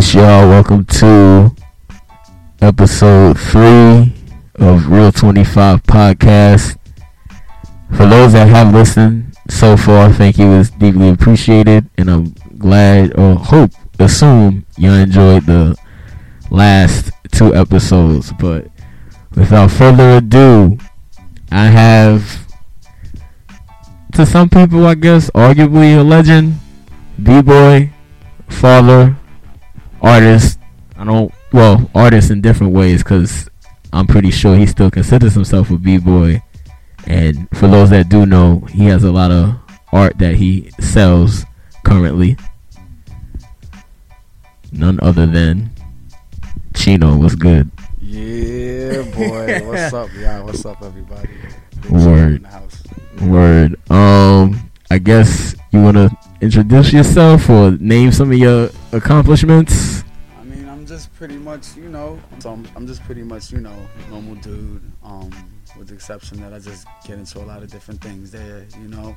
Y'all. Welcome to episode three of Real 25 podcast. For those that have listened so far, thank you. It's deeply appreciated, and I'm glad or hope, assume you enjoyed the last two episodes. But without further ado, I have, to some people, I guess, arguably a legend, B-boy, father, artist. I don't, well, artist in different ways because I'm pretty sure he still considers himself a b-boy. And for those that do know, he has a lot of art that he sells currently. None other than Chino. What's good? Yeah, boy. What's up, y'all? What's up, everybody? Big Word. in the house. Word. Um, I guess you wanna introduce yourself or name some of your accomplishments. I mean, I'm just pretty much, you know, so I'm, I'm just pretty much, you know, normal dude. Um, with the exception that I just get into a lot of different things there, you know.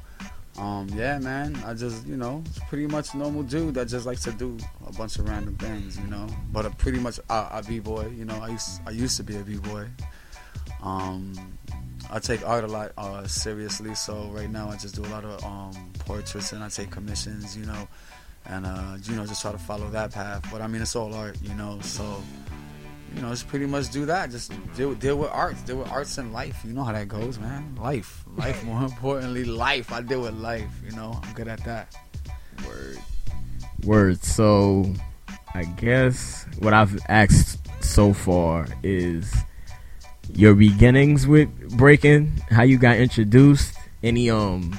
Um, yeah, man. I just, you know, it's pretty much normal dude that just likes to do a bunch of random things, you know. But a pretty much a, a b-boy, you know. I used I used to be a b-boy. Um, I take art a lot uh, seriously, so right now I just do a lot of um, portraits and I take commissions, you know, and uh, you know just try to follow that path. But I mean, it's all art, you know, so you know, just pretty much do that. Just deal deal with arts, deal with arts in life. You know how that goes, man. Life, life. More importantly, life. I deal with life. You know, I'm good at that. Word. Word. So, I guess what I've asked so far is your beginnings with breaking, how you got introduced, any um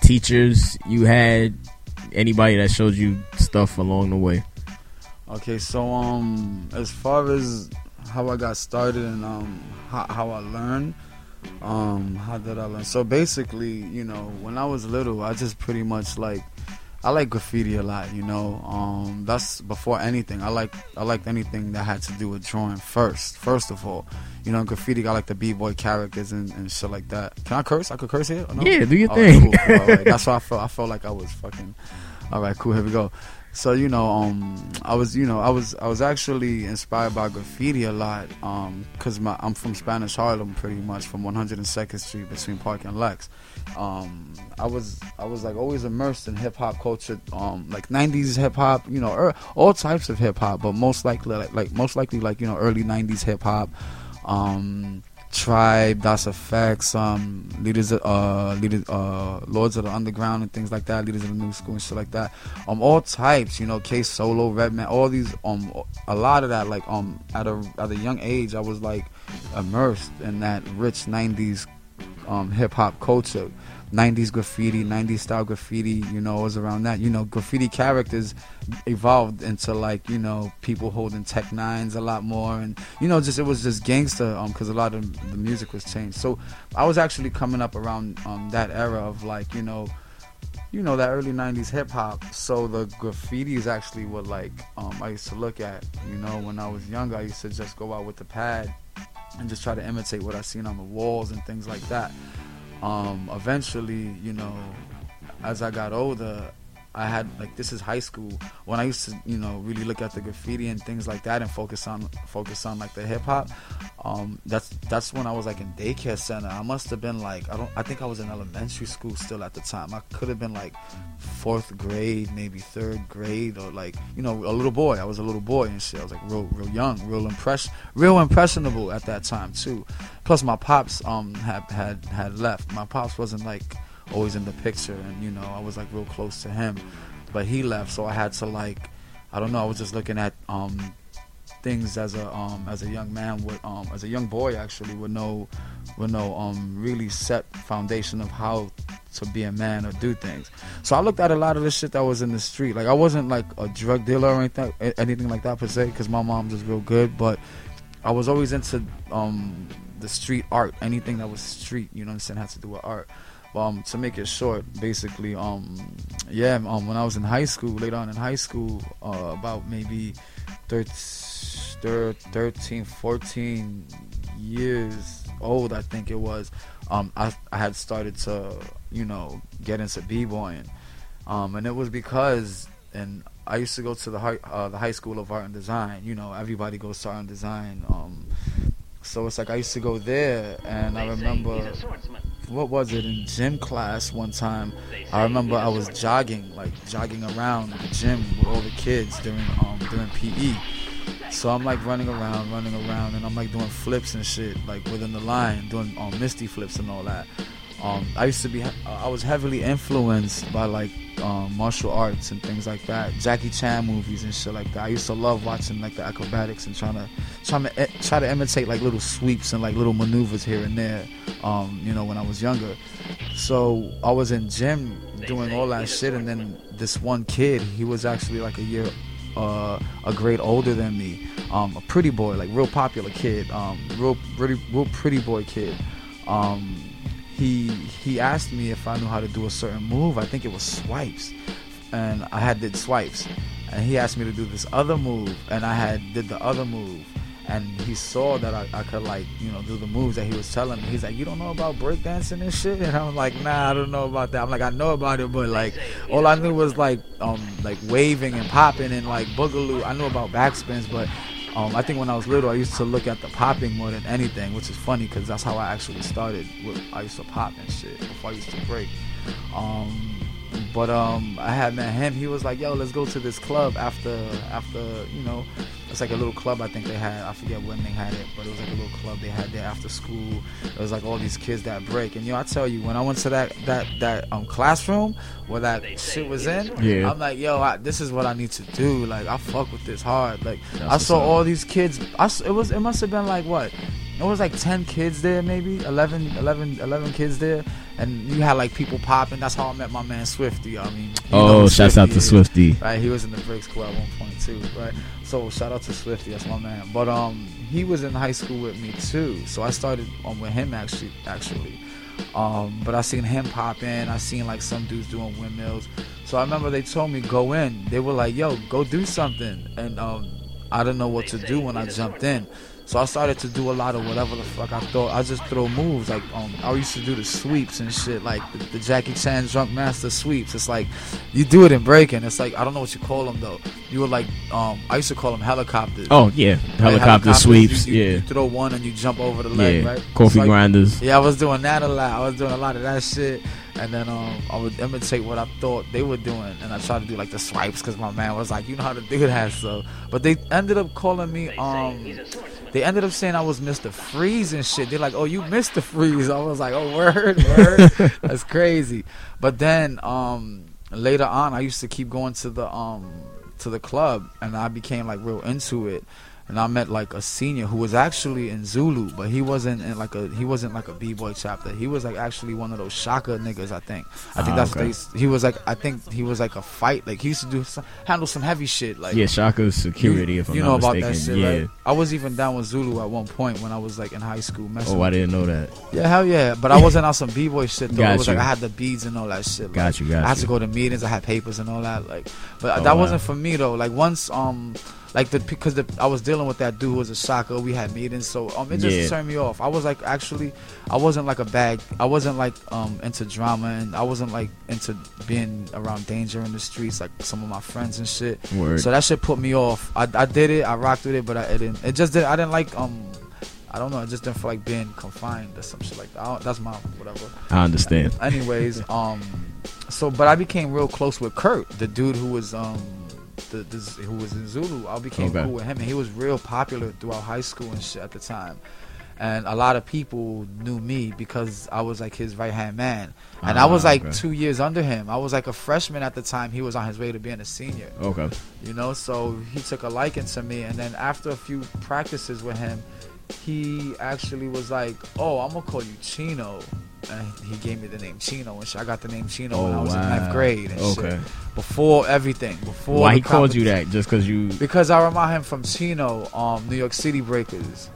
teachers you had, anybody that showed you stuff along the way. Okay, so um, as far as how I got started and um, how, how I learned, um, how did I learn? So basically, you know, when I was little, I just pretty much like, I like graffiti a lot. You know, um, that's before anything. I like I liked anything that had to do with drawing first. First of all, you know, graffiti got like the b boy characters and, and shit like that. Can I curse? I could curse here. No? Yeah, do your All thing. cool, cool. All right. That's why I felt. I felt like I was fucking. All right, cool. Here we go. So you know, um, I was, you know, I was, I was actually inspired by graffiti a lot, um, cause my, I'm from Spanish Harlem, pretty much from 102nd Street between Park and Lex. Um, I was, I was like always immersed in hip hop culture, um, like 90s hip hop, you know, er, all types of hip hop, but most likely, like, like most likely, like you know, early 90s hip hop. Um, Tribe, Das EFX, um, leaders, uh, leaders, uh, Lords of the Underground and things like that, leaders of the New School and shit like that. Um, all types, you know, K Solo, Redman, all these, um, a lot of that, like, um, at a at a young age, I was like immersed in that rich '90s, um, hip hop culture. 90s graffiti, 90s style graffiti, you know, was around that. You know, graffiti characters evolved into like, you know, people holding Tech Nines a lot more. And, you know, just it was just gangster um, because a lot of the music was changed. So I was actually coming up around um, that era of like, you know, you know, that early 90s hip hop. So the graffiti is actually what like um, I used to look at, you know, when I was younger. I used to just go out with the pad and just try to imitate what I seen on the walls and things like that um, eventually, you know, as I got older, I had like this is high school when I used to you know really look at the graffiti and things like that and focus on focus on like the hip hop. Um, that's that's when I was like in daycare center. I must have been like I don't I think I was in elementary school still at the time. I could have been like fourth grade, maybe third grade, or like you know a little boy. I was a little boy and shit. I was like real real young, real impress real impressionable at that time too. Plus my pops um had had had left. My pops wasn't like always in the picture and you know I was like real close to him. But he left so I had to like I don't know I was just looking at um things as a um as a young man with um as a young boy actually with no with no um really set foundation of how to be a man or do things. So I looked at a lot of the shit that was in the street. Like I wasn't like a drug dealer or anything anything like that per se because my mom was real good but I was always into um the street art anything that was street you know what I'm saying had to do with art um, to make it short, basically, um, yeah, um, when I was in high school, later on in high school, uh, about maybe 13, 13, 14 years old, I think it was, um, I, I had started to, you know, get into b-boying. Um, and it was because, and I used to go to the high, uh, the high school of art and design. You know, everybody goes to art and design. Um, so it's like I used to go there, and I remember what was it in gym class one time. I remember I was jogging, like jogging around the gym with all the kids during um during PE. So I'm like running around, running around, and I'm like doing flips and shit, like within the line, doing um, misty flips and all that. Um, I used to be, uh, I was heavily influenced by like um, martial arts and things like that, Jackie Chan movies and shit like that. I used to love watching like the acrobatics and trying to, trying to eh, try to imitate like little sweeps and like little maneuvers here and there. Um, you know, when I was younger. So I was in gym doing all that shit, and then this one kid, he was actually like a year uh, a grade older than me, um, a pretty boy, like real popular kid, um, real pretty, real pretty boy kid. Um, he he asked me if I knew how to do a certain move. I think it was swipes, and I had did swipes, and he asked me to do this other move, and I had did the other move, and he saw that I, I could like you know do the moves that he was telling me. He's like, you don't know about breakdancing and shit, and I'm like, nah, I don't know about that. I'm like, I know about it, but like all I knew was like um like waving and popping and like boogaloo. I knew about backspins, but um, I think when I was little, I used to look at the popping more than anything, which is funny because that's how I actually started. With, I used to pop and shit before I used to break. Um, but um, I had met him. He was like, "Yo, let's go to this club after after you know." It's like a little club I think they had. I forget when they had it, but it was like a little club they had there after school. It was like all these kids that break. And you know, I tell you, when I went to that that that um classroom where that shit was in, Yeah. I'm like, yo, I, this is what I need to do. Like, I fuck with this hard. Like, That's I saw all these kids. I s it was it must have been like what? It was like 10 kids there, maybe 11, 11, 11 kids there, and you had like people popping. That's how I met my man Swifty. I mean, you know Oh, shouts out to Swifty right? He was in the Break School at one point too, right? So shout out to Swifty, that's my man. But um, he was in high school with me too, so I started um with him actually, actually. Um, but I seen him pop in. I seen like some dudes doing windmills. So I remember they told me go in. They were like, "Yo, go do something," and um, I didn't know what to do when I jumped in. So I started to do a lot of whatever the fuck I thought. I just throw moves like um I used to do the sweeps and shit like the, the Jackie Chan Drunk Master sweeps. It's like you do it in breaking. It's like I don't know what you call them though. You were like um I used to call them helicopters. Oh yeah, Right? helicopter Helicopters, sweeps. You, you, yeah, you throw one and you jump over the leg, yeah. right? Coffee So I- grinders. yeah, I was doing that a lot. I was doing a lot of that shit, and then um, I would imitate what I thought they were doing, and I tried to do like the swipes because my man was like, "You know how to do that." So, but they ended up calling me um, they ended up saying I was Mr. Freeze and shit. They're like, "Oh, you Mr. Freeze." I was like, "Oh, word, word." That's crazy. But then um, later on, I used to keep going to the um to the club, and I became like real into it. And I met like a senior who was actually in Zulu, but he wasn't in like a he wasn't like a b boy chapter. He was like actually one of those Shaka niggas. I think. I think Ah, that's okay. what they, he was like. I think he was like a fight. Like he used to do some, handle some heavy shit. Like yeah, Shaka's security. you, if I'm not mistaken. you know about mistaken. that shit, yeah. right? I was even down with Zulu at one point when I was like in high school. Messing Oh, I didn't know that. yeah, hell yeah. But I wasn't on some b boy shit though. Got it was like. I had the beads and all that shit. Like, Got you, got I had you. to go to meetings. I had papers and all that. Like, but Oh, that wow. wasn't for me though. Like once, um, like the because the, I was dealing with that dude who was a shocker. We had meetings, so um, it just Yeah. turned me off. I was like, actually, I wasn't like a bag. I wasn't like um into drama, and I wasn't like into being around danger in the streets, like some of my friends and shit. Word. So that shit put me off. I, I did it. I rocked with it, but I it didn't. It just didn't. I didn't like um. I don't know. I just didn't feel like being confined or some shit like that. I don't- that's my whatever. I understand. Anyways, um, so but I became real close with Kurt, the dude who was um, the, the who was in Zulu. I became Okay. cool with him, and he was real popular throughout high school and shit at the time. And a lot of people knew me because I was like his right hand man, and I was Ah, like okay. two years under him. I was like a freshman at the time. He was on his way to being a senior Okay. you know so he took a liking to me and then after a few practices with him he actually was like oh i'm gonna call you chino and he gave me the name chino and i got the name chino when i was in ninth Oh, grade and Okay. shit before everything before Why he called you that? Just because you? because i remind him from chino um new york city breakers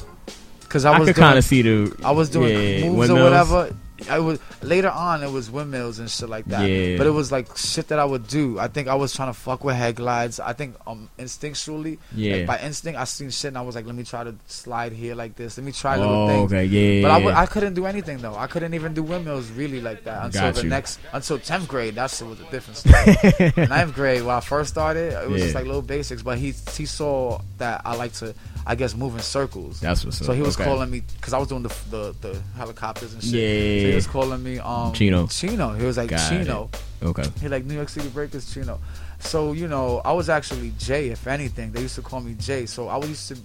because i I, was could kind of see the. i was doing yeah, moves or whatever I was later on it was windmills and shit like that. Yeah. But it was like shit that I would do. I think I was trying to fuck with head glides. I think um instinctually, Yeah. like by instinct, I seen shit and I was like, let me try to slide here like this. Let me try oh, little things. okay, yeah. But I, w- I couldn't do anything though. I couldn't even do windmills really like that until Got the you. next until tenth grade. That shit was a different story. Ninth grade, when I first started, it was Yeah. just like little basics. But he he saw that I like to, I guess, moving circles. That's what's up. So he was okay. calling me because I was doing the, the the helicopters and shit. Yeah. So he was calling me um Chino. Chino. He was like Got Chino. Okay. He like New York City Breakers Chino. So you know, I was actually Jay. If anything, they used to call me Jay. So I used to,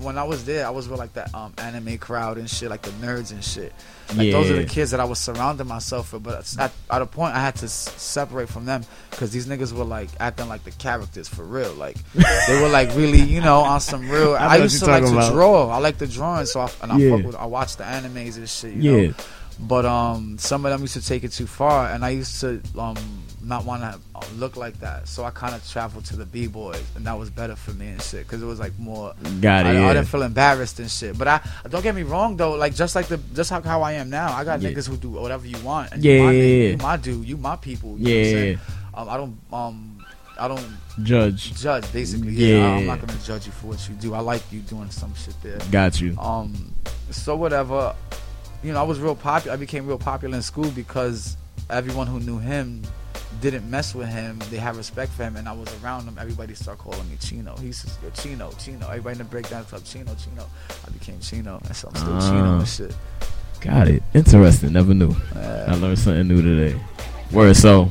when I was there, I was with like that um, anime crowd and shit, like the nerds and shit. Like those are the kids that I was surrounding myself with. But at, at a point, I had to s- separate from them because these niggas were like acting like the characters for real. Like they were like really, you know, on some real. I I, used to like to draw. I like the drawing, so I, and I Yeah. fuck with. I watch the animes and shit. You Yeah. know? But um, some of them used to take it too far, and I used to um not want to look like that. So I kind of traveled to the b boys, and that was better for me and shit, because it was like more. Got it. I, yeah. I didn't feel embarrassed and shit. But I don't get me wrong though, like just like the just how, how I am now, I got Yeah. niggas who do whatever you want. And Yeah, you my, yeah, nigga, yeah. you my dude, you my people. You know what I'm yeah. um, I don't um I don't Judge. judge basically. Yeah. Yeah, I'm not gonna judge you for what you do. I like you doing some shit there. Got you. Um, so whatever, you know, I was real popular. I became real popular in school because everyone who knew him didn't mess with him. They had respect for him, and I was around him. Everybody started calling me Chino. He says, yo, Chino, Chino. Everybody in the breakdown club, Chino, Chino. I became Chino, and so I'm still Ah. Chino and shit. Got it. Interesting. Never knew. I Uh, learned something new today. Word. So,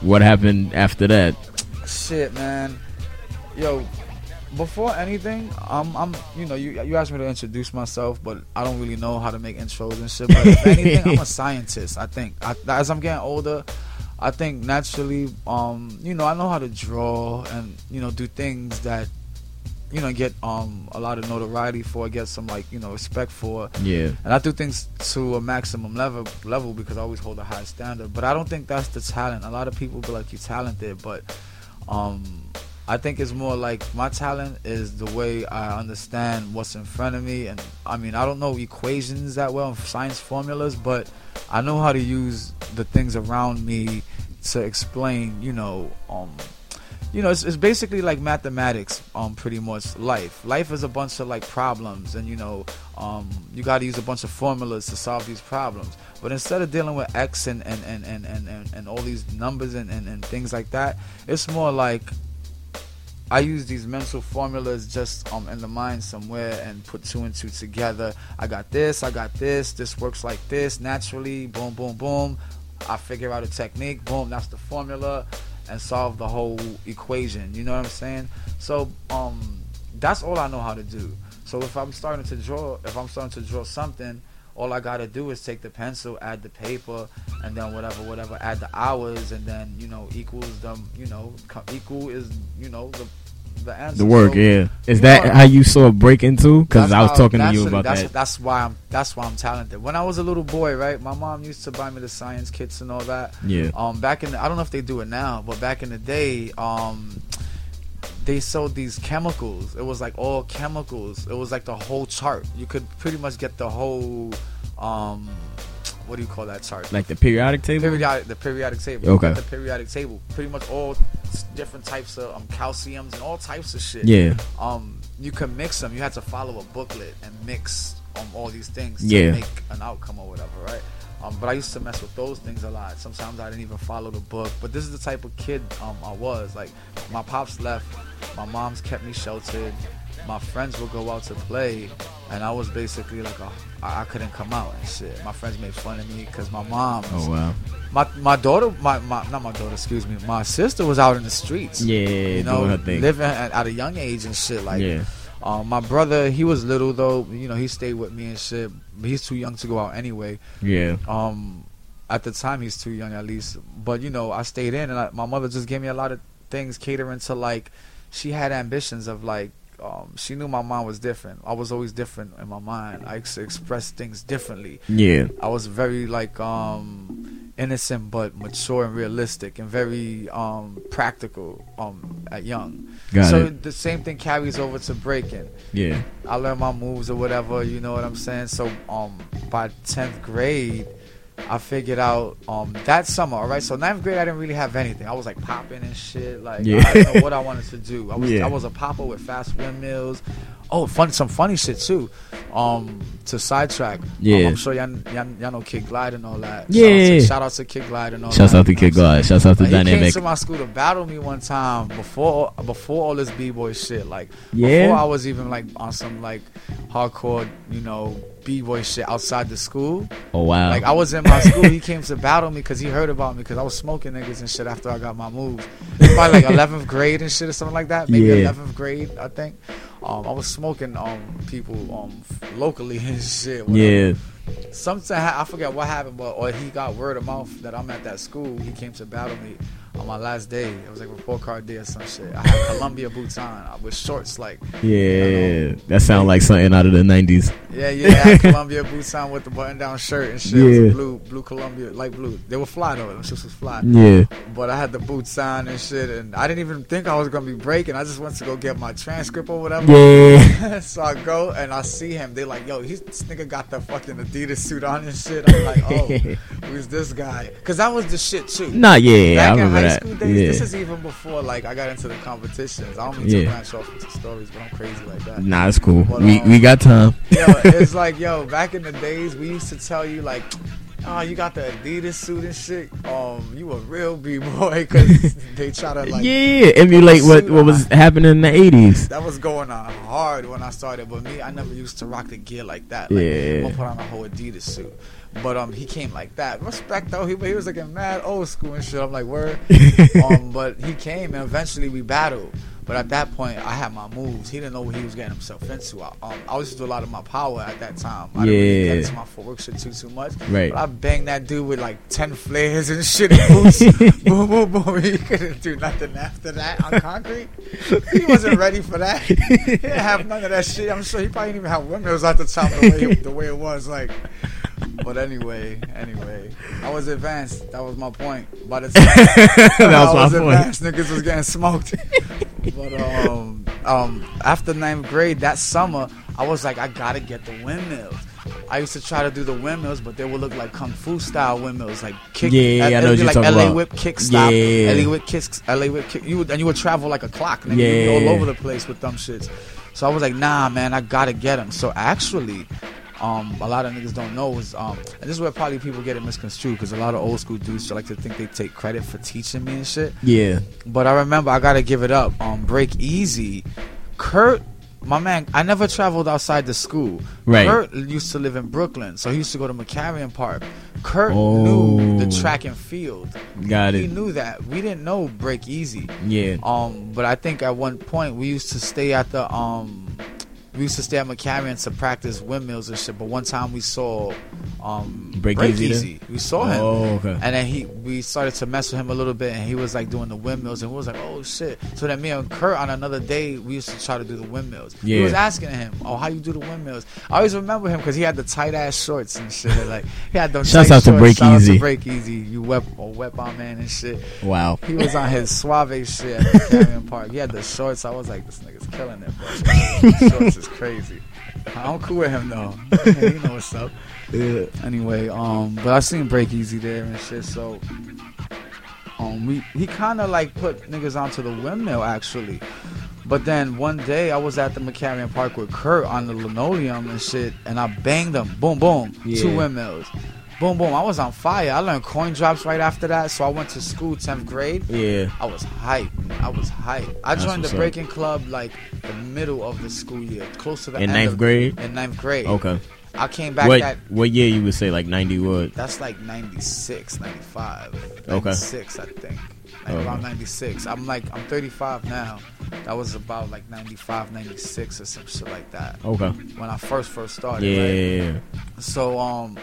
what happened after that? shit, man. Yo, before anything, um, I'm, you know, you you asked me to introduce myself, but I don't really know how to make intros and shit. But if anything, I'm a scientist. I think I, as I'm getting older, I think naturally, um, you know, I know how to draw and you know do things that, you know, get um a lot of notoriety for, get some like you know respect for. Yeah. And I do things to a maximum level level because I always hold a high standard. But I don't think that's the talent. A lot of people be like you're talented, but um I think it's more like my talent is the way I understand what's in front of me and I mean I don't know equations that well science formulas, but I know how to use the things around me to explain, you know, um you know, it's, it's basically like mathematics, um, pretty much life. Life is a bunch of like problems, and you know, um, you got to use a bunch of formulas to solve these problems. But instead of dealing with x and and and and and, and, all these numbers and, and and things like that, it's more like I use these mental formulas just um in the mind somewhere and put two and two together. I got this, I got this, this works like this naturally, boom, boom, boom. I figure out a technique, boom, that's the formula, and solve the whole equation. You know what I'm saying? So um that's all I know how to do. So if I'm starting to draw, if I'm starting to draw something, all I gotta do is take the pencil, add the paper, and then whatever, whatever, add the hours, and then you know equals them. You know, equal is you know the the answer. The work. So Yeah. Is that know, how you saw break into? Because I was how- talking to you about that's, that. That's why I'm. That's why I'm talented. When I was a little boy, right, my mom used to buy me the science kits and all that. Yeah. Um, back in the, I don't know if they do it now, but back in the day, um, they sold these chemicals. It was like all chemicals. It was like the whole chart. You could pretty much get the whole, um, what do you call that chart? Like the periodic table. periodic, the periodic table. Okay. The periodic table. Pretty much all different types of um, calciums and all types of shit Yeah. um, you can mix them. You had to follow a booklet and mix um, all these things to Yeah. make an outcome or whatever, right? Um, but I used to mess with those things a lot. Sometimes I didn't even follow the book. But this is the type of kid um, I was. Like my pops left, my mom's kept me sheltered. My friends would go out to play, and I was basically like a, I I couldn't come out and shit. My friends made fun of me because my mom, Oh wow. my my daughter, my, my not my daughter, excuse me, my sister was out in the streets Yeah. you know, doing her thing. living at, at a young age and shit. Like, yeah. um, my brother, he was little though. You know, he stayed with me and shit. But he's too young to go out anyway. Yeah. Um, at the time, he's too young at least. But you know, I stayed in, and I, my mother just gave me a lot of things catering to like. She had ambitions of like. Um, she knew my mind was different. I was always different in my mind. I ex- expressed things differently. Yeah. I was very like um innocent but mature and realistic and very um practical um at young. Got so it. the same thing carries over to breaking. Yeah. I learned my moves or whatever, you know what I'm saying? So um by 10th grade, I figured out um that summer. All right, so ninth grade I didn't really have anything. I was like popping and shit. Like Yeah. I didn't know what I wanted to do. I was Yeah. I was a popper with fast windmills. Oh, fun some funny shit too. Um, to sidetrack. Um, Yeah. I'm sure y'all, y'all, y'all know Kid Glide and all that. Yeah. Shout out to, shout out to Kid Glide and all Shouts that. out to Kid what I'm saying? Glide. Shouts out to Like, he came to my school to battle me one time before before all this b boy shit. Like Yeah. before I was even like on some like hardcore, you know, b boy shit outside the school. Oh wow. Like I was in my school, he came to battle me because he heard about me because I was smoking niggas and shit after I got my moves. Probably like 11th grade and shit or something like that. Maybe Yeah. 11th grade, I think. Um, I was smoking um people um locally and shit. whatever yeah. something ha- I forget what happened, but or he got word of mouth that I'm at that school. He came to battle me on my last day. It was like report card day or some shit. I had Columbia boots on with shorts, like Yeah. That sound like something out of the nineties. yeah, yeah, I had Columbia boots on with the button down shirt and shit. It was Yeah. blue, blue Columbia, light blue. They were fly though. Them shits was fly. Yeah. But I had the boots on and shit, and I didn't even think I was gonna be breaking. I just went to go get my transcript or whatever. Yeah. so I go and I see him. They like, yo, he's, this nigga got the fucking Adidas suit on and shit. I'm like, oh, who's this guy? Because that was the shit too. Nah, yeah, Back I remember that. school days, yeah. this is even before like I got into the competitions. I don't mean Yeah. to branch off into stories, but I'm crazy like that. Nah, it's cool. But, we um, we got time. yo, it's like, yo, back in the days, we used to tell you like, oh, you got the Adidas suit and shit. Um, you a real b boy because they try to like. yeah, emulate what what was happening in the eighties. That was going on hard when I started, but me, I never used to rock the gear like that. Like, Yeah. I'm gonna put on a whole Adidas suit. But um, he came like that. Respect though, he, he was like a mad old school and shit. I'm like, word. um, but he came and eventually we battled. But at that point, I had my moves. He didn't know what he was getting himself into. I, um, I was used to do a lot of my power at that time. I didn't really Yeah. get into my footwork shit too too much. Right. But I banged that dude with like ten flares and shit and boom, boom, boom. He couldn't do nothing after that on concrete. He wasn't ready for that. He didn't have none of that shit. I'm sure he probably didn't even have windmills at the time the way, the way it was. Like, but anyway, anyway, I was advanced. That was my point. By the time that I was was my point. advanced, niggas was getting smoked. but um, um, after ninth grade that summer, I was like, I gotta get the windmills. I used to try to do the windmills, but they would look like kung fu style windmills, like kick. Yeah, yeah, I know what you're like talking LA about. whip kick stop, Yeah. LA whip kicks. LA whip kick. You would, and you would travel like a clock. Nigga. You'd be all over the place with them shits. So I was like, nah, man, I gotta get them. So actually, um, a lot of niggas don't know is um, and this is where probably people get it misconstrued because a lot of old school dudes like to think they take credit for teaching me and shit. Yeah. But I remember I gotta give it up. Um, Break Easy, Kurt, my man. I never traveled outside the school. Right. Kurt used to live in Brooklyn, so he used to go to McCarren Park. Kurt Oh. knew the track and field. Got He it. He knew that. We didn't know Break Easy. Yeah. Um, but I think at one point we used to stay at the um, we used to stay at McCarren to practice windmills and shit. But one time we saw um Break Easy there? We saw him. Oh, okay. And then he, we started to mess with him a little bit, and he was like doing the windmills, and we was like, oh shit. So then me and Kurt on another day, we used to try to do the windmills. Yeah. We was asking him, oh, how you do the windmills? I always remember him because he had the tight ass shorts and shit. like he had those. Shouts out to shorts. Break Shout out Easy. to Break Easy. You wep or weapon man and shit. Wow. He was on his suave shit at McCarren Park. He had the shorts. I was like, this killing it, bro. Shorts is crazy. I'm cool with him though. you know what's up. Yeah. Anyway, um, but I seen Break Easy there and shit. So, um, we he kind of like put niggas onto the windmill actually. But then one day I was at the McCarren Park with Kurt on the linoleum and shit, and I banged them. Boom, boom, Yeah. two windmills. Boom, boom. I was on fire. I learned coin drops right after that. So I went to school, tenth grade. Yeah. I was hype. I was hype. I That's joined the up. breaking club like the middle of the school year, close to the In end ninth of- grade? In ninth grade. Okay. I came back What that what year you would say like ninety what? that's like 96, 95. Okay. 96, I think. Like Okay. around 96. I'm like, I'm 35 now. That was about like 95, 96 or some shit like that. Okay. When I first, first started. Right? Yeah. So, um,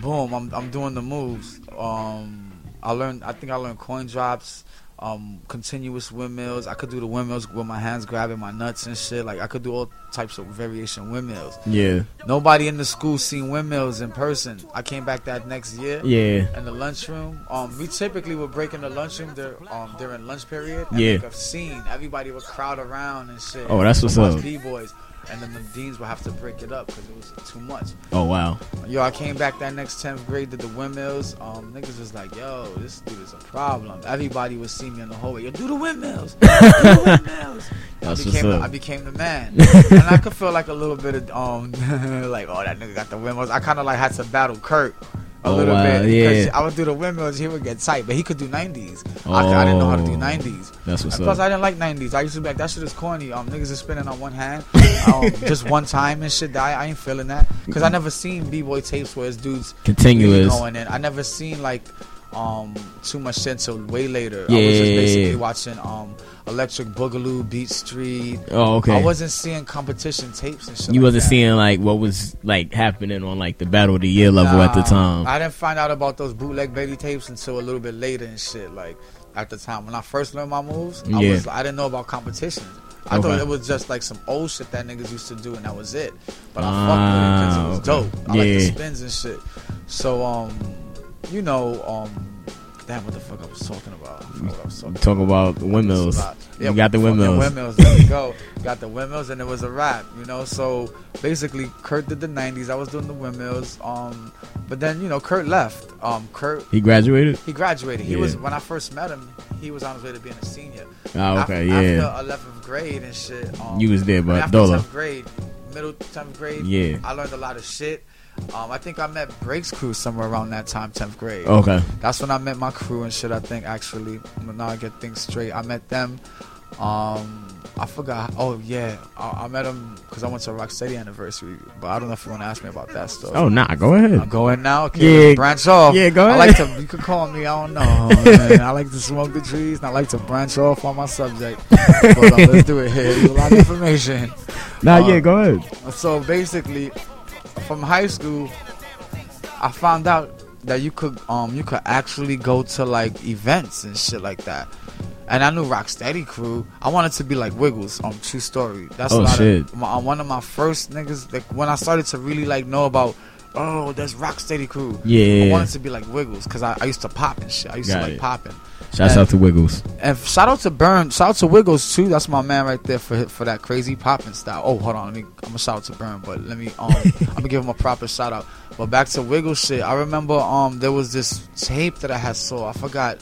boom, I'm, I'm doing the moves. Um, I learned, I think I learned coin drops, um, continuous windmills. I could do the windmills with my hands grabbing my nuts and shit. Like, I could do all types of variation windmills. Yeah. Nobody in the school seen windmills in person. I came back that next year Yeah. in the lunchroom. Um, we typically would break in the lunchroom there, um, during lunch period Yeah. make a scene. Everybody would crowd around and shit. Oh, that's what's up. B-boys. And then the deans would have to break it up because it was too much. Oh wow. Yo, I came back that next 10th grade, did the windmills. Um, niggas was like, yo, this dude is a problem. Everybody would see me in the hallway. Yo, do the windmills. Do the windmills. I became, what's. I became the man. and I could feel like a little bit of, um, like, oh, that nigga got the windmills. I kind of like had to battle Kurt. A Oh, little wow, bit, because yeah. I would do the windmills. He would get tight, but he could do 90s. I, I didn't know how to do Oh. 90s. That's what's And plus, up. I didn't like 90s. I used to be like, that shit is corny. Um, niggas is spinning on one hand, um, just one time and shit. Die. I ain't feeling that because I never seen b boy tapes where it's dudes Continuous. going in. I never seen like um too much shit until way later. I was Yeah, just yeah, basically yeah. watching um Electric Boogaloo, Beat Street. Oh okay. I wasn't seeing competition tapes and shit. you like wasn't that. seeing like what was like happening on like the battle of the year level at the time. I didn't find out about those bootleg baby tapes until a little bit later and shit. Like at the time when I first learned my moves, I Yeah. was I didn't know about competition. I Okay. thought it was just like some old shit that niggas used to do and that was it. But I fucked with it because it was okay. dope. I like the spins and shit. So um, you know um, damn what the fuck I was talking about. I was talking Talk about the windmills. about. You got the windmills. Windmills. There we go. Got the windmills, and it was a rap. You know, so basically, Kurt did the '90s. I was doing the windmills. Um, but then you know, Kurt left. Um, Kurt He graduated. he graduated. He Yeah. was when I first met him. He was on his way to being a senior. Oh okay, yeah. After 11th grade and shit. Um, You was there, but after Dola. 10th grade, middle 10th grade. Yeah. I learned a lot of shit. Um, I think I met Breaks Crew somewhere around that time, 10th grade. Okay. That's when I met my crew and shit. I think actually, now I get things straight. I met them. Um, I forgot. Oh yeah, I, I met them because I went to a Rocksteady anniversary. But I don't know if you want to ask me about that stuff. Oh nah, go ahead. I'm going now. Okay, Yeah. branch off. Yeah, go ahead. I like to. You could call me. I don't know. I like to smoke the trees. And I like to branch off on my subject. but uh, let's do it here. There's a lot of information. Nah, Uh, yeah, go ahead. So basically, from high school, I found out that you could um you could actually go to like events and shit like that. And I knew Rocksteady crew. I wanted to be like Wiggles. Um, true story. That's a Oh, lot shit. Of, my, one of my first niggas. Like when I started to really like know about. Oh, there's Rocksteady crew. Yeah. I wanted to be like Wiggles because I, I used to pop and shit. I used Got to like it. popping. Shouts out to Wiggles. And shout out to Burn. Shout out to Wiggles too. That's my man right there for for that crazy popping style. Oh, hold on. Let me. I'm gonna shout out to Burn, but let me. Um, I'm gonna give him a proper shout out. But back to Wiggles shit. I remember um there was this tape that I had saw. I forgot.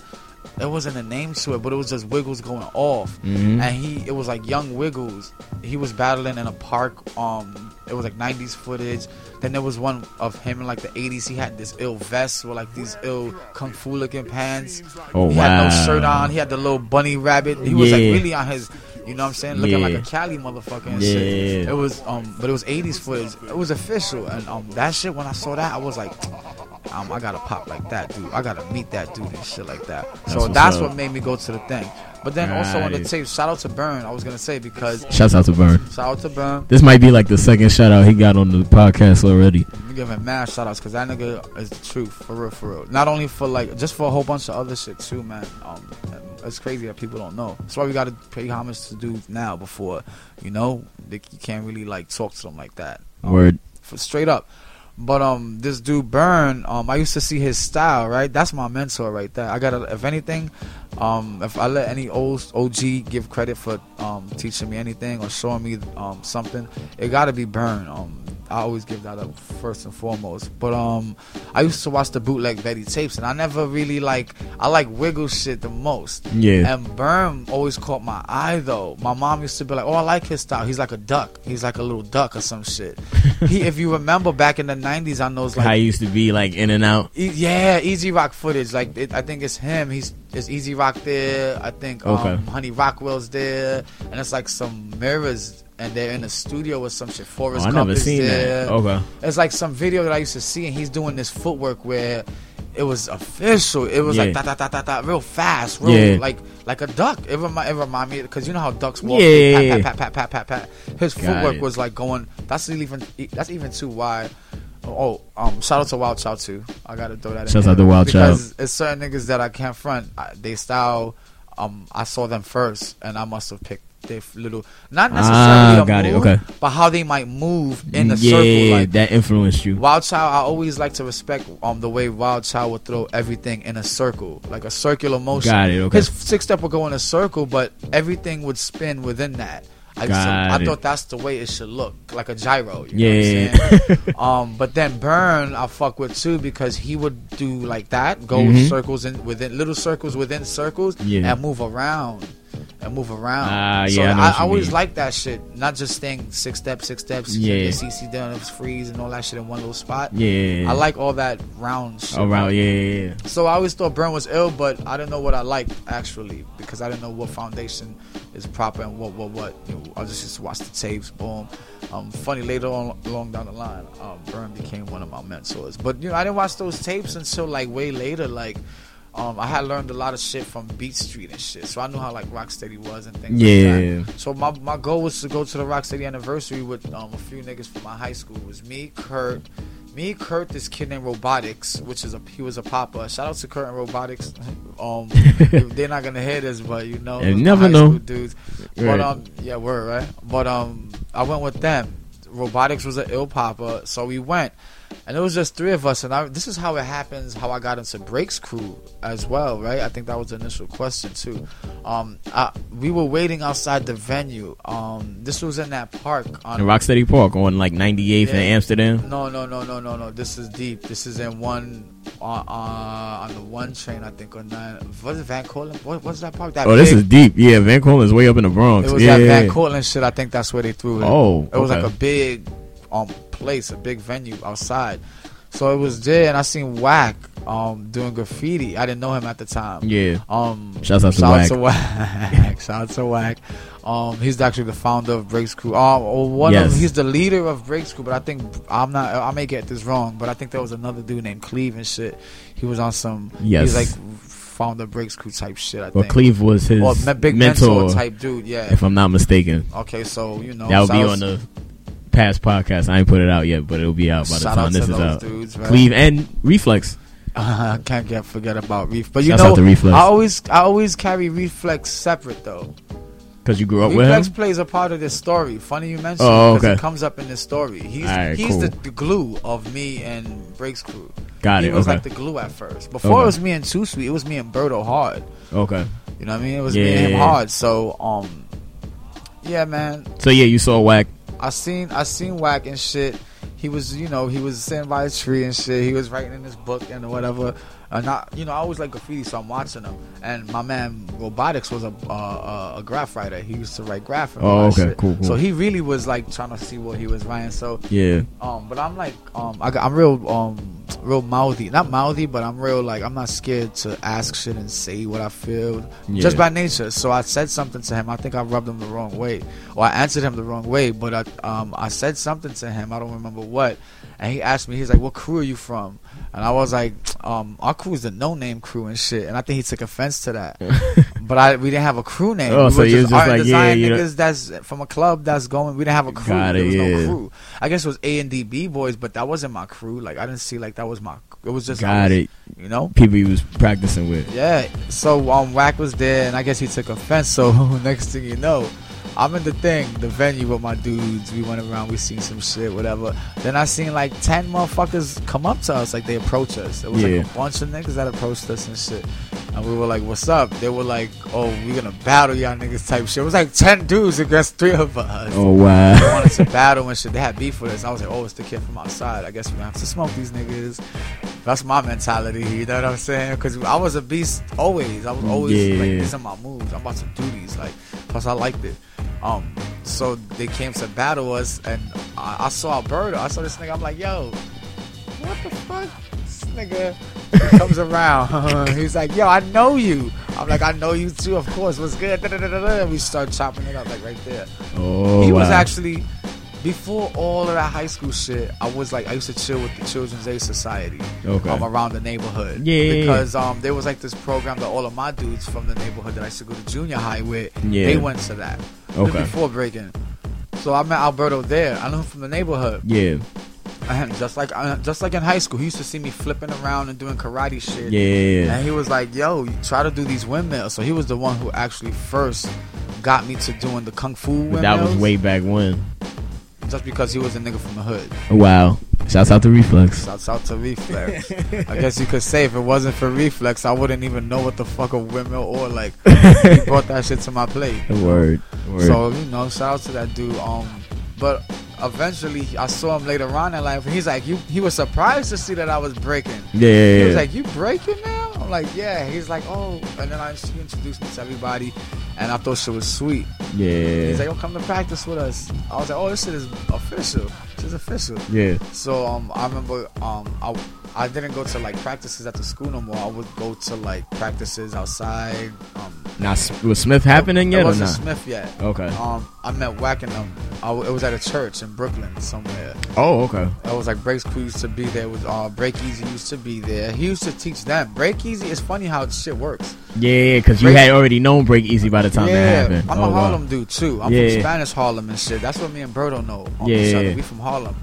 There wasn't a name to it, but it was just Wiggles going off, Mhm. and he it was like young Wiggles. He was battling in a park. Um, it was like '90s footage. Then there was one of him in like the '80s. He had this ill vest with like these ill kung fu looking pants. Oh He wow. had no shirt on. He had the little bunny rabbit. He was like really on his, you know what I'm saying, looking like a Cali motherfucker and Yeah. shit. It was um, but it was 80s footage. It was official, and um, that shit when I saw that, I was like, um, I gotta pop like that dude. I gotta meet that dude and shit like that. That's so that's up. what made me go to the thing. But then also on the Right. tape, shout out to Burn. I was gonna say because Shouts out to Burn. shout out to Burn. This might be like the second shout out he got on the podcast already. We give him mad shout outs because that nigga is the truth for real, for real. Not only for like, just for a whole bunch of other shit too, man. Um, it's crazy that people don't know. That's why we gotta pay homage to dudes now before, you know, they, you can't really like talk to them like that. Um, Word. for straight up. But um, this dude Burn, um, I used to see his style, right? That's my mentor right there. I gotta, if anything, um, if I let any old OG give credit for um teaching me anything or showing me um something, it gotta be Burn. Um, I always give that up first and foremost. But um, I used to watch the bootleg Betty tapes, and I never really like. I like Wiggle shit the most. Yeah. And Burn always caught my eye though. My mom used to be like, "Oh, I like his style. He's like a duck. He's like a little duck or some shit." he, if you remember back in the '90s, I know it's How like, he used to be like in and out. E- yeah, Easy Rock footage. Like, it, I think it's him. He's it's Easy Rock there. I think um, Okay. Honey Rockwell's there, and it's like some mirrors. And they're in a studio with some shit. Oh, Forrest I Gump never is seen there. that. Okay. It's like some video that I used to see, and he's doing this footwork where it was official. It was like Yeah. da da da da da, real fast, real Yeah. like like a duck. It remind, it remind me because you know how ducks walk. Yeah, pat, pat pat pat pat pat pat. His Got footwork it. was like going. That's even that's even too wide. Oh, um, shout out to Wild Child too. I gotta throw that. in there. out to Wild Child. because it's certain niggas that I can't front. I, they style. Um, I saw them first, and I must have picked their little not necessarily Ah, a got it, move, okay. but how they might move in a yeah, circle. Like that influenced you. Wild Child, I always like to respect um the way Wild Child would throw everything in a circle, like a circular motion. Got it, okay. His six step would go in a circle, but everything would spin within that. I, to, I thought that's the way it should look, like a gyro. You Yeah. Know what I'm saying? um, but then Burn, I fuck with too because he would do like that, go Mhm. circles in within little circles within circles, Yeah. and move around and move around. Ah, so yeah, I know I, always mean. like that shit. Not just staying six steps, six steps, Yeah. CC down, was freeze and all that shit in one little spot. Yeah. I like all that round shit. around. Yeah, yeah, yeah. So I always thought Burn was ill, but I didn't know what I liked actually because I didn't know what foundation is proper and what what what. You know, I just just to watch the tapes. Boom. Um, funny later on along down the line, um, Burn became one of my mentors. But you know, I didn't watch those tapes until like way later. Like, um, I had learned a lot of shit from Beat Street and shit, so I knew how like Rocksteady was and things. Yeah. Like that. So my my goal was to go to the Rocksteady anniversary with um, a few niggas from my high school. It was me, Kurt. Me, Kurt, this kid named Robotics, which is a he was a popper. Shout out to Kurt and Robotics. Um, they're not gonna hit us, but you know, You it was my never high know. dudes. Right. But um, yeah, we're right. But um, I went with them. Robotics was an ill popper, so we went, and it was just three of us. And I, this is how it happens. How I got into Breaks Crew as well, right? I think that was the initial question too. Um, I, we were waiting outside the venue. Um, this was in that park on In Rocksteady Park on like 98th Yeah. in Amsterdam. no, no, no, no, no, no. This is deep. This is in one uh, uh, on the one train, I think, on nine. Was it Van Cortlandt? What what's that park? That Oh, this is deep. Yeah, Van Cortlandt's way up in the Bronx. It was yeah, that yeah, Van. Cortlandt shit. I think that's where they threw it. Oh, it was okay. like a big um place, a big venue outside. So it was there, and I seen Whack um doing graffiti. I didn't know him at the time. Yeah. Um, Shouts out to shout out to Wack. shout out to Wack. Um, he's actually the founder of Breaks Crew. Um, or one Yes. of he's the leader of Breaks Crew, but I think I'm not. I may get this wrong, but I think there was another dude named Cleve and shit. He was on some. Yes. He's like founder Breaks Crew type shit. I Well, think. Cleve was his or big mentor, mentor type dude. Yeah. if I'm not mistaken. Okay, so you know that would be shout on the past podcast. I ain't put it out yet, but it'll be out by the shout time this is out. dudes, right? Cleve and Reflex. I can't get forget about Reflex. but you Shouts know Reflex. I always I always carry Reflex separate though. Because you grew up with Reflex plays a part of this story. Funny you mentioned Oh, because okay. it comes up in this story. He's Alright, he's cool. the, the glue of me and Breaks Crew. Got it he it. was Okay. like the glue at first. Before Okay. it was me and Too Sweet, it was me and Berto Hard. okay. You know what I mean? It was Yeah, me and him yeah. hard. So um, yeah, man. So, yeah, you saw Whack. I seen I seen Whack and shit. He was you know he was sitting by a tree and shit. He was writing in his book and whatever. And I you know I always like graffiti, so I'm watching him. And my man Robotics was a uh, a, a graph writer. He used to write graph. Oh, okay, cool, cool. So he really was like trying to see what he was writing. So Yeah. um, but I'm like um I, I'm real um real mouthy, not mouthy, but I'm real like I'm not scared to ask shit and say what I feel Yeah. just by nature. So I said something to him. I think I rubbed him the wrong way, or I answered him the wrong way. But I um I said something to him. I don't remember what, and he asked me. He's like, "What crew are you from?" And I was like, um, "Our crew is the No Name Crew and shit." And I think he took offense to that. but I we didn't have a crew name. Oh, we so were you just just like, yeah, you know- niggas that's from a club that's going. We didn't have a crew. Got there it, was no crew. I guess it was A and D B boys, but that wasn't my crew. Like I didn't see like that was my. It was just Got was- it. You know. People he was practicing with. Yeah. So um, Wack was there, and I guess he took offense. So next thing you know, I'm in the thing, the venue with my dudes. We went around, we seen some shit, whatever. Then I seen like ten motherfuckers come up to us, like they approach us. It was Yeah. like a bunch of niggas that approached us and shit. And we were like, "What's up?" They were like, "Oh, we gonna battle y'all niggas," type shit. It was like ten dudes against three of us. Oh, They wow. wanted to battle and shit. They had beef with us. I was like, oh, it's the kid from outside. I guess we gonna have to smoke these niggas. That's my mentality. You know what I'm saying? Because I was a beast always. I was always Yeah, like, these are my moves. I'm about to do these. Like, plus I liked it. Um, so they came to battle us, and I, I saw Alberto. I saw this nigga. I'm like, yo, what the fuck? This nigga comes around. He's like, yo, I know you. I'm like, I know you too. Of course. What's good? Da-da-da-da-da. We start chopping it up like right there Oh, he was actually before all of that high school shit. I was like, I used to chill with the Children's Aid Society Okay. um, around the neighborhood. Yeah, yeah, yeah. because um, there was like this program that all of my dudes from the neighborhood that I used to go to junior high with, Yeah. they went to that. Okay. before breaking. So I met Alberto there. I knew him from the neighborhood. Yeah. And just like uh, just like in high school, he used to see me flipping around and doing karate shit. Yeah. And he was like, "Yo, you try to do these windmills." So he was the one who actually first got me to doing the kung fu But windmills. that was way back when. Just because he was a nigga from the hood. Wow. Shouts out to Reflex. Shouts out to Reflex. I guess you could say if it wasn't for Reflex, I wouldn't even know what the fuck a windmill or like. he brought that shit to my plate. Word. Word. So you know, shout out to that dude. Um, but eventually I saw him later on in life, and he's like, you. He was surprised to see that I was breaking. yeah, He was like, "You breaking now?" I'm like, "Yeah." He's like, "Oh," and then I he introduced me to everybody, and I thought she was sweet. yeah. He's like, "Oh, come to practice with us." I was like, "Oh, this shit is official. This is official." yeah. So um, I remember um, I I didn't go to like practices at the school no more. I would go to like practices outside. Um, Now, was Smith happening it yet or wasn't? Smith yet. Okay. Um, I met Wackenham. I it was at a church in Brooklyn somewhere. Oh, okay. It was like Break School used to be there. With uh, Break Easy used to be there. He used to teach them. Break Easy. It's funny how shit works. Yeah, because you had already known Break Easy by the time yeah, that happened. I'm oh, a wow. Harlem dude too. I'm Yeah. from Spanish Harlem and shit. That's what me and Berto know yeah, yeah. We from Harlem.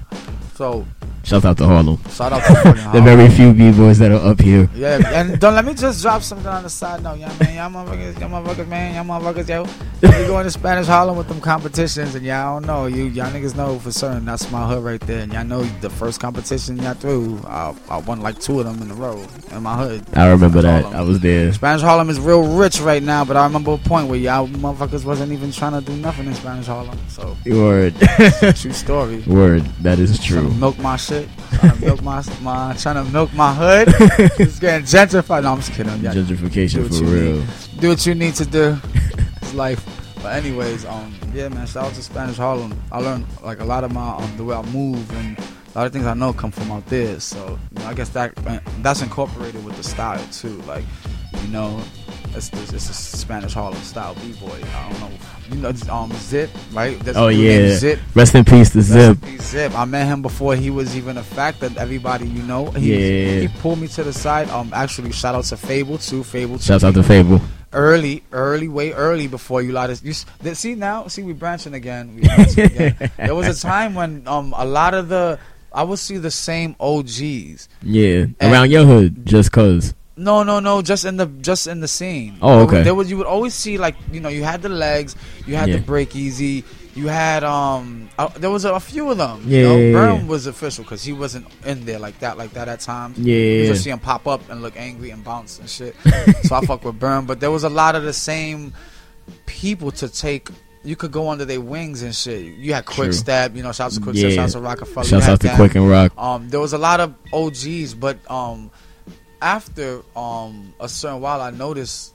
So Shouts out to Harlem. shout out to The very few b boys that are up here. Yeah, and don't let me just drop something on the side note, yeah, man. Y'all motherfuckers, y'all motherfuckers, man, y'all motherfuckers, yo. We going to Spanish Harlem with them competitions, and y'all don't know, you y'all niggas know for certain that's my hood right there, and y'all know the first competition y'all threw, I, I won like two of them in a row in my hood. I remember Spanish that. Harlem. I was there. Spanish Harlem is real rich right now, but I remember a point where y'all motherfuckers wasn't even trying to do nothing in Spanish Harlem. So Word. true story. Word. That is true. milk my shit. Trying to milk my, my trying to milk my hood. It's getting gentrified. No, I'm just kidding. Yeah, Gentrification for real. do what you need to do. It's life. But anyways, um, yeah, man. Shout out to Spanish Harlem. I learned like a lot of my um the way I move and a lot of things I know come from out there. So you know, I guess that uh, that's incorporated with the style too. Like you know, it's it's, it's a Spanish Harlem style b boy. I don't know. You know, um, Zip, right? That's Oh, yeah. Zip. Rest in peace to Zip. peace, Zip. I met him before he was even a fact that everybody you know. He, Yeah. He pulled me to the side. Um, actually, shout out to Fabel too. Fabel. Shout out to Fabel. Early, early, way early before you lot of you see now. See, we branching again. We branching again. There was a time when um a lot of the I would see the same OGs. Yeah. And- Around your hood, just cause. No, no, no. Just in the just in the scene. Oh, okay. There was you would always see like you know you had the legs, you had Yeah. the break easy, you had um uh, there was a, a few of them. Yeah, you know? yeah. Burn was official because he wasn't in there like that like that at times. You Yeah. just see him pop up and look angry and bounce and shit. so I fuck with Burn, but there was a lot of the same people to take. You could go under their wings and shit. You had Quick True. Step, you know. Shouts to Quick Yeah. Step, shouts to Rokafella. you Shouts out to. Quick and Rock. Um, there was a lot of OGs, but um, after um a certain while, I noticed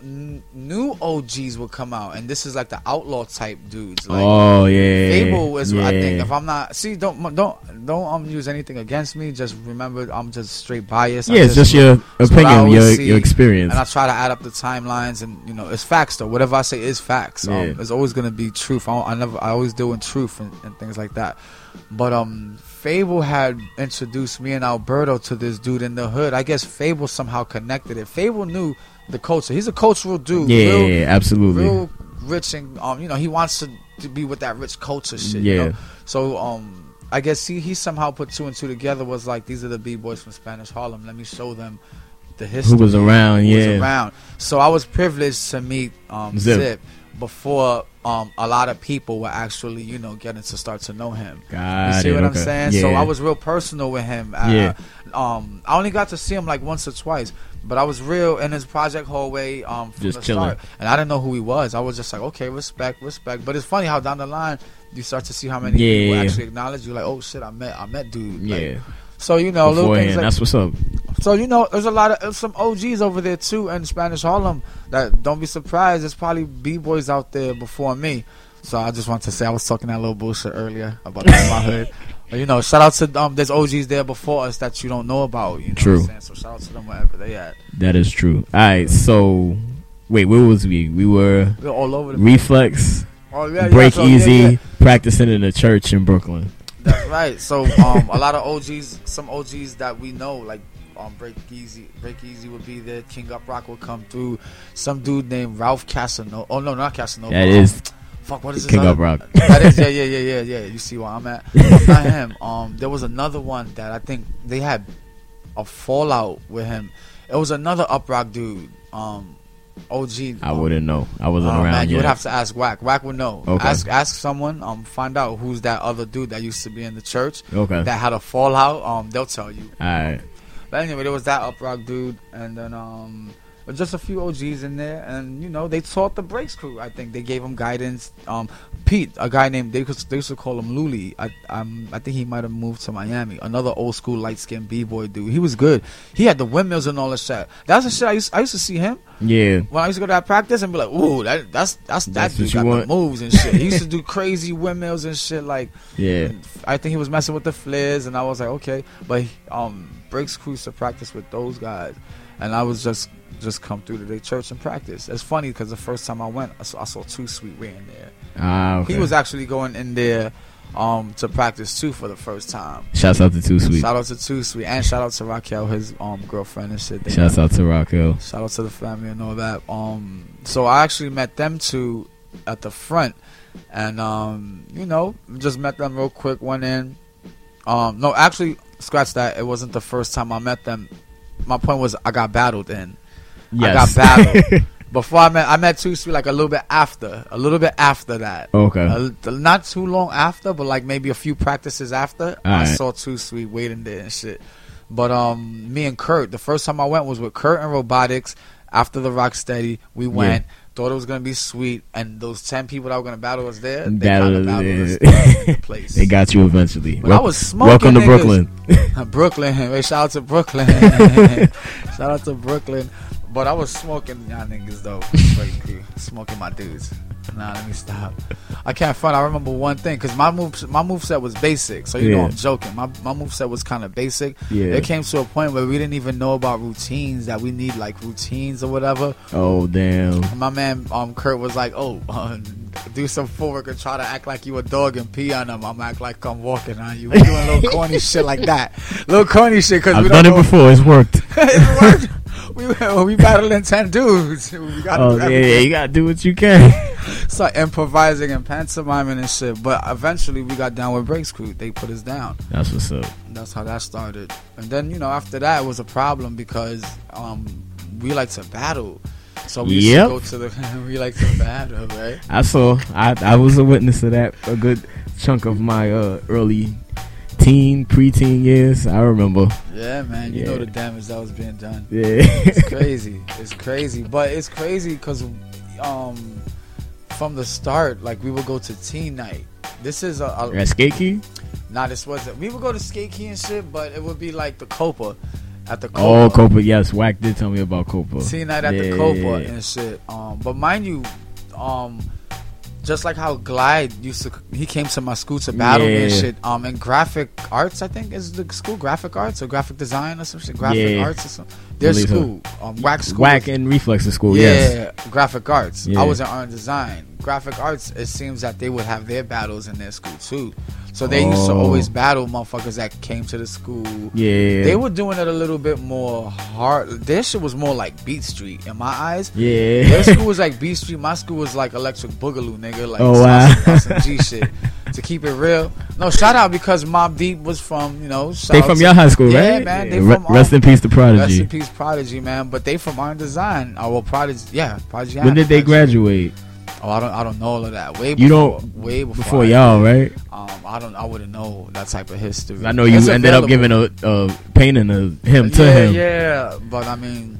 n- new OGs would come out, and this is like the outlaw type dudes. Like oh yeah. Fabel is, yeah. I think, if I'm not see, don't don't don't um use anything against me. Just remember, I'm just straight biased. Yeah, it's just your that's opinion, your see. your experience. and I try to add up the timelines, and you know, it's facts though. Whatever I say is facts. Um, Yeah. It's always gonna be truth. I, I never, I always deal in truth and, and things like that. But um, Fabel had introduced me and Alberto to this dude in the hood. I guess Fabel somehow connected it. Fabel knew the culture. He's a cultural dude. yeah, real, yeah, absolutely. real rich and um, you know, he wants to, to be with that rich culture shit. Yeah. You know? So um, I guess he he somehow put two and two together. Was like these are the b boys from Spanish Harlem. Let me show them the history. Who was around? who Yeah. was around. So I was privileged to meet um, Zip. Zip. Before um, a lot of people were actually, you know, getting to start to know him. Got You see it, what I'm saying? Yeah. So I was real personal with him. Uh, Yeah. Um, I only got to see him like once or twice, but I was real in his project hallway um, from Just the chilling. start, and I didn't know who he was. I was just like, okay, respect, respect. But it's funny how down the line you start to see how many Yeah, people yeah. actually acknowledge you. Like, oh shit, I met, I met dude. Like, yeah. So you know, little things like that's what's up. so you know, there's a lot of some OGs over there too in Spanish Harlem. That don't be surprised. There's probably b boys out there before me. So I just want to say I was talking that little bullshit earlier about my hood. But, you know, shout out to um, there's OGs there before us that you don't know about. You know True. What I'm saying? So shout out to them wherever they at. That is true. All right, so wait, where was we? We were We're all over the. reflex, oh yeah, yeah, break so, yeah, easy, yeah. practicing in a church in Brooklyn. That's right. So um, a lot of OGs, some OGs that we know, like um, Break Easy, Break Easy would be there. King Up Rock would come through. Some dude named Ralph Casanova. Oh no, not Casanova. That is. Um, fuck, what is King Up Rock. that is yeah, yeah, yeah, yeah, yeah. You see where I'm at? not him. Um, there was another one that I think they had a fallout with him. It was another up rock dude. Um, OG. I wouldn't know. I wasn't Oh, around man, you yet. would have to ask Whack. Whack would know. Okay. Ask ask someone. Um, find out who's that other dude that used to be in the church okay. that had a fallout. Um, they'll tell you. All right. But anyway, there was that up rock dude, and then um, just a few OGs in there, and you know they taught the breaks crew. I think they gave him guidance. Um, Pete, a guy named they used, they used to call him Luli. I um, I think he might have moved to Miami. Another old school light skinned b boy dude. He was good. He had the windmills and all that shit. That's the shit I used I used to see him Yeah. when I used to go to that practice and be like, ooh, that that's that's that That's dude what you got want? the moves and shit. He used to do crazy windmills and shit like. Yeah. I think he was messing with the flares, and I was like, okay. But um, breaks crew used to practice with those guys, and I was just just come through to their church and practice. It's funny because the first time I went, I saw, I saw Too Sweet way in there. Ah, okay. He was actually going in there um to practice too for the first time. Shouts out to Too Sweet. Shout out to Too Sweet and shout out to Raquel, his um girlfriend and shit. They Shouts out to Raquel. Shout out to the family and all that. Um, so I actually met them two at the front, and um, you know, just met them real quick. Went in. Um, no, actually, scratch that. It wasn't the first time I met them. My point was I got battled in. Yes. I got battled before I met. I met Too Sweet like a little bit after, a little bit after that. okay. Uh, not too long after, but like maybe a few practices after, I saw Too Sweet waiting there and shit. But um, me and Kurt, the first time I went was with Kurt and Robotics. After the Rocksteady, we went. Thought it was gonna be sweet, and those ten people that were gonna battle us there, they Battled, battled yeah. the place. they got you eventually. But I was smoking. Welcome to niggas. Brooklyn. Brooklyn. Hey, shout out to Brooklyn. shout out to Brooklyn. But I was smoking y'all niggas though. Crew. Smoking my dudes. Nah, let me stop. I can't front. I remember one thing because my move my move set was basic. So you know I'm joking. My my move set was kind of basic. Yeah. It came to a point where we didn't even know about routines that we need like routines or whatever. Oh damn. And my man um Kurt was like, "Oh, uh, do some footwork and try to act like you a dog and pee on them. I'm act like I'm walking on you. We doing little corny shit like that, little corny shit because we I've don't done it before. It's worked. it worked. We we battling ten dudes. We got Oh yeah, yeah. You gotta do what you can. start improvising and pantomiming and shit. But eventually we got down with Breaks Crew. They put us down. That's what's up. That's how that started. And then you know after that it was a problem because um we like to battle. So we Yep. used to go to the we like to battle, right? I saw. I I was a witness to that. A good chunk of my uh, early teen, preteen years. I remember. Yeah, man. You know the damage that was being done. Yeah. It's crazy. it's crazy, but it's crazy because um from the start, like we would go to teen night. This is a, a At Skate Key? Nah, this wasn't. We would go to skate key and shit, but it would be like the Copa at the Copa. Oh, Copa. Yes, Wack did tell me about Copa. Teen night at Yeah, the Copa yeah, yeah. and shit. Um, but mind you, um, just like how Glide used to, he came to my school to battle me and shit. Um, in graphic arts, I think is the school graphic arts or graphic design or some shit. Graphic Yeah. arts or something. Their Believe school, um, Wax school. Whack and Reflex school. yeah, Yes. graphic arts. Yeah. I was in art and design. Graphic arts. It seems that they would have their battles in their school too. So they used to Oh. always battle motherfuckers that came to the school. Yeah. They were doing it a little bit more hard. Their shit was more like Beat Street in my eyes. Yeah. Their school was like Beat Street. My school was like Electric Boogaloo, nigga. Like Oh, wow. some, G shit. To keep it real, no shout out because Mobb Deep was from you know. They from your high school, right? Yeah, right? man, they Re- from, Rest um, in peace to Prodigy. Rest in peace, Prodigy, man. But they from Iron Design. Oh well, Prodigy. Yeah, Prodigy. When did they Prodigy. graduate? Oh, I don't. I don't know all of that. Way You don't- way before, Before y'all, right? Um, I don't. I wouldn't know that type of history. I know you It's ended up giving a, a painting of him to yeah, him. Yeah, but I mean,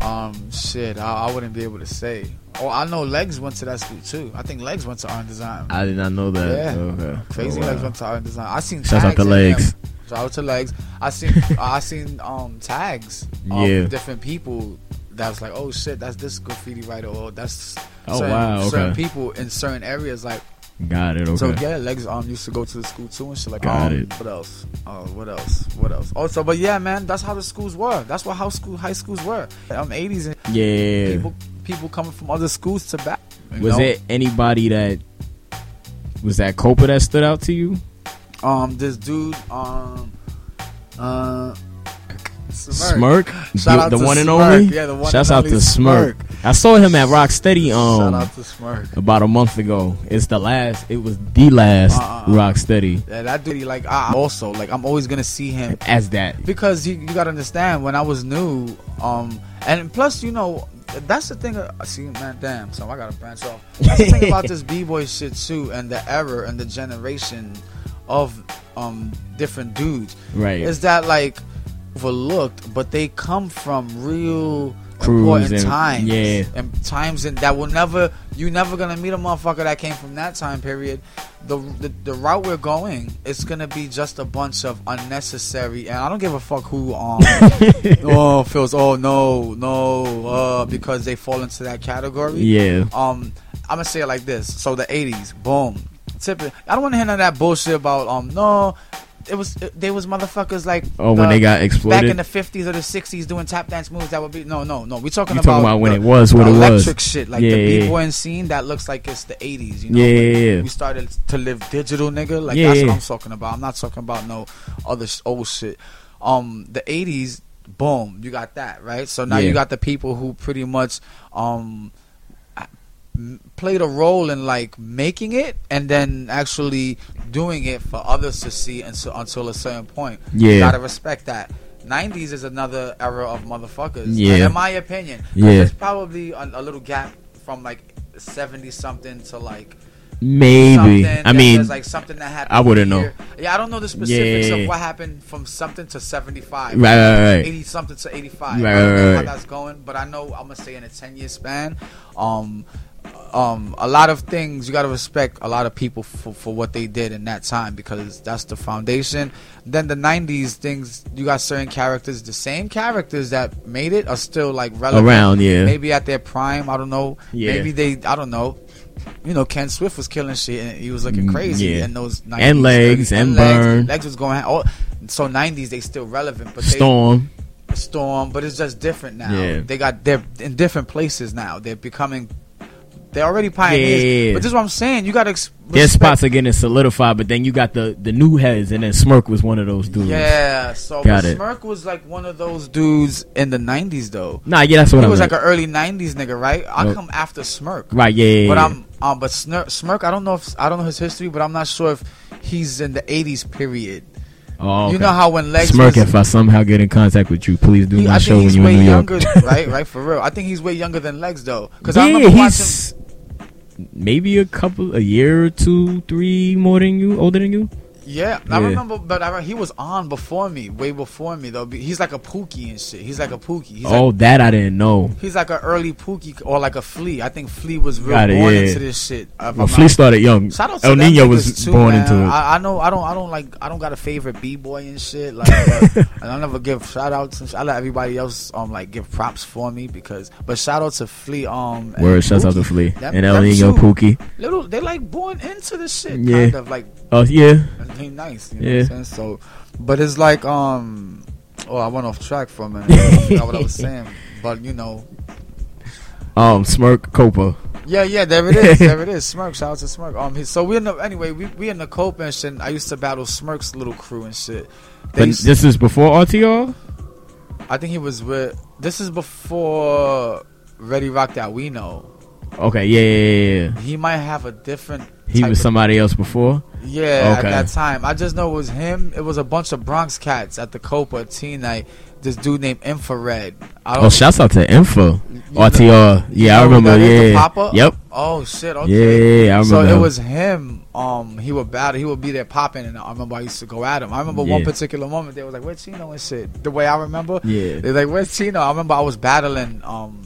um, shit, I, I wouldn't be able to say. Oh, I know Legs went to that school too. I think Legs went to art and design. I did not know that. Yeah. Okay. Crazy Oh, wow. Legs went to art and design. I seen Shout out to Legs. Shout out to Legs. I seen I seen um tags of Yeah. different people that was like, oh shit, that's this graffiti writer or that's Oh, certain, wow, certain people in certain areas like Got it. Okay. so yeah, legs um used to go to the school too and shit like Got um, it. What else? Oh, what else? What else? Also, but yeah, man, that's how the schools were. That's what how school high schools were. Um, eighties and yeah. people people coming from other schools to back. was know? it anybody that was that Copa that stood out to you? um this dude um uh Smirk. Smirk, Shout the, out the to one and Smirk. only. Yeah, the one Shouts and out to Smirk. Smirk. I saw him at Rocksteady Shout um out to Smirk. about a month ago. It's the last. It was the last Uh-uh. Rocksteady Yeah, that dude. Like I also like I'm always gonna see him as that. because you, you gotta understand when I was new, um, and plus you know that's the thing. uh, See, man, damn. So I gotta branch off. That's the thing about this b boy shit too, and the era and the generation of um different dudes Right. is that like overlooked, but they come from real important and- times. yeah. and times and that will never you never gonna meet a motherfucker that came from that time period. The, the the route we're going it's gonna be just a bunch of unnecessary, and I don't give a fuck who um oh feels oh no no uh because they fall into that category. yeah. Um, I'm gonna say it like this. So the '80s, boom. Tip it. I don't want to hear none of that bullshit about um. No, it was they was motherfuckers like. Oh, when they got exploded back in the '50s or the '60s doing tap dance moves. That would be no, no, no. We talking about talking about when the- it was what it was. electric shit, like Yeah, the yeah, b boy scene that looks like it's the '80s. You know, Yeah, yeah, yeah. We started to live digital, nigga. Like Yeah, that's yeah. what I'm talking about. I'm not talking about no other old shit. Um, the '80s, boom, you got that right. So now Yeah. you got the people who pretty much um played a role in like making it and then actually doing it for others to see until, until a certain point. Yeah. You gotta respect that. 90s is another era of motherfuckers. Yeah. And in my opinion. Yeah. There's probably a, a little gap from like 70 something to like Maybe. I mean, there's like something that happened. I wouldn't know. Yeah, I don't know the specifics Yeah. of what happened from something to 75. Right, right, right. 80 something to 85. Right, I don't know right. how that's going, but I know I'm gonna say in a 10 year span, um, um, a lot of things you gotta respect a lot of people for, for what they did in that time because that's the foundation. Then the 90s things, you got certain characters, the same characters that made it are still like relevant. Around, yeah. Maybe at their prime, I don't know. Yeah. Maybe they, I don't know. You know, Ken Swift was killing shit and he was looking Mm, crazy yeah. in those 90s. And Legs, 30s. and legs, Burn. legs was going. All, so 90s they still relevant, but they, Storm. Storm, but it's just different now. Yeah. They got they're in different places now. They're becoming they're already pioneers. Yeah. But this is what I'm saying. You got to Their spots are getting solidified, but then you got the the new heads, and then Smirk was one of those dudes. Yeah, so Got it. Smirk was like one of those dudes in the '90s, though. Nah, yeah, that's what He I was meant. like an early '90s nigga, right? I Yep. come after Smirk, right, yeah, yeah, but yeah. I'm um, but Snir- Smirk, I don't know if I don't know his history, but I'm not sure if he's in the '80s period. Oh, You know how when Legs Smirk, was, if I somehow get in contact with you, please do he, I show when you're in New York. younger, right? Right for real. I think he's way younger than Legs though, because I yeah, remember watching. Maybe a couple, a year or two, three more than you, older than you. Yeah, I Yeah. remember, but I, he was on before me, way before me though. He's like a Pookie and shit. He's like a Pookie. He's oh, like, that I didn't know. he's like an early Pookie or like a Flea. I think Flea was real Got it, born yeah. into this shit. Well, I'm Flea not- started young. Shout El Nino was too, born man. into it. I, I know. I don't. I don't like. I don't got a favorite b boy and shit. Like, and I never give shout outs. And sh- I let everybody else um like give props for me because. But shout out to Flea. Um, Word, shouts out to Flea Them- and El Nino Pookie. Little, they like born into this shit. Yeah. Kind of like Oh yeah, and he nice. You know Yeah. what I'm saying? So, but it's like um. Oh, I went off track for a minute. Forgot what I was saying. But you know, um, Smirk Copa. yeah, yeah, there it is, there it is. Smirk, shout out to Smirk. Um, he, so we in the anyway, we we in the cope and shit. and I used to battle Smirk's little crew and shit. They But this is before RTR. I think he was with. This is before Ready Rock that we know. Okay, yeah, yeah, yeah, yeah. He might have a different. He was somebody else before. Yeah, Okay. at that time. I just know it was him. It was a bunch of Bronx cats at the Copa teen night. This dude named Infrared. I Oh, shouts out to Info. RTR. Yeah, I remember. that is, the Yeah. Yep. Oh shit. Yeah, Okay. yeah, yeah, I So it was him. Um, he would battle. He would be there popping, and I remember I used to go at him. I remember one particular moment. They was like, "Where's Chino and shit?" The way I remember. Yeah. They're like, "Where's Chino?" I remember I was battling. Um,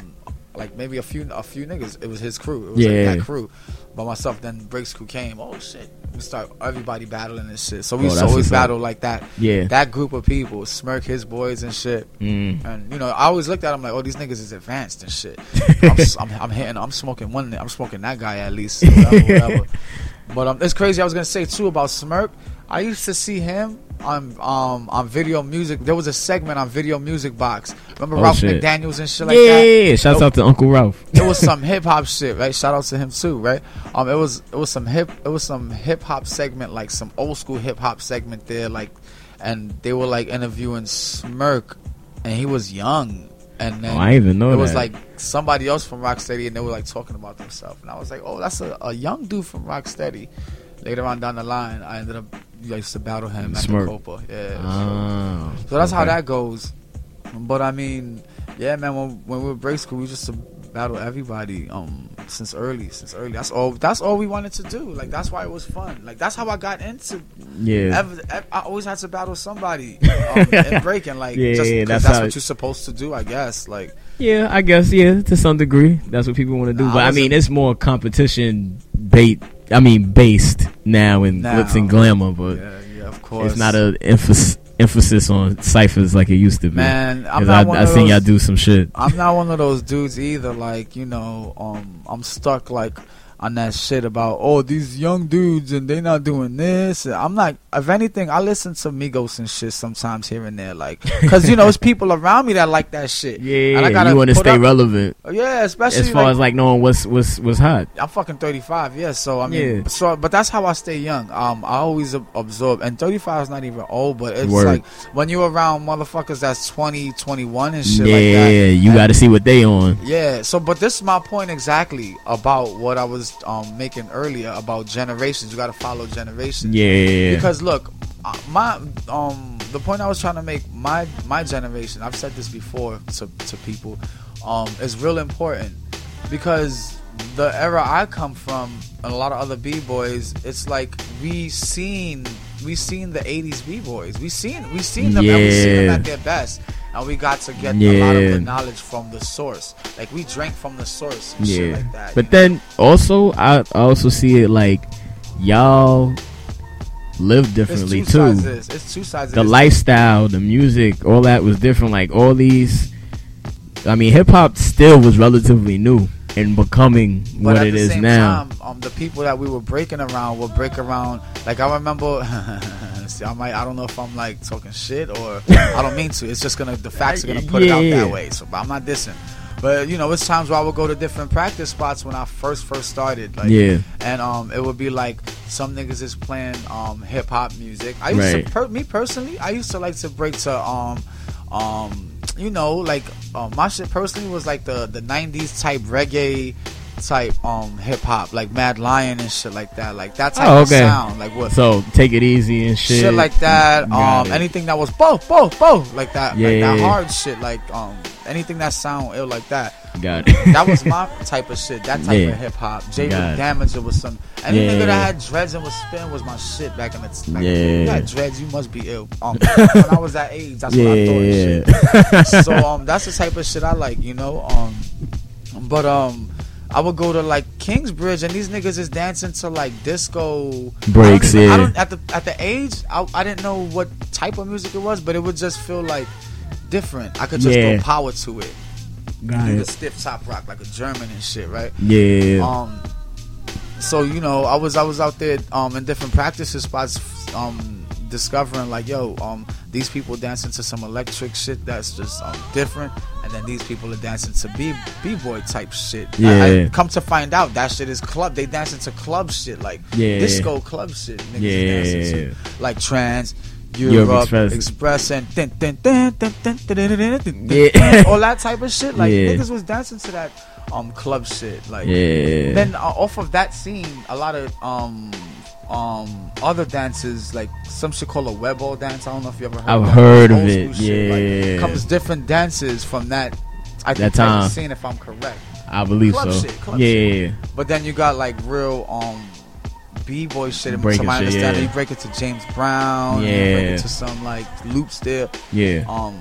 like maybe a few a few niggas. It was his crew. It was Yeah. like that crew. By myself. Then Breaks crew came. Oh shit. We start everybody battling and shit. So we Oh, used to always up. battle like that. Yeah. That group of people, Smirk his boys and shit. Mm. And you know, I always looked at him like, "Oh, these niggas is advanced and shit." I'm, I'm, I'm hitting, I'm smoking one, I'm smoking that guy at least. Whatever, whatever. But um, it's crazy. I was gonna say too about Smirk. I used to see him on um on video music. There was a segment on Video Music Box. Remember Oh, Ralph shit. McDaniels and shit like yeah, that. yeah, yeah. Shouts out to Uncle Ralph. It was some hip hop shit, right? Shout out to him too, right? Um, it was it was some hip it was some hip hop segment, like some old school hip hop segment there, like, and they were like interviewing Smirk, and he was young, and then Oh, I even know it was that. like somebody else from Rocksteady, and they were like talking about themselves, and I was like, oh, that's a, a young dude from Rocksteady. Later on down the line, I ended up I used to battle him at the Copa, yeah. so- Oh, so that's how that goes. But I mean, yeah, man. When, when we were break school, we just to battle everybody um since early, since early. That's all. That's all we wanted to do. Like that's why it was fun. Like that's how I got into. Yeah. Ever, ev- I always had to battle somebody um, in breaking. Like Yeah, just yeah, that's that's, what it- you're supposed to do. I guess. Like Yeah, I guess yeah, to some degree, that's what people want to do. Nah, but I mean, it's more competition bait. I mean, based now in Now. glitz and glamour, but yeah, yeah, of course. it's not an emphasis emphasis on ciphers like it used to be. man. I'm not I, one I of seen those, y'all do some shit. I'm not one of those dudes either. Like you know, um, I'm stuck like on that shit about oh these young dudes and they not doing this. I'm not. If anything, I listen to Migos and shit sometimes here and there, like because you know it's people around me that like that shit. Yeah, and I gotta you want to stay up- relevant Yeah, especially as far like, as like knowing what's what's what's hot. I'm fucking 35, yeah. So I mean, Yeah. so but that's how I stay young. Um, I always absorb, and 35 is not even old, but it's Word. like when you're around motherfuckers that's 20, 21 and shit yeah, like that. you got to see what they on. Yeah. So, but this is my point exactly about what I was um making earlier about generations. You got to follow generations. Yeah, Because look, uh, my um the point I was trying to make my my generation. I've said this before to to people, um, is real important because the era I come from and a lot of other b boys, it's like we seen we seen the '80s b boys. We seen we seen them and we seen them at their best. And we got to get a lot of the knowledge from the source. Like we drank from the source and shit yeah. like that. but you know? then also, I also see it like y'all live differently too. this. It's two sides. the lifestyle, the music, all that was different. Like all these, I mean, hip hop still was relatively new and becoming But what at it the is same now. Time, um, the people that we were breaking around would break around. Like I remember, see, I might, I don't know if I'm like talking shit or I don't mean to. It's just gonna, the facts are gonna put it out Yeah. that way. So, but I'm not dissing. But you know, it's times where I would go to different practice spots when I first first started. Like, yeah, and um, it would be like some niggas is playing um hip hop music. I used Right. to, per- me personally, I used to like to break to um, um, you know, like um, my shit personally was like the the '90s type reggae type um hip hop, like Mad Lion and shit like that, like that type Oh, of sound, like what. so take it easy and shit. Shit like that, Got um, it. anything that was both, both, both, like that, like Yeah. that hard shit, like um, anything that sound ill like that Got it. that was my type of shit. That type Yeah. of hip hop. J Got it. Damager was some. Any Yeah. nigga that had dreads and was spin was my shit back in the. Like, Yeah. You had dreads, you must be ill. Um, when I was that age, that's what I thought. yeah, shit. So um, that's the type of shit I like, you know. Um, but um. I would go to like Kingsbridge and these niggas is dancing to like disco Breaks, I don't even- I yeah. don't, at the at the age, I, I didn't know what type of music it was, but it would just feel like different. I could just Yeah. throw power to it Got do the stiff top rock like a German and shit, right? yeah. Um, so you know, I was I was out there um in different practice spots, um, discovering like, yo, um, these people dancing to some electric shit that's just um different, and then these people are dancing to b b boy type shit. I- I, Yeah. come to find out, that shit is club. They dancing to club shit like Yeah. disco club shit. Niggas Yeah. dancing to like trance. Europe Europe, Express. Express. and dun, dun, dun, dun, dun, dun, dun, dun, dun, dun, Yeah. all that type of shit. Like Yeah. niggas was dancing to that um club shit. Like yeah. then uh, off of that scene, a lot of um um other dances like some shit called a web ball dance. I don't know if you ever heard. I've that. heard of it, yeah. Like, comes different dances from that. I think That of time. scene, if I'm correct. I believe club so. shit, club yeah. But then you got like real um b-boy shit. Breaking to my shit, understanding, yeah. you break it to James Brown. Yeah. You break it to some like loops there. Yeah. Um,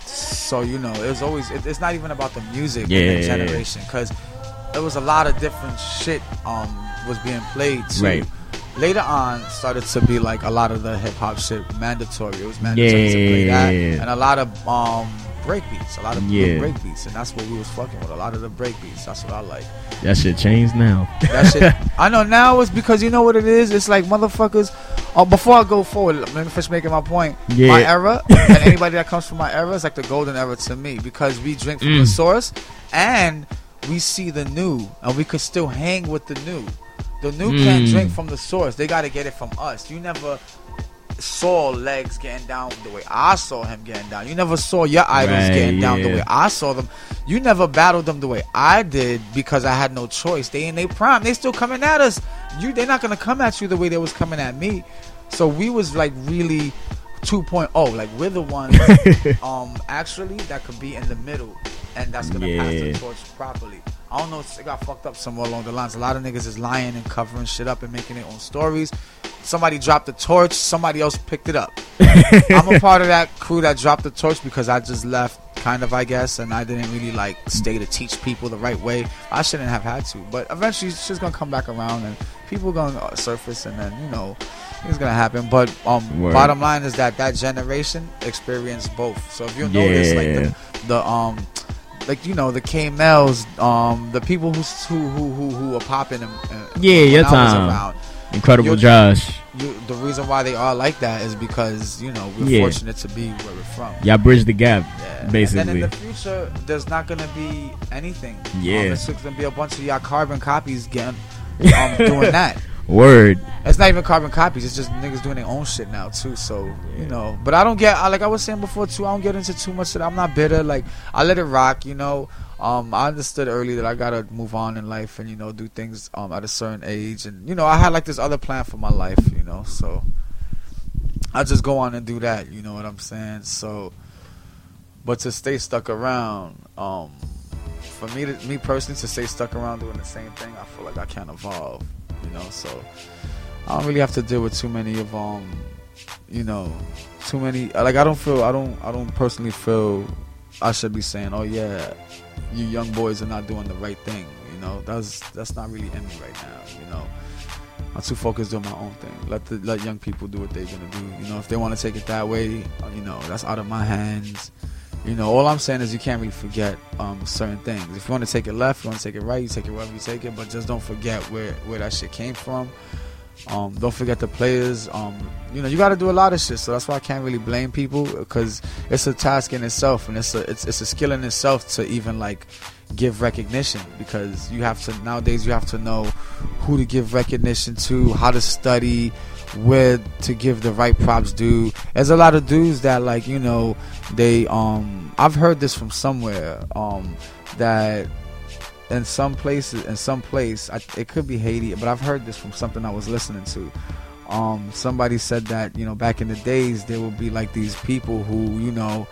so you know, it was always. It, it's not even about the music Yeah, in yeah, yeah. generation because there was a lot of different shit um was being played too. Right. Later on, started to be like a lot of the hip hop shit mandatory. It was mandatory to play that, Yeah. and a lot of um break beats, a lot of Yeah. break beats, and that's what we was fucking with. A lot of the break beats. That's what I like. That shit changed now. That shit. I know now it's because you know what it is. It's like motherfuckers. Oh, before I go forward, let me finish making my point. Yeah. My era and anybody that comes from my era is like the golden era to me because we drink from the Mm. source and we see the new and we could still hang with the new. The new can't Mm. drink from the source. They got to get it from us. You never saw legs getting down the way I saw him getting down. You never saw your idols Right, getting down the way I saw them. You never battled them the way I did because I had no choice. They in their prime. They still coming at us. You they're not gonna come at you the way they was coming at me. So we was like really 2.0. Like we're the ones um actually that could be in the middle and that's gonna pass the torch properly. I don't know. It got fucked up somewhere along the lines. A lot of niggas is lying and covering shit up and making their own stories. Somebody dropped the torch. Somebody else picked it up. I'm a part of that crew that dropped the torch because I just left, kind of, I guess, and I didn't really like stay to teach people the right way. I shouldn't have had to, but eventually it's just gonna come back around and people gonna surface, and then you know it's gonna happen. But um, Word. bottom line is that that generation experienced both. So if you notice, like the, the um. Like you know the K Mels, um, the people who who who who, who are popping. Uh, Yeah, your time. around, Incredible Josh. you, the reason why they are like that is because you know we're Yeah. fortunate to be where we're from. Y'all bridged the gap, Yeah. And then in the future, there's not gonna be anything. Yeah. um, it's gonna be a bunch of y'all carbon copies getting um, doing that. Word. It's not even carbon copies. It's just niggas doing their own shit now too. So you know, but I don't get I- like I was saying before too. I don't get into too much. Of that. I'm not bitter. Like I let it rock. You know. Um, I understood early that I gotta move on in life and you know do things um at a certain age and you know I had like this other plan for my life. You know, so I just go on and do that. You know what I'm saying? So, but to stay stuck around, um, for me to me personally to stay stuck around doing the same thing, I feel like I can't evolve. You know, so I don't really have to deal with too many of um, you know, too many. Like I don't feel I don't I don't personally feel I should be saying, oh yeah, you young boys are not doing the right thing. You know, that's that's not really in me right now. You know. I'm too focused on my own thing. Let the let young people do what they're gonna do. You know, if they want to take it that way, uh, you know, that's out of my hands. You know, all I'm saying is you can't really forget um, certain things. If you want to take it left, you want to take it right, you take it wherever you take it, but just don't forget where where that shit came from. Um, don't forget the players. Um, you know, you got to do a lot of shit. So that's why I can't really blame people because it's a task in itself, and it's a it's, it's a skill in itself to even like give recognition because you have to nowadays you have to know who to give recognition to, how to study, where to give the right props due. There's a lot of dudes that like you know they um I've heard this from somewhere um that in some places in some place I, it could be Haiti but I've heard this from something I was listening to. Um somebody said that you know back in the days there would be like these people who you know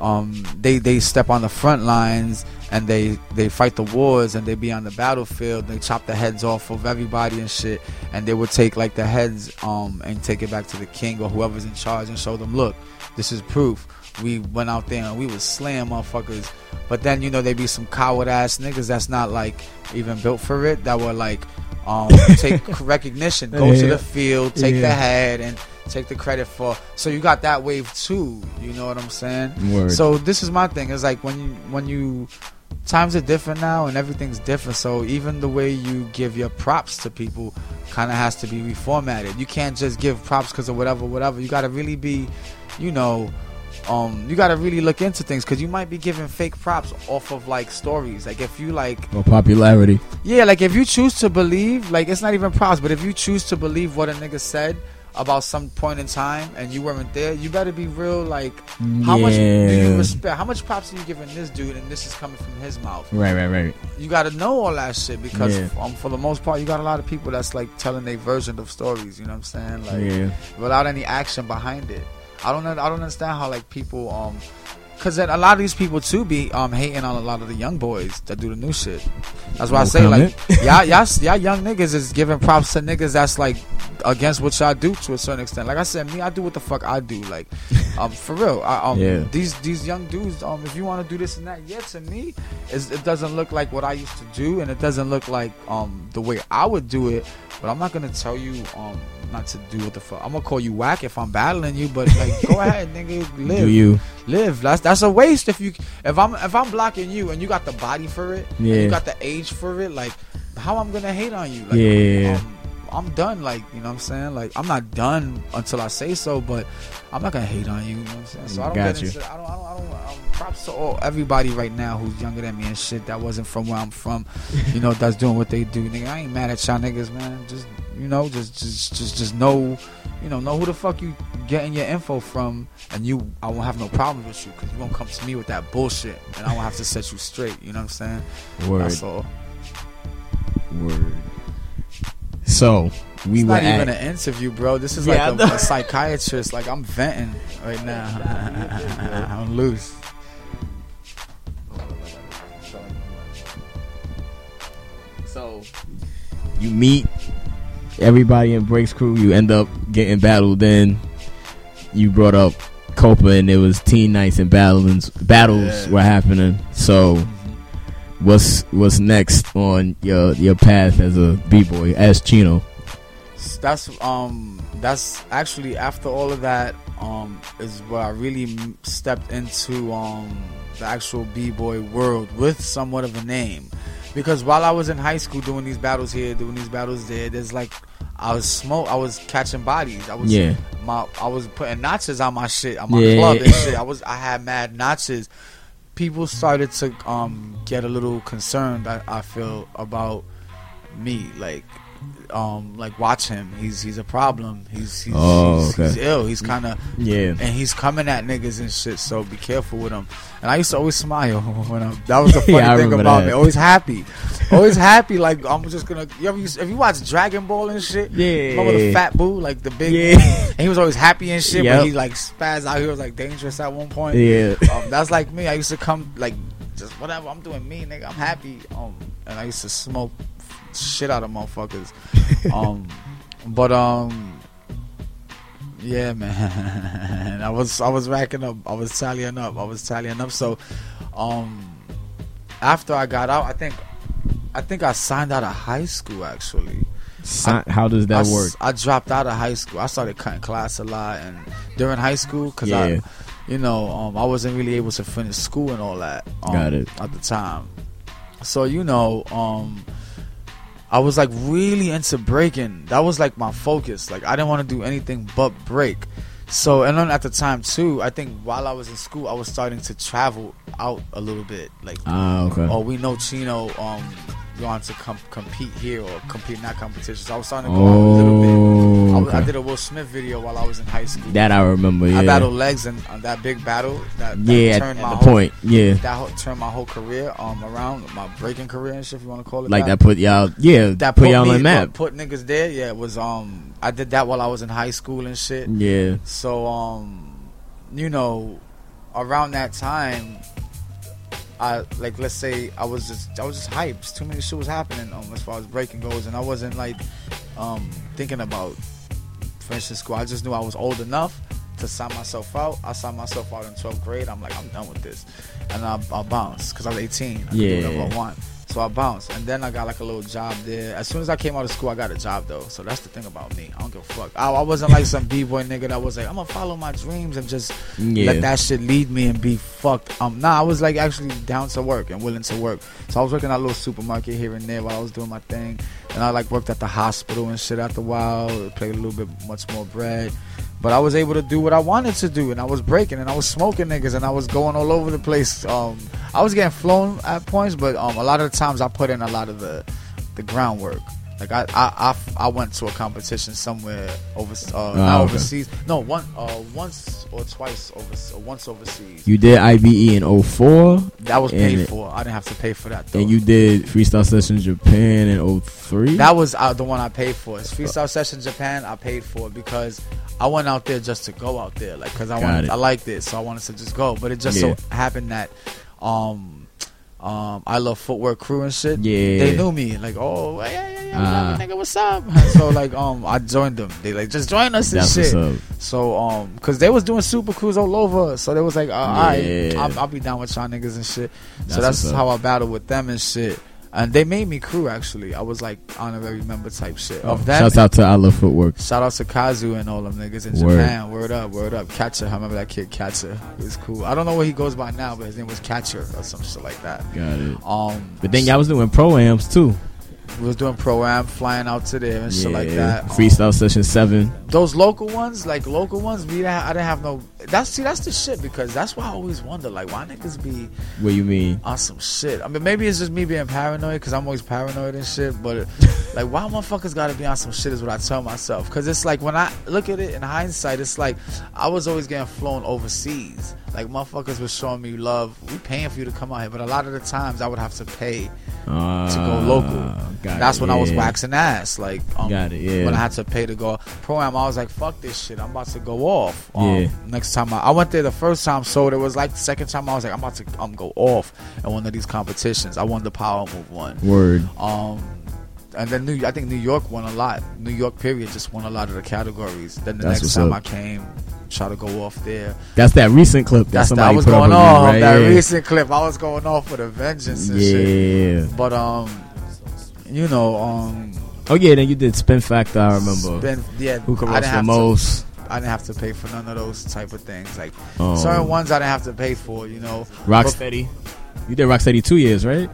um they they step on the front lines and they they fight the wars and they be on the battlefield. They chop the heads off of everybody and shit. And they would take like the heads um and take it back to the king or whoever's in charge and show them look this is proof we went out there and we was slaying motherfuckers but then you know they be some coward ass niggas that's not like even built for it that were like um take recognition go to the field take the head and take the credit for so you got that wave too you know what i'm saying Word. so this is my thing. It's like when you when you times are different now and everything's different. So even the way you give your props to people kind of has to be reformatted. You can't just give props because of whatever, whatever. You got to really be, you know. Um, you gotta really look into things because you might be giving fake props off of like stories. Like if you like or popularity. yeah, like if you choose to believe, like it's not even props, but if you choose to believe what a nigga said about some point in time and you weren't there, you better be real. Like, how much do you respect? How much props are you giving this dude? And this is coming from his mouth. Right, right, right. You got to know all that shit because, Yeah. um, for the most part, you got a lot of people that's like telling their version of stories. You know what I'm saying? Like, yeah. without any action behind it. I don't know. I don't understand how like people um. Cause then a lot of these people too be um hating on a lot of the young boys that do the new shit. That's why I No say like comment. y'all, y'all, y'all young niggas is giving props to niggas that's like against what y'all do to a certain extent. Like I said, me, I do what the fuck I do. Like, um, for real. I, um, Yeah. these these young dudes, um, if you want to do this and that, yeah, to me, it doesn't look like what I used to do, and it doesn't look like um the way I would do it. But I'm not gonna tell you um not to do what the fuck. I'm gonna call you whack if I'm battling you, but like, go ahead, nigga, live Do you? live. That's that's a waste if you if I'm if I'm blocking you and you got the body for it, and Yeah. you got the age for it. Like, how I'm gonna hate on you? Like, Yeah. um, I'm done. Like, you know what I'm saying? Like, I'm not done until I say so, but I'm not gonna hate on you. You know what I'm saying? So I don't Got get you. into. I don't. I don't. I don't. Um, props to all everybody right now who's younger than me and shit that wasn't from where I'm from. You know, that's doing what they do. Nigga, I ain't mad at y'all niggas, man. Just you know, just just just just know, you know, know who the fuck you getting your info from, and you, I won't have no problems with you because you won't come to me with that bullshit, and I won't have to set you straight. You know what I'm saying? Word. That's all. Word. So we it's were not at, even an interview, bro. This is yeah, like a, a, psychiatrist. Like I'm venting right now. I'm loose. So you meet everybody in Breaks crew. You end up getting battled. Then you brought up Copa, and it was teen nights and battles. Battles yeah. were happening. So what's what's next on your your path as a b boy as Chino? that's um that's actually after all of that um is where I really stepped into um the actual b-boy world with somewhat of a name because while I was in high school doing these battles here doing these battles there there's like I was smoke I was catching bodies I was Yeah. my I was putting notches on my shit on my Yeah. club and shit I was I had mad notches people started to um get a little concerned I, I feel about me like um like watch him he's he's a problem he's he's, Oh, he's, okay. he's ill he's kind of Yeah. and he's coming at niggas and shit so be careful with him and I used to always smile when I'm that was the funny Yeah, thing about that. me always happy always happy like I'm just gonna you ever, if you watch Dragon Ball and shit Yeah. remember the fat Buu like the big Yeah. and he was always happy and shit Yep. but he like spazzed out he was like dangerous at one point Yeah. um, that's like me. I used to come like just whatever I'm doing me, nigga. I'm happy. Um, and I used to smoke shit out of motherfuckers. um, but um, yeah, man. I was I was racking up. I was tallying up. I was tallying up. So, um, after I got out, I think I think I signed out of high school actually. Si- How does that s- work? I dropped out of high school. I started cutting class a lot, and during high school, cause Yeah. I, you know, um, I wasn't really able to finish school and all that. Um, Got it. at the time. So you know, um, I was like really into breaking. That was like my focus. Like I didn't want to do anything but break. So and then at the time too, I think while I was in school, I was starting to travel out a little bit. Like Ah, okay. oh, we know Chino um going to com- compete here or compete in that competition. So I was starting to go out a little bit. I, Oh, was- I okay. did a Will Smith video while I was in high school. That I remember. Yeah. I battled legs and on that big battle. That, that yeah, turned my the whole, point. Yeah. That whole, turned my whole career um around my breaking career and shit. If you want to call it Like that. that put y'all. Yeah. That put put y'all me, on the map. Put niggas there. Yeah, it was um. I did that while I was in high school and shit. Yeah. So um, you know, around that time, I like let's say I was just I was just hyped. Too many shit was happening um as far as breaking goes, and I wasn't like um thinking about finishing school. I just knew I was old enough to sign myself out. I signed myself out in 12th grade. I'm like I'm done with this, and I, I bounced because I was 18. I could do Yeah. whatever I want. So I bounced, and then I got like a little job there. As soon as I came out of school, I got a job though. So that's the thing about me. I don't give a fuck. I, I wasn't like some b boy nigga that was like, I'm gonna follow my dreams and just Yeah. let that shit lead me and be fucked. Um, nah, I was like actually down to work and willing to work. So I was working at a little supermarket here and there while I was doing my thing, and I like worked at the hospital and shit after a while. Played a little bit much more bread. But I was able to do what I wanted to do, and I was breaking, and I was smoking niggas, and I was going all over the place. Um, I was getting flown at points, but um, a lot of the times I put in a lot of the the groundwork. Like I, I, I, I went to a competition somewhere over, uh, not okay. overseas. No, one, uh, once or twice over, once overseas. You did IBE in 04, that was paid for. I didn't have to pay for that. Though. and you did Freestyle Session Japan in 03. That was uh, the one I paid for. It's Freestyle Session Japan. I paid for because I went out there just to go out there, like because I Got wanted, it. I liked it, so I wanted to just go. But it just Yeah. so happened that, um, um, I love footwork crew and shit. Yeah. they knew me, like, oh, yeah, yeah, yeah, Ah. nigga, what's up? so like, um, I joined them. They like just join us and shit. So um, cause they was doing super crews all over, so they was like, uh, alright, I'll, I'll be down with y'all niggas and shit. That's so that's how I battled with them and shit. And they made me crew actually. I was like honorary member type shit of them. Shouts out to I Love Footwork. Shout out to Kazu and all them niggas in Word. Japan. Word up, word up. Catcher, I remember that kid Catcher. He was cool. I don't know what he goes by now, but his name was Catcher or some shit like that. Got it. Um, But then y'all was doing pro-ams too. We was doing pro am, flying out to there and shit like that. Um, Freestyle Session 7. those local ones, like local ones, we didn't, I didn't have no. That's see, that's the shit because that's why I always wonder, like, why niggas be What you mean? on some shit. I mean, maybe it's just me being paranoid because I'm always paranoid and shit. But like, why motherfuckers gotta be on some shit is what I tell myself. Because it's like when I look at it in hindsight, it's like I was always getting flown overseas. Like motherfuckers was showing me love. We paying for you to come out here, but a lot of the times I would have to pay Uh, to go local. That's it, when I was waxing ass. Like, um, Got it, yeah. When I had to pay to go pro am, I was like, "Fuck this shit! I'm about to go off." Um, Yeah. Next time I, I went there the first time, so it was like the second time I was like, "I'm about to um go off at one of these competitions." I won the power move one. Word. Um, and then New, I think New York won a lot. New York period just won a lot of the categories. Then the That's next time up. I came, try to go off there. That's that recent clip that That's that. somebody I was put going up off you, right? that yeah. recent clip. I was going off with a vengeance and shit. yeah. But um, you know um, Oh yeah, then you did Spin Factor. I remember. Spin, yeah, Who can I roast didn't the most? To, I didn't have to pay for none of those type of things. Like Um, certain ones I didn't have to pay for. You know, Rocksteady. You did Rocksteady two years, right?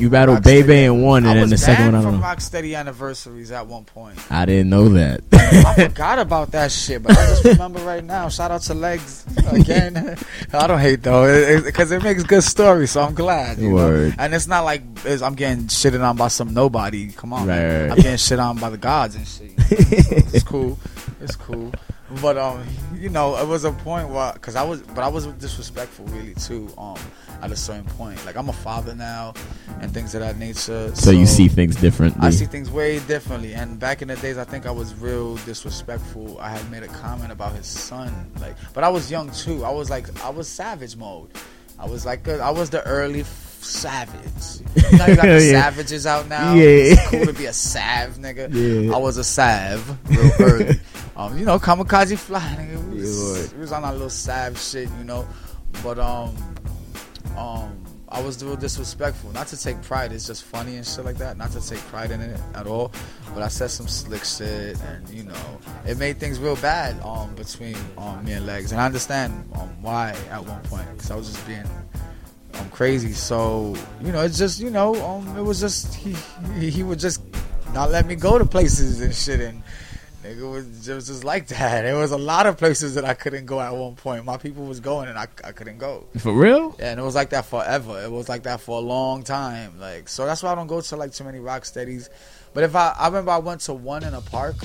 You battled Baby in one, and I then the second one I don't from know. Rocksteady anniversaries at one point. I didn't know that. I forgot about that shit, but I just remember right now. Shout out to Legs again. I don't hate though, because it, makes good stories, so I'm glad. You know? Word. And it's not like it's, I'm getting shitted on by some nobody. Come on, Right, man. right. I'm getting shit on by the gods and shit. it's cool. It's cool. But um, you know, it was a point where, cause I was, but I was disrespectful really too. Um, at a certain point, like I'm a father now, and things of that nature. so you see things differently. I see things way differently. And back in the days, I think I was real disrespectful. I had made a comment about his son, like, but I was young too. I was like, I was savage mode. I was like, a, I was the early savage. You know, you got the savages out now. Yeah. it's cool to be a sav, nigga. Yeah. I was a sav real early. um, you know, kamikaze fly, nigga. We was, we was on our little sav shit, you know. But um, um, I was real disrespectful. Not to take pride, it's just funny and shit like that. Not to take pride in it at all. But I said some slick shit, and you know, it made things real bad um between um me and Legs. And I understand um why at one point because I was just being um crazy. So you know, it's just you know um it was just he he, he would just not let me go to places and shit and. Nigga was it was just like that. There was a lot of places that I couldn't go at one point. My people was going and I, I couldn't go. For real? Yeah, and it was like that forever. It was like that for a long time. Like so that's why I don't go to like too many rock steadies. But if I I remember I went to one in a park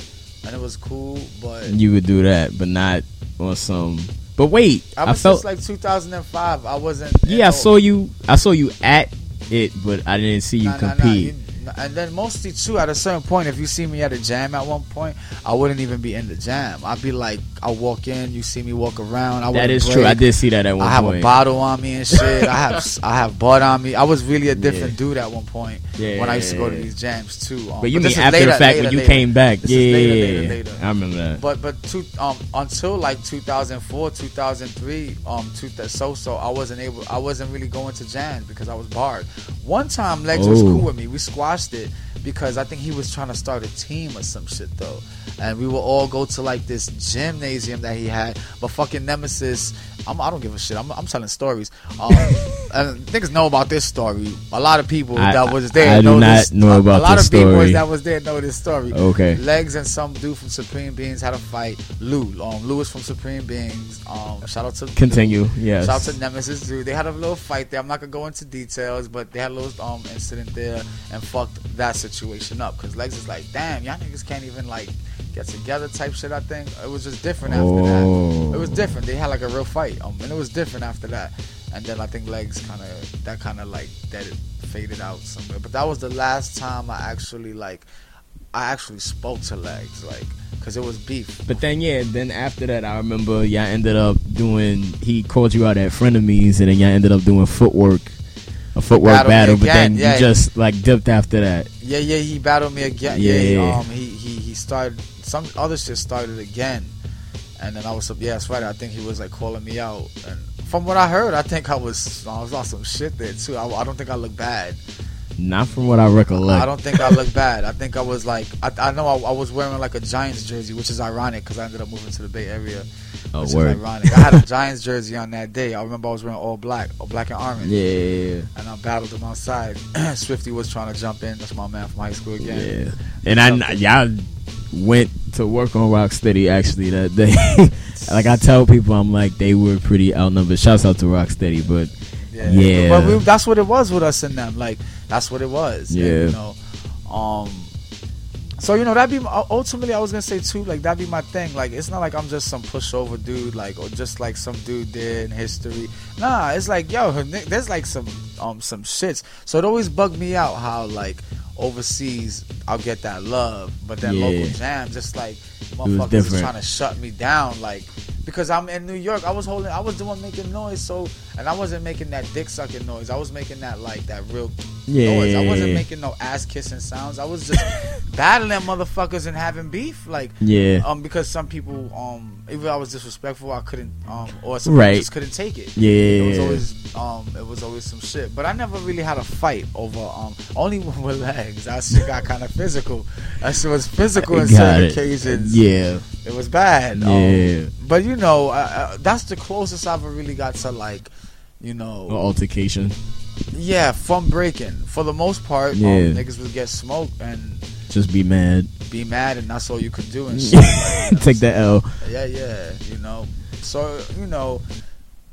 and it was cool, but You would do that, but not on some. But wait, I I, felt. like 2005. I wasn't. yeah, I saw you. I saw you at it, but I didn't see you Nah, nah, nah, compete. you- and then mostly too, at a certain point, if you see me at a jam at one point, I wouldn't even be in the jam. I'd be like, I walk in, you see me walk around. I that wouldn't true. I did see that at one point. I have point. a bottle on me and shit. I have I have bud on me. I was really a different dude at one point Yeah, when I used to go to these jams too. Um, But you this mean after later- the fact later- when you later. came back? This yeah, is later, yeah, later, yeah. later. I remember that. But but two, um until like 2004, 2003, um two, so so I wasn't able I wasn't really going to jams because I was barred. One time Legs was Oh. cool with me. We squashed it because I think he was trying to start a team or some shit though. And we would all go to like this gymnasium that he had. But fucking Nemesis, I'm, I don't give a shit. I'm, I'm telling stories. Um, niggas know about this story. A lot of people I- that was there I do know not this. know a- about a lot this of story. that was there know this story. Okay. Legs and some dude from Supreme Beings had a fight. Lou, um, Lewis from Supreme Beings. Um, shout out to Continue. Yes. Shout out to Nemesis dude. They had a little fight there. I'm not gonna go into details, but they had a little um incident there and fucked that situation up. Cause Legs is like, damn, y'all niggas can't even like get together type shit. I think it was just different after Oh. that. It was different. They had like a real fight, um, and it was different after that. And then I think Legs kind of that kind of like that faded out somewhere. But that was the last time I actually like I actually spoke to Legs like because it was beef. But then yeah, then after that, I remember y'all ended up doing. He called you out at frenemies, and then y'all ended up doing footwork, a footwork Battle battle. But then yeah. you just like dipped after that. Yeah, yeah, he battled me again. Yeah, he, Yeah. um, he he he started some other shit started again, and then I was yeah, that's right. I think he was like calling me out, and from what I heard, I think I was I was on some shit there too. I, I don't think I look bad. Not from what I recollect. I don't think I look bad. I think I was like I, I know I, I was wearing like a Giants jersey, which is ironic because I ended up moving to the Bay Area. oh, which word. is ironic. I had a Giants jersey on that day. I remember I was wearing all black, all black and orange. Yeah, yeah, yeah. And I battled him outside. Swifty was trying to jump in. That's my man from high school again. yeah. And I y'all went to work on Rocksteady actually that day. like I tell people, I'm like they were pretty outnumbered. Shouts out to Rocksteady, but Yeah, Yeah. But we, that's what it was with us and them. Like that's what it was. And, Yeah. you know, um. So you know that'd be ultimately I was gonna say too like that'd be my thing like it's not like I'm just some pushover dude like or just like some dude there in history nah it's like yo there's like some um some shits so it always bugged me out how like overseas I'll get that love but that Yeah. local jam just like motherfuckers different. trying to shut me down like because I'm in New York. I was holding, I was the one making noise, so and I wasn't making that dick sucking noise. I was making that like that real Yeah. noise. I wasn't making no ass kissing sounds. I was just battling motherfuckers and having beef, like Yeah. um because some people um even I was disrespectful, I couldn't um or some Right. just couldn't take it. Yeah, It was Yeah. always um it was always some shit. But I never really had a fight over um only with legs. I shit got kind of physical. That shit was physical in certain it. occasions. Yeah. It was bad. Um, Yeah. but you know, uh, that's the closest I've ever really got to like, you know, Altercation. yeah, from breaking. For the most part, Yeah. um, niggas would get smoked and Just be mad. be mad, and that's all you could do and shit. Like, you know, Take that L. yeah, yeah, you know. So you know,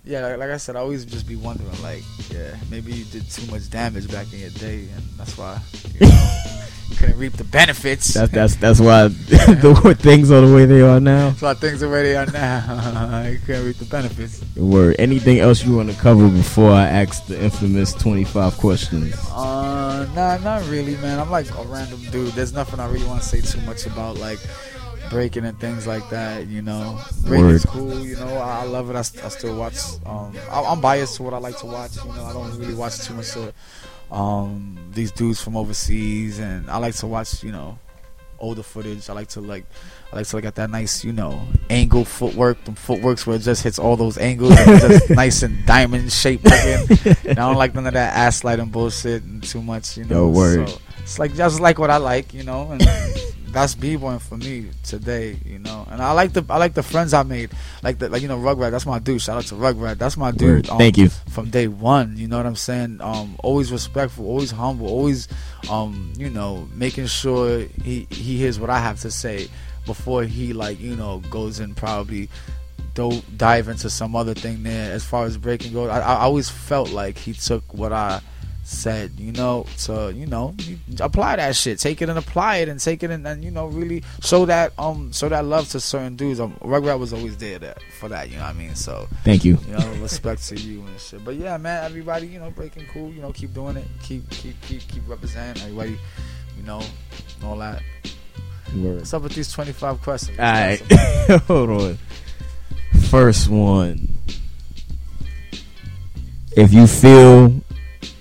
yeah, like, like I said, I always just be wondering, like, yeah, maybe you did too much damage back in your day, and that's why you, know, you couldn't reap the benefits. That's that's that's why the things are the way they are now. That's why things are where they are now. you couldn't reap the benefits. Word. Anything else you want to cover before I ask the infamous twenty five questions? Uh, nah, not really, man. I'm like a random dude. There's nothing I really want to say too much about, like breaking and things like that. You know, breaking's cool. You know, I, I love it. I, I still watch. Um, I, I'm biased to what I like to watch. You know, I don't really watch too much of um these dudes from overseas, and I like to watch. You know, older footage. I like to like. I like to look at that nice, you know, angle footwork, them footworks where it just hits all those angles and it's just nice and diamond shaped looking. And I don't like none of that ass sliding bullshit and too much, you know. No word. So it's like just like what I like, you know, and that's b boying for me today, you know. And I like the I like the friends I made, like the like you know Rugrat. That's my dude. Shout out to Rugrat. That's my dude. Word. Thank you. From day one, you know what I'm saying. Um, always respectful, always humble, always, um, you know, making sure he he hears what I have to say before he like you know goes and probably do dive into some other thing there as far as breaking goes. I, I always felt like he took what I said, you know, to you know you apply that shit, take it and apply it, and take it and, and you know really show that um show that love to certain dudes. Um, Rugrat was always there that, for that, you know what I mean. So Thank you. you know respect to you and shit. But yeah, man, everybody, you know, breaking cool, you know, keep doing it, keep keep keep keep representing everybody, you know, and all that. Word. What's up with these twenty five questions? All right. Hold on. First one. If you feel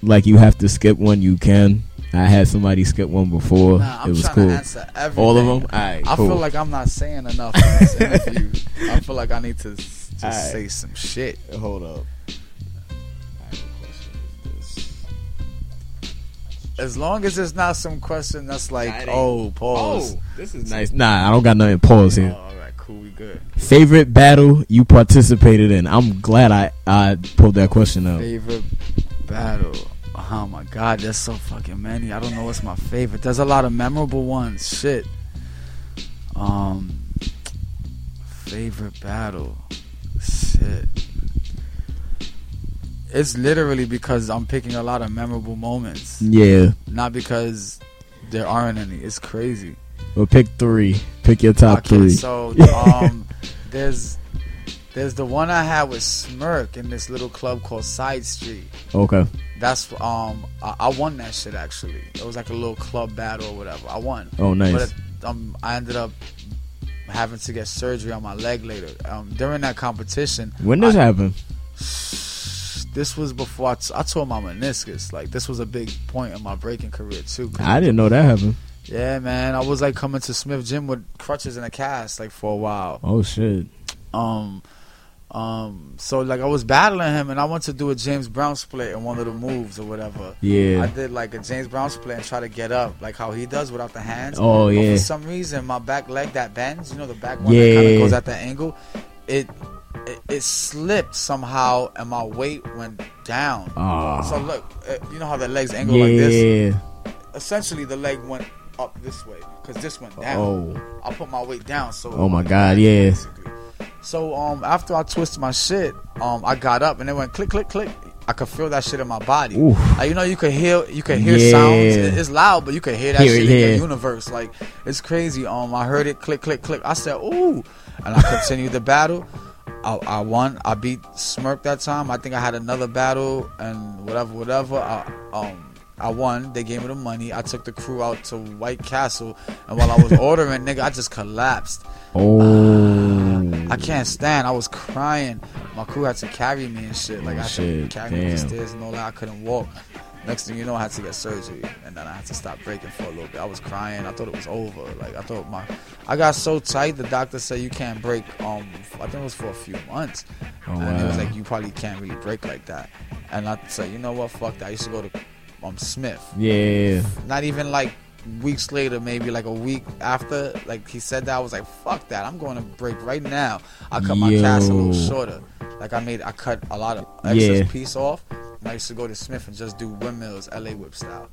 like you have to skip one, you can. I had somebody skip one before. Nah, it was cool. All of them. Right. I cool. feel like I'm not saying enough in this interview. I feel like I need to just Alright. say some shit. Hold up. As long as it's not some question that's like, Nah, it ain't. oh, pause. Oh, this is nice. Nah, I don't got nothing pause Oh, here. all right, cool, we good. Favorite battle you participated in? I'm glad I I pulled that question up. Favorite battle. Oh my god, there's so fucking many. I don't know what's my favorite. There's a lot of memorable ones. Shit. Um favorite battle. Shit. It's literally because I'm picking a lot of memorable moments. Yeah. Not because there aren't any. It's crazy. Well, pick three. Pick your top okay, three. so um there's there's the one I had with Smirk in this little club called Side Street. okay. That's um I, I won that shit actually. It was like a little club battle or whatever. I won, Oh, nice. but it, um I ended up having to get surgery on my leg later. Um during that competition, when this I- happened? this was before I, t- I tore my meniscus. Like this was a big point in my breaking career too. I didn't know that happened. Yeah, man. I was like coming to Smith Gym with crutches and a cast like for a while. Oh shit. Um, um. So like I was battling him, and I went to do a James Brown split in one of the moves or whatever. Yeah, I did like a James Brown split and try to get up like how he does without the hands. Oh But yeah. for some reason, my back leg that bends, you know, the back one that kind of goes at the angle, it, it it slipped somehow, and my weight went down. Ah. So look, uh, you know how the legs angle like this. Yeah. Essentially, the leg went up this way because this went down. Oh. I put my weight down, so. Oh my God, yeah. basically. So um, after I twisted my shit, um, I got up and it went click, click, click. I could feel that shit in my body. Like, you know, you could hear, you could hear Yeah. sounds. It's loud, but you could hear that Hear shit it, in the universe. Like it's crazy. Um, I heard it click, click, click. I said, ooh, and I continued the battle. I, I won. I beat Smirk that time. I think I had another battle and whatever, whatever. I, um, I won. They gave me the money. I took the crew out to White Castle, and while I was ordering, nigga, I just collapsed. Oh. I can't stand. I was crying. My crew had to carry me and shit. Like Oh, I had shit, to carry me up the stairs and all that. I couldn't walk. Next thing you know, I had to get surgery, and then I had to stop breaking for a little bit. I was crying. I thought it was over. Like I thought my, I got so tight. The doctor said you can't break. Um, I think it was for a few months, Oh, and it was like you probably can't really break like that. And I said, you know what? Fuck that. I used to go to um Smith. Yeah. Not even like weeks later, maybe like a week after, like he said that, I was like, fuck that. I'm going to break right now. I cut my cast a little shorter. Like I made, I cut a lot of excess Yeah. piece off. And I used to go to Smith and just do windmills, LA whip style.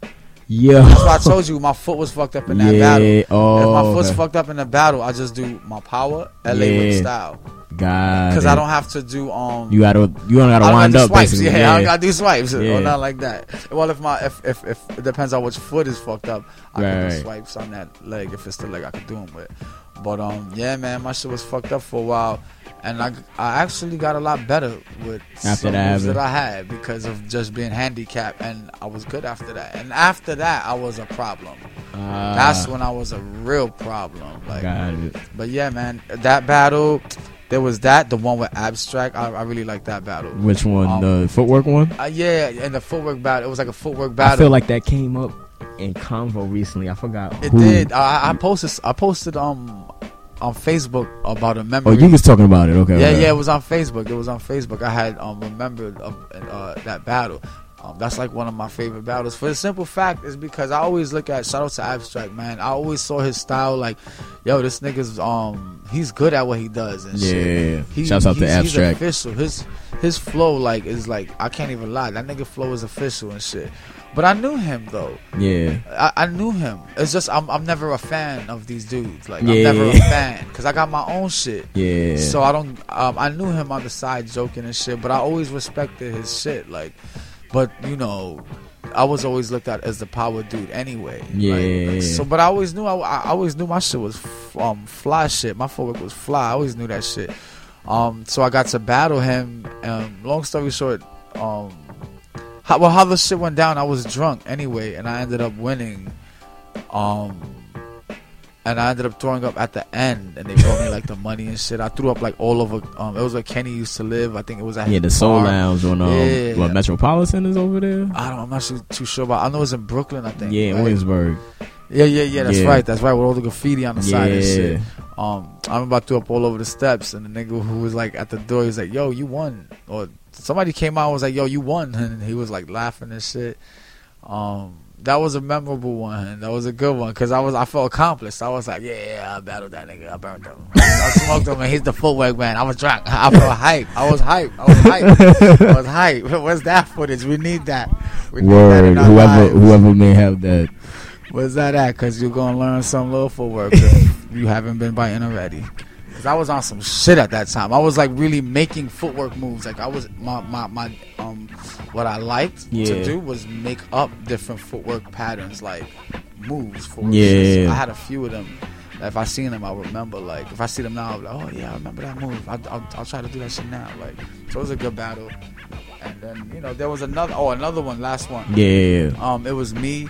Yo. That's why I told you my foot was fucked up in that battle. Yeah. if Oh. my foot's okay. fucked up in the battle, I just do my power, LA whip Yeah. style. God. Because I don't have to do um. You gotta. You don't gotta I don't wind gotta up swipes. basically. Yeah, I don't gotta do swipes Yeah. or not like that. Well, if my if if, if it depends on which foot is fucked up, I can Right. do swipes on that leg. If it's the leg, I could do them with. But um, yeah, man, my shit was fucked up for a while, and I I actually got a lot better with After some that moves that. I had because of just being handicapped, and I was good after that. And after that, I was a problem. Ah, That's when I was a real problem. Like, Got it. but yeah, man, that battle. There was that, the one with abstract. I, I really like that battle. Which one? Um, the footwork one. Uh, yeah, and the footwork battle. It was like a footwork battle. I feel like that came up in convo recently. I forgot. it who. did. I, I posted. I posted um on Facebook about a member. Oh, you was talking about it. Okay. yeah, okay. yeah. It was on Facebook. It was on Facebook. I had um remembered uh, uh, that battle. Um, that's like one of my favorite battles. For the simple fact is because I always look at shout out to Abstract man. I always saw his style like, yo, this nigga's um he's good at what he does and shit. Yeah. He, Shouts out to Abstract. He's official. His his flow like is like I can't even lie. That nigga flow is official and shit. But I knew him though. Yeah. I, I knew him. It's just I'm I'm never a fan of these dudes. Like Yeah. I'm never a fan because I got my own shit. Yeah. So I don't. Um, I knew him on the side joking and shit, but I always respected his shit. Like, but you know, I was always looked at as the power dude anyway. Like, Yeah. so, but I always knew. I, I always knew my shit was f- um fly shit. My footwork was fly. I always knew that shit. Um, so I got to battle him. Um, long story short, um, how, well, how the shit went down, I was drunk anyway, and I ended up winning. Um, and I ended up throwing up at the end, and they brought me like the money and shit. I threw up like all over. Um, it was where Kenny used to live. I think it was at yeah, the Soul bar. Lounge on um, Yeah. what Metropolitan is over there. I don't. I'm not too, too sure about. I know it was in Brooklyn. I think. Yeah, right? Williamsburg. Yeah, yeah, yeah. That's Yeah. right. That's right. With all the graffiti on the side and Yeah. shit. Um, I remember I threw up all over the steps, and the nigga who was like at the door, he was like, "Yo, you won," or somebody came out and was like, "Yo, you won," and he was like laughing and shit. Um, that was a memorable one. That was a good one because I was I felt accomplished. I was like, "Yeah, yeah I battled that nigga. I burned him. I smoked him, and he's the footwork man. I was drunk. I felt hype. I was hype. I was hype. I was hype. Where's that footage? We need that. We need Word. our Whoever lives. whoever may have that. Where's that at? Because you're going to learn some little footwork you haven't been biting already. Because I was on some shit at that time. I was like really making footwork moves. Like I was, my, my, my um, what I liked Yeah. to do was make up different footwork patterns, like moves for Yeah. I had a few of them. If I seen them, I remember. Like if I see them now, I'm like, oh yeah, I remember that move. I, I'll, I'll try to do that shit now. Like so, it was a good battle. And then you know there was another. Oh, another one. Last one. Yeah. Um, it was me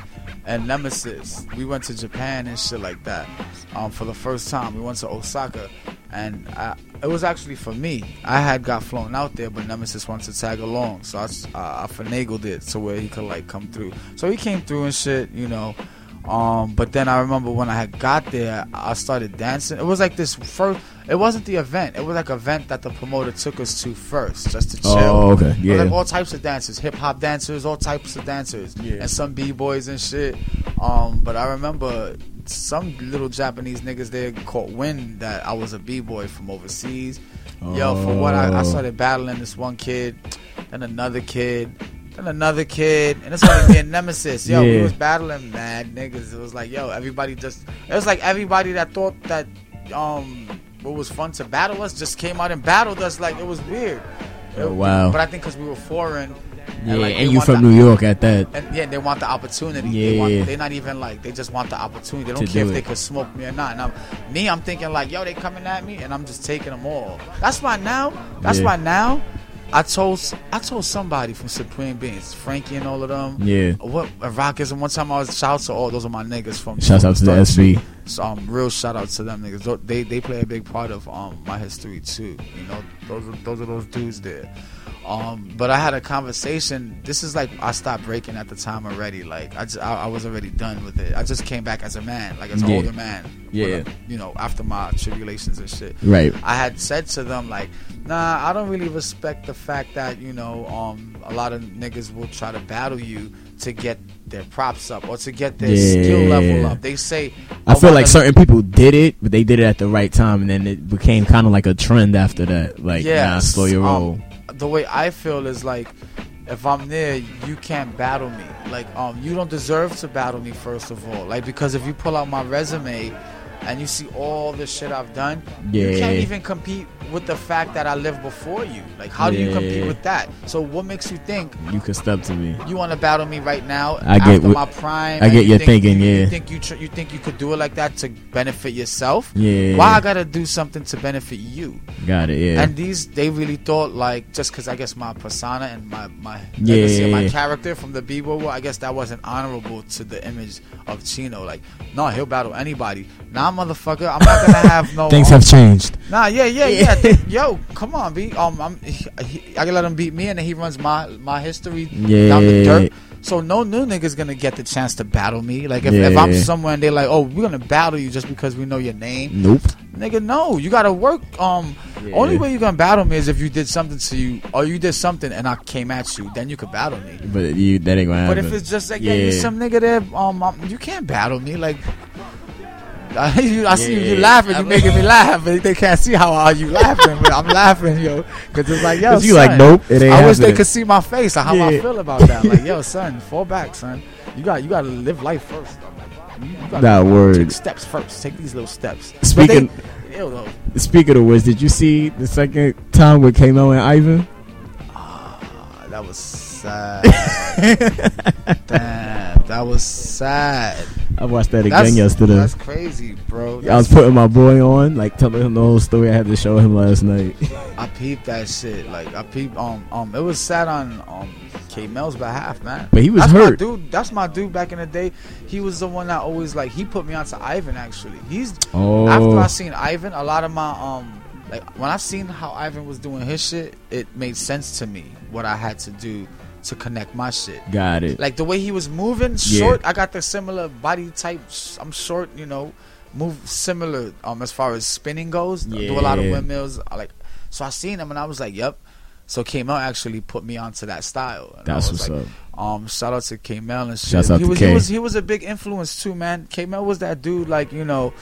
and Nemesis. We went to Japan and shit like that. Um, for the first time, we went to Osaka, and I, it was actually for me. I had got flown out there, but Nemesis wanted to tag along, so I, uh, I finagled it to where he could like come through. So he came through and shit, you know. Um, but then I remember when I had got there, I started dancing. It was like this first. It wasn't the event. It was like an event that the promoter took us to first, just to chill. Oh, okay. It was Yeah. like all types of dancers, hip hop dancers, all types of dancers, Yeah. and some b boys and shit. Um, but I remember some little Japanese niggas there caught wind that I was a b boy from overseas. Yo, for what I, I Oh. started battling this one kid, then another kid, then another kid, and it's like me and Nemesis. Yo, we was battling mad niggas. It was like, yo, everybody just. It was like everybody that thought that um what was fun to battle us just came out and battled us. Like it was weird. Oh, wow. But I think because we were foreign. Yeah, like, and you from the- New York at that. and yeah, they want the opportunity. They Yeah. want, they're not even like they just want the opportunity. They don't To care do if they it. could smoke me or not. And I'm, me, I'm thinking like, yo, they coming at me, and I'm just taking them all. That's why now. That's Yeah. why now. I told I told somebody from Supreme Beings, Frankie and all of them. Yeah. What Rockets and one time I was shout out to all those are my niggas from. Shouts out to the SB. So, um, real shout out to them niggas. They they play a big part of um my history too. You know, those are those are those dudes there. Um, but I had a conversation. This is like I stopped breaking at the time already. Like I, just, I, I was already done with it. I just came back as a man, like as an Yeah. older man. Yeah. With, You know, after my tribulations and shit. Right. I had said to them like, nah, I don't really respect the fact that you know, um, a lot of niggas will try to battle you to get their props up or to get their skill Yeah. level up. They say, I "Oh, feel like certain people did it, but they did it at the right time, and then it became kind of like a trend after that. Like, Yeah, nah, slow your um, roll. The way I feel is like if I'm there, you can't battle me. Like um you don't deserve to battle me first of all. Like because if you pull out my resume and you see all the shit I've done, yeah. you can't even compete with the fact that I lived before you. Like how do you compete with that? So what makes you think You can step to me. you want to battle me right now I get my prime? I get you your think- thinking, you- yeah. You think you tr- you think you could do it like that to benefit yourself? Yeah. Why I gotta do something to benefit you? Got it. Yeah. And these, they really thought like just because I guess my persona and my my legacy and my character from the war, I guess that wasn't honorable to the image of Chino. Like, no, he'll battle anybody. Nah, motherfucker, I'm not gonna have no. Things um, have changed. Nah, yeah, yeah, yeah. Yo, come on, B. Um, I'm, he, he- I can let him beat me, and then he runs my my history down the Yeah. dirt. So no new nigga's gonna get the chance to battle me. Like if, if I'm Yeah. somewhere and they're like, oh, we're gonna battle you just because we know your name. Nope. Nigga, no, you gotta work. Um, Yeah. only way you gonna battle me is if you did something to you, or you did something and I came at you. Then you could battle me. But you that ain't gonna happen. But if it's just like, yeah, you Yeah. some nigga there, um, um, you can't battle me. Like, I, you, I see you, you laughing, you I'm- making me laugh, but they can't see how are you laughing. But I'm laughing, yo, because it's like, yo, 'Cause you son, like, nope, it ain't I wish they could see my face, or how I feel about that. Like, yo, son, fall back, son. You got, you got to live life first. Nah, word. Take steps first. Take these little steps. Speaking- they, ew, though. Speaking of which, did you see the second time with Kamo and Ivan? Ah, that was sad. Damn, that was sad. I watched that again That's, yesterday. That's crazy, bro. I was putting my boy on, like telling him the whole story I had to show him last night. I peeped that shit. Like I peeped. Um, um, it was sad on um K Mel's behalf, man. But he was that's my hurt. dude. That's my dude. Back in the day, he was the one that always like he put me onto Ivan. Actually, he's Oh, after I seen Ivan, a lot of my um like when I seen how Ivan was doing his shit, it made sense to me what I had to do to connect my shit. got it. Like the way he was moving, Yeah. short. I got the similar body type. I'm short, you know, move similar um as far as spinning goes. Do a lot of windmills. I like so I seen him and I was like, yep. So K-Mel actually put me onto that style. And I That's was what's like, up. Um, shout out to K Mel and shit. He was he was he was a big influence too, man. K Mel was that dude. Like you know,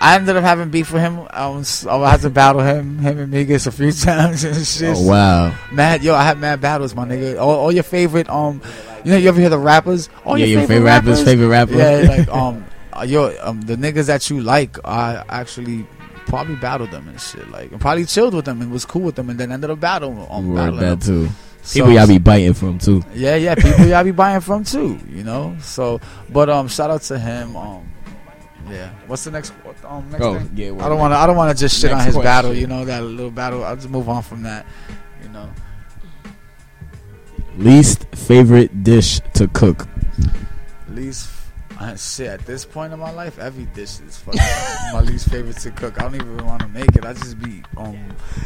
I ended up having beef with him. I was I had to battle him, him and Migas a few times and shit. Oh wow. Mad, yo, I had mad battles, my nigga. All, all your favorite, um, you know, you ever hear the rappers? All yeah, your, your favorite rapper's favorite rapper. Yeah, like um, uh, yo, um, the niggas that you like, I actually probably battled them and shit. Like, and probably chilled with them and was cool with them, and then ended up battling, um, battling that them. Too. So- People y'all be biting from too. yeah, yeah, people y'all be buying from too, you know. So, but um, shout out to him. Um, yeah. What's the next? Um, next Oh thing? yeah. I don't want to. I don't want to just shit on his question. battle. You know that little battle. I'll just move on from that. You know. Least favorite dish to cook. Least uh, shit at this point in my life, every dish is fucking my least favorite to cook. I don't even want to make it. I just be um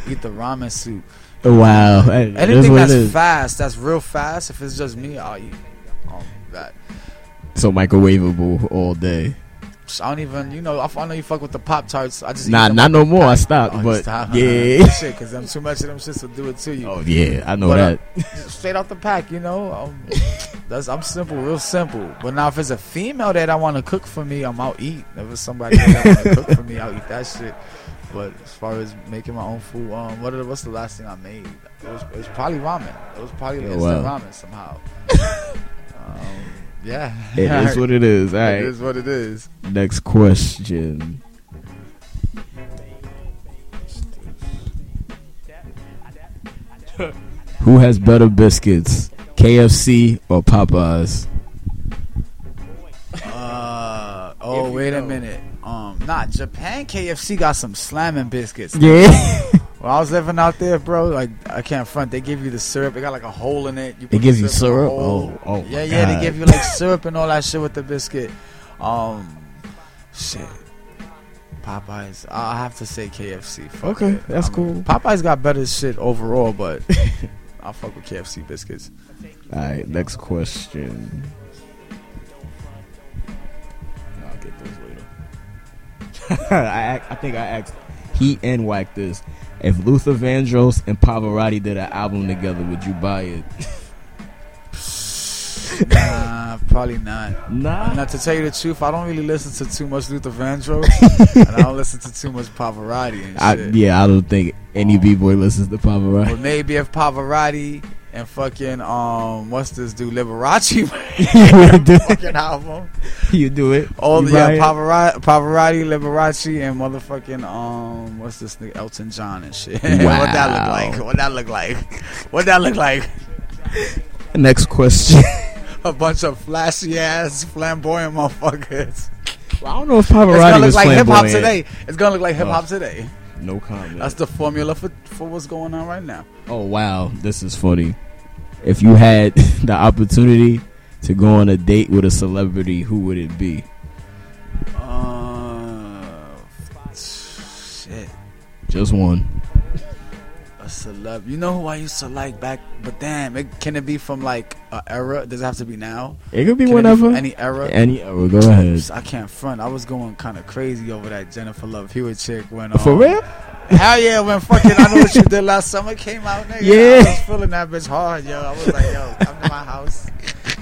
eat the ramen soup. Wow. Hey, Anything what that's fast, that's real fast. If it's just me, I'll eat um that. So microwavable all day. I don't even, you know, I, I know you fuck with the pop tarts. I just Nah, them not no a more. I pack. stopped, Oh, but stop. yeah. shit, because them too much of them shits to do it to you. Oh yeah, I know But, uh, that. straight out the pack, you know. Um, that's I'm simple, real simple. But now if it's a female that I want to cook for me, I'm out eat. If it's somebody that want to cook for me, I'll eat that shit. But as far as making my own food, um, what are, what's the last thing I made? It was, it was probably ramen. It was probably Oh, instant wow. ramen somehow. um, yeah, It is what it is. All It right. is what it is. Next question. Who has better biscuits, KFC or Popeyes? Uh, oh, If you wait a minute. Um, nah, Japan KFC got some slamming biscuits. Yeah. When I was living out there, bro, like I can't front. They give you the syrup. It got like a hole in it. You They put give the you syrup? Oh, oh yeah, yeah. God. They give you like syrup and all that shit with the biscuit. Um, shit. Popeyes. I I have to say KFC. Fuck Okay, it. that's I cool. Popeyes got better shit overall, but I fuck with KFC biscuits. All right, next question. I I think I asked Heat and Whack this. If Luther Vandross and Pavarotti did an album together, would you buy it? Nah, probably not. Nah. Now, to tell you the truth, I don't really listen to too much Luther Vandross, and I don't listen to too much Pavarotti and I, yeah, I don't think any b boy listens to Pavarotti. But maybe if Pavarotti and fucking um, what's this dude Liberace you do it. fucking album, You do it. all You the yeah. Pavarotti, Pavarotti, Liberace, and motherfucking um, what's this nigga Elton John and shit. Wow. what that look like? What that look like? What that look like? Next question. A bunch of flashy ass flamboyant motherfuckers. Well, I don't know if It's gonna Pavarotti look like hip hop today. It's gonna look like hip hop Oh. today. No comment. That's the formula for for what's going on right now. Oh wow, this is funny. If you had the opportunity to go on a date with a celebrity, who would it be? Uh, shit. Just one. Celeb. You know who I used to like back, but damn, it, can it be from like a era? Does it have to be now? It could be Can whenever. from any era? Any era. Go ahead. I can't front. I was going kind of crazy over that Jennifer Love Hewitt chick when. Um, For real? Hell yeah, when fucking I know what you did last summer came out, nigga. Yeah. I was feeling that bitch hard, yo. I was like, yo, come to my house.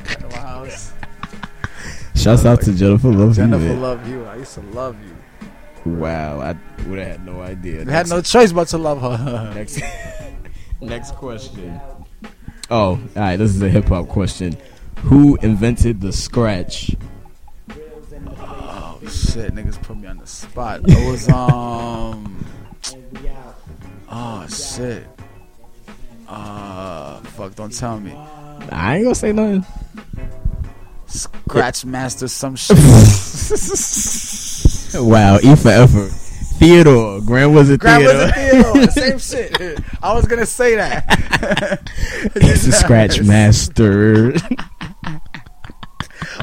Come to my house. Shouts out to Jennifer Love Jennifer Hewitt. Love you. I used to love you. Wow, I would have had no idea. You had no choice but to love her. Next, next question. Oh, all right. This is a hip hop question. Who invented the scratch? Oh shit, niggas put me on the spot. It was um. Oh shit. Uh, fuck! Don't tell me. I ain't gonna say nothing. Scratch master, some shit. Wow, E for effort. Theodore, Grand Wizard Grab Theodore. was a Theodore. Same shit. I was gonna say that. It's a scratch master.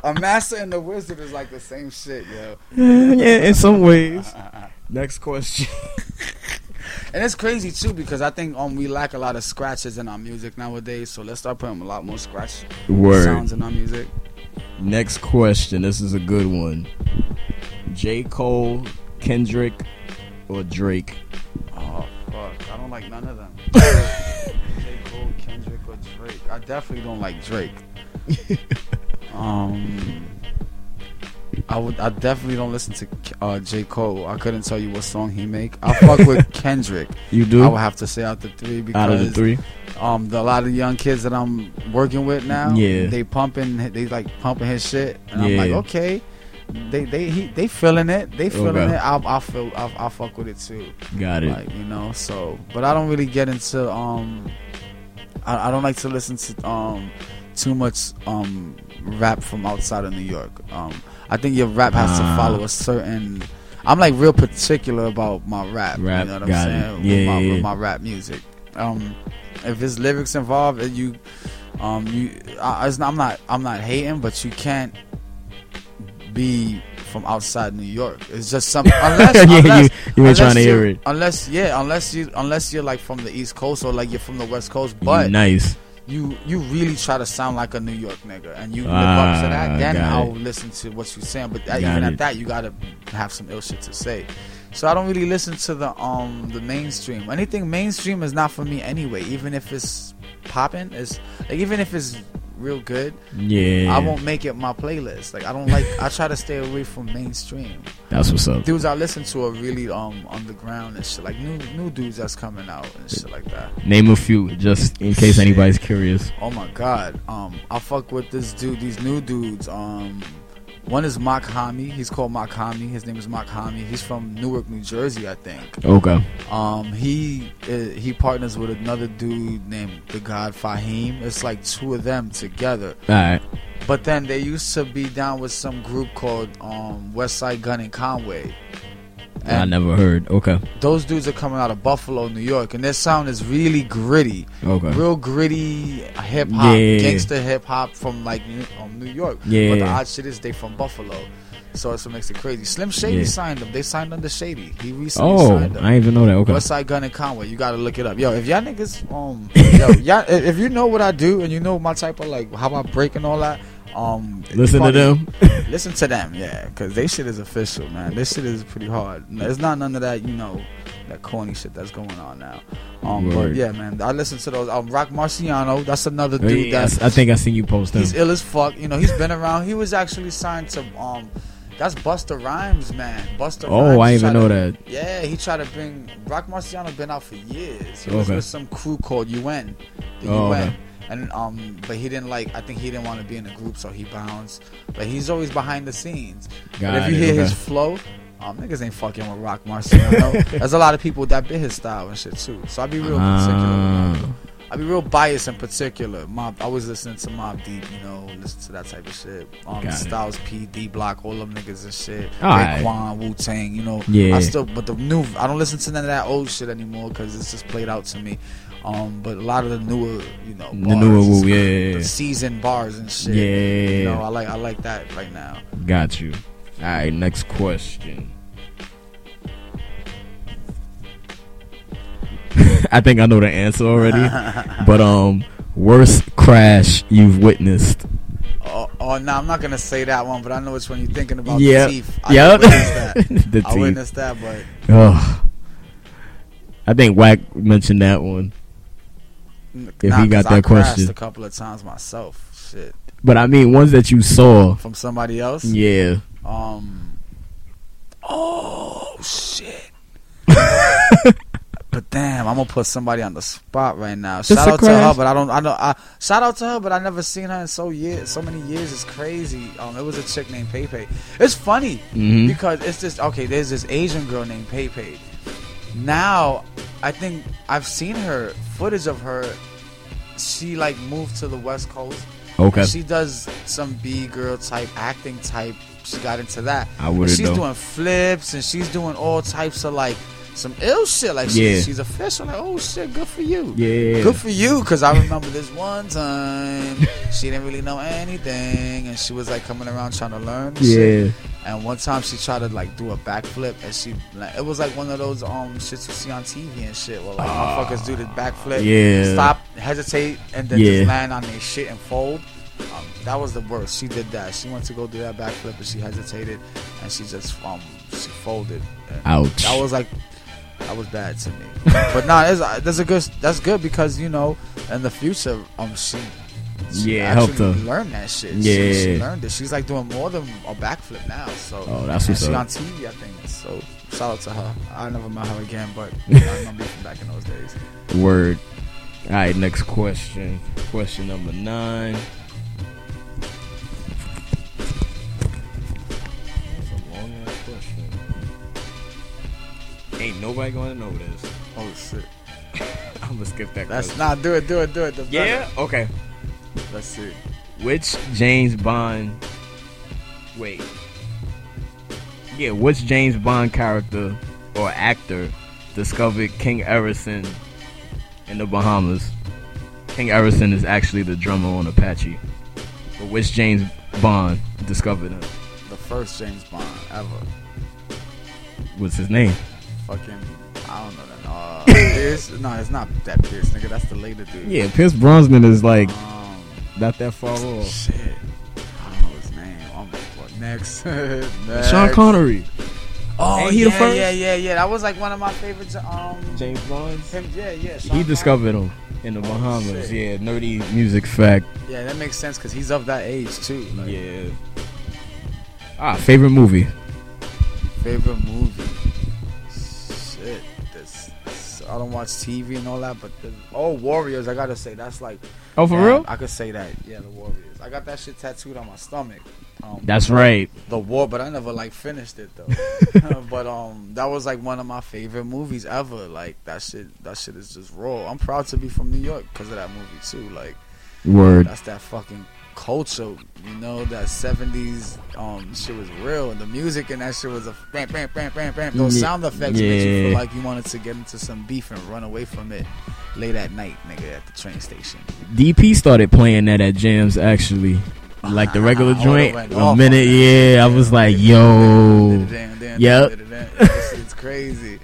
A master and the wizard is like the same shit, yo. yeah, in some ways. Next question. And it's crazy too because I think um we lack a lot of scratches in our music nowadays. So let's start putting a lot more scratch Word. sounds in our music. Next question. This is a good one. J. Cole, Kendrick, or Drake? Oh fuck, I don't like none of them. J. Cole, Kendrick, or Drake. I definitely don't like Drake. um, I would. I definitely don't listen to uh, J. Cole. I couldn't tell you what song he make. I fuck with Kendrick. You do? I would have to say out the three because Out of the three? um the, a lot of young kids that I'm working with now, Yeah. they pumping, they like pumping his shit, and I'm like, okay, they they he, they feeling it, they feeling Okay. it. I I feel I I fuck with it too, Got it. like you know. So, but I don't really get into um, I, I don't like to listen to um too much um rap from outside of New York. Um, I think your rap has to Ah. follow a certain. I'm like real particular about my rap. Rap, you know what I'm saying? Yeah, with, my, yeah, with my rap music. Um, if there's lyrics involved, and you, um, you, I, it's not- I'm not, I'm not hating, but you can't be from outside New York. It's just something. Unless, yeah, unless, you, you were trying to hear it. Unless, yeah, unless you, unless you're like from the East Coast or like you're from the West Coast, but nice. You you really try to sound like a New York nigga and you live up to Ah, that, then I'll it. listen to what you're saying. But Got even it. at that, you gotta have some ill shit to say. So I don't really listen to the um the mainstream. Anything mainstream is not for me anyway. Even if it's popping, it's like even if it's real good, Yeah. I won't make it my playlist. Like I don't like. I try to stay away from mainstream. That's what's up. Dudes I listen to are really um underground and shit. Like new new dudes that's coming out and shit like that. Name a few, just in case Shit. anybody's curious. Oh my god. Um, I fuck with this dude, these new dudes. Um, one is Mach Hommy. He's called Mach Hommy. His name is Mach Hommy. He's from Newark, New Jersey, I think. Okay. Um, he uh, he partners with another dude named the God Fahim. It's like two of them together. All right. But then they used to be down with some group called um, Westside Gunn and Conway. I never heard. Okay. those dudes are coming out of Buffalo, New York, and their sound is really gritty, Okay. real gritty hip hop, Yeah. gangster hip hop from like New, um, New York. Yeah. But the odd shit is they from Buffalo, so it's what makes it crazy. Slim Shady Yeah. signed them. They signed under Shady. He recently Oh, signed them. I didn't even know that. Okay. Westside Gunn and Conway. You gotta look it up. Yo, if y'all niggas, um, yo, y'all, if you know what I do and you know my type of like how I break and all that, um, Listen to them. Listen to them, yeah, because they shit is official, man. This shit is pretty hard. It's not none of that, you know, that corny shit that's going on now. Um, but yeah, man, I listen to those. Um, Roc Marciano, that's another dude yes, that's I think I seen you post him. he's ill as fuck. You know, he's been around. He was actually signed to um. That's Busta Rhymes, man. Busta. Oh, Rhymes I didn't even know to- that. Yeah, he tried to bring Roc Marciano. Been out for years. He was Okay. with some crew called UN. The Oh, UN. okay. And um, but he didn't like. I think he didn't want to be in a group, so he bounced. But he's always behind the scenes. Got but if you it, hear okay. his flow, um, niggas ain't fucking with Roc Marciano. There's a lot of people that bit his style and shit too. So I be real particular. Ah. I be real biased in particular. Mobb, I was listening to Mobb Deep, you know, listen to that type of shit. Um, Styles P, D Block, all them niggas and shit. Raekwon, Wu Tang, you know. Yeah. I still, but the new, I don't listen to none of that old shit anymore because it's just played out to me. Um, but a lot of the newer, you know, The newer Wu, yeah, yeah, the yeah. seasoned bars and shit. Yeah. You know, I like, I like that right now. Got you. All right, next question. I think I know the answer already. but um, worst crash you've witnessed? Oh, oh no, I'm not gonna say that one, but I know which one you're thinking about. Yeah. the teeth. I Yep. witnessed that. the I teeth. witnessed that, but Ugh. I think Wack mentioned that one. If he got I that crashed question. a couple of times myself. Shit, But I mean, ones that you saw. from somebody else. Yeah. Um. Oh shit. but damn, I'm gonna put somebody on the spot right now. It's Shout out to her, but I don't. I know. I shout out to her, but I never seen her in so years, so many years. It's crazy. Um, it was a chick named Pepe. It's funny hmm because it's just okay. There's this Asian girl named Pepe. Now, I think I've seen her footage of her. She like moved to the West Coast. Okay. She does some B girl type acting type. She got into that. I And wouldn't she's know. doing flips and she's doing all types of like some ill shit. Like she's, Yeah. she's official. Like oh shit, good for you. Yeah. Good for you, because I remember this one time she didn't really know anything, and she was like coming around trying to learn. Shit. Yeah. And one time she tried to like do a backflip, and she like, it was like one of those um shits you see on TV and shit, where like motherfuckers do the backflip, Ah. Yeah. stop, hesitate, and then Yeah. just land on their shit and fold. Um, that was the worst. She did that. She went to go do that backflip, and she hesitated, and she just um she folded. And Ouch. that was like that was bad to me. but nah, that's, that's a good. That's good because you know in the future, um, she. she Yeah, helped her. learn that shit. she, she Yeah. learned it. She's like doing more than a backflip now. So Oh, that's what's she up. on TV, I think. So shout out to her. I never met her again, but I remember from back in those days. Word. All right, next question. Question number nine. Ain't nobody gonna know this. Oh shit! I'm gonna skip that. That's question. not do it, do it, do it. The Yeah. Okay. better. Let's see. Which James Bond? Wait. Yeah, which James Bond character or actor discovered King Errisson in the Bahamas? King Errisson is actually the drummer on Apache. But which James Bond discovered him? The first James Bond ever. What's his name? Fucking. I don't know that. Uh, Pierce? No, it's not that Pierce, nigga. That's the later dude. Yeah, Pierce Brosnan is like Um, not that far off. Shit. I don't know his name. Um, what next? next. Sean Connery. Oh, Ain't he yeah, the first? yeah, yeah, yeah. That was like one of my favorites. Um, James Bond. him, yeah, yeah. Sean He discovered him in the Oh, Bahamas. shit. Yeah, nerdy music fact. Yeah, that makes sense because he's of that age too. Like, Yeah. Ah, favorite movie. Favorite movie? Shit, this, this- I don't watch TV and all that, but the, oh, Warriors. I gotta say that's like. Oh, for damn, real? I could say that. Yeah, the Warriors. I got that shit tattooed on my stomach. Um, That's right. the war, but I never like finished it though. but um, that was like one of my favorite movies ever. Like that shit, that shit is just raw. I'm proud to be from New York because of that movie too. Like Word. that's that fucking culture. You know that '70s um shit was real, and the music and that shit was a bam, bam, bam, bam, bam. Those Yeah. sound effects made you feel like you wanted to get into some beef and run away from it late at night, nigga, at the train station. DP started playing that at jams actually. Like the regular joint, a minute, that. yeah. I was like, yo, Yep. it's crazy.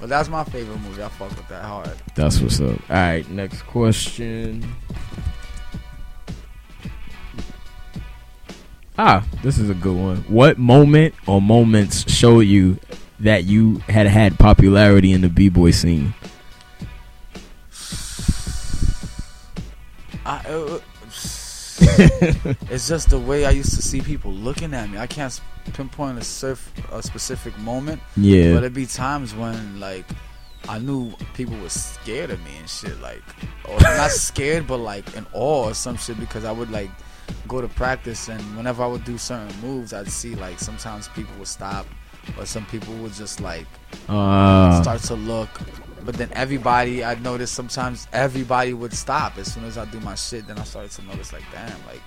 But that's my favorite movie. I fuck with that hard. that's what's up. All right, next question. Ah, this is a good one. What moment or moments showed you that you had had popularity in the b boy scene? I, uh, it's just the way I used to see people looking at me. I can't pinpoint a, surf, a specific moment, Yeah, but it'd be times when like I knew people were scared of me and shit, like or not scared, but like in awe or some shit because I would like go to practice and whenever I would do certain moves, I'd see like sometimes people would stop, or some people would just like uh, start to look. But then everybody, I'd notice sometimes everybody would stop as soon as I do my shit. Then I started to notice, like, damn, like,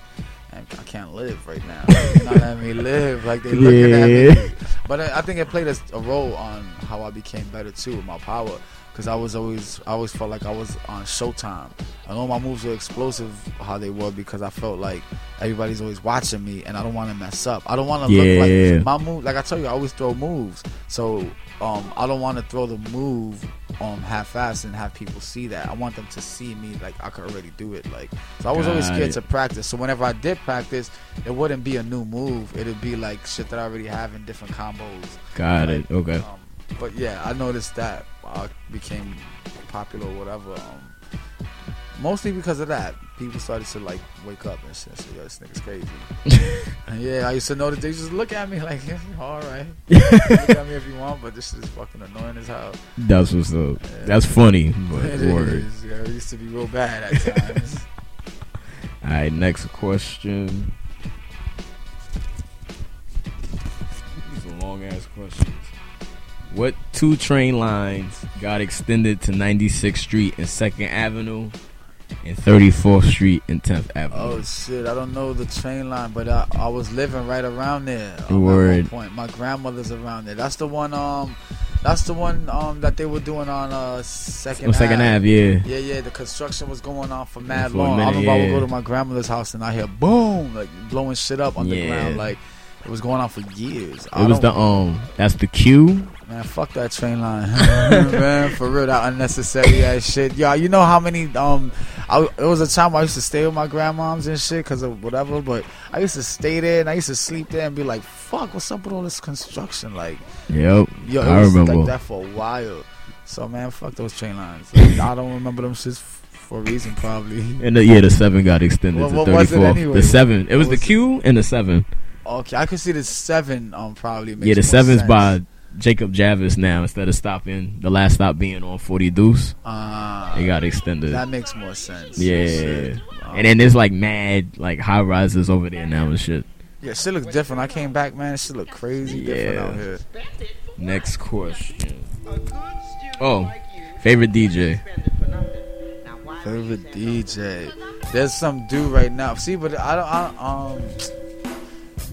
I can't live right now. What I mean? Live like they looking at me. But I I think it played a, a role on how I became better too with my power. Cause I was always, I always felt like I was on Showtime, and all my moves were explosive how they were because I felt like everybody's always watching me, and I don't want to mess up. I don't want to Yeah. look like my move. Like I tell you, I always throw moves, so um, I don't want to throw the move um half-assed and have people see that. I want them to see me like I could already do it. Like so, I was always scared it. to practice. So whenever I did practice, it wouldn't be a new move. It'd be like shit that I already have in different combos. got it. Okay. Um, but yeah, I noticed that I became popular or whatever. Um, mostly because of that, people started to like wake up and shit. So yo, this nigga's crazy. and yeah, I used to notice they just look at me like, yeah, all right, look at me if you want, but this is fucking annoying as hell. That's what's up. Yeah. That's funny, but It word. is, yeah, it used to be real bad at times. All right, next question. These are long ass questions. What two train lines got extended to 96th Street and 2nd Avenue and 34th Street and 10th Avenue? Oh shit! I don't know the train line, but I, I was living right around there. Word. At one point, my grandmother's around there. That's the one. Um, that's the one. Um, that they were doing on uh second. Oh, second Ave. Yeah. Yeah, yeah. The construction was going on for mad For long. I minute, remember I would go to my grandmother's house and I hear boom, like blowing shit up on Yeah. The ground, like it was going on for years. It was the um, that's the Q. Man, fuck that train line, man. For real, that unnecessary ass shit. Yeah, you know how many um, I, it was a time I used to stay with my grandmoms and shit because of whatever. But I used to stay there and I used to sleep there and be like, "Fuck, what's up with all this construction?" Like, Yep, yo, it I was remember. like that for a while. So man, fuck those train lines. I don't remember them shits for a reason, probably. And the, yeah, the seven got extended to what was it anyway? The seven. It was What the was it? Q and the seven. Okay, I could see the seven. Um, probably. Makes yeah, the seven's sense. by Jacob Javits now instead of stopping the last stop being on 40 Deuce. Uh, It got extended. that makes more sense. Yeah. And then there's like mad like high rises over there now and shit. Yeah, shit looks different. I came back, man. Shit look crazy different Yeah. out here. Next question. Oh, favorite DJ. Favorite DJ. There's some dude right now. See, but I don't. I, um,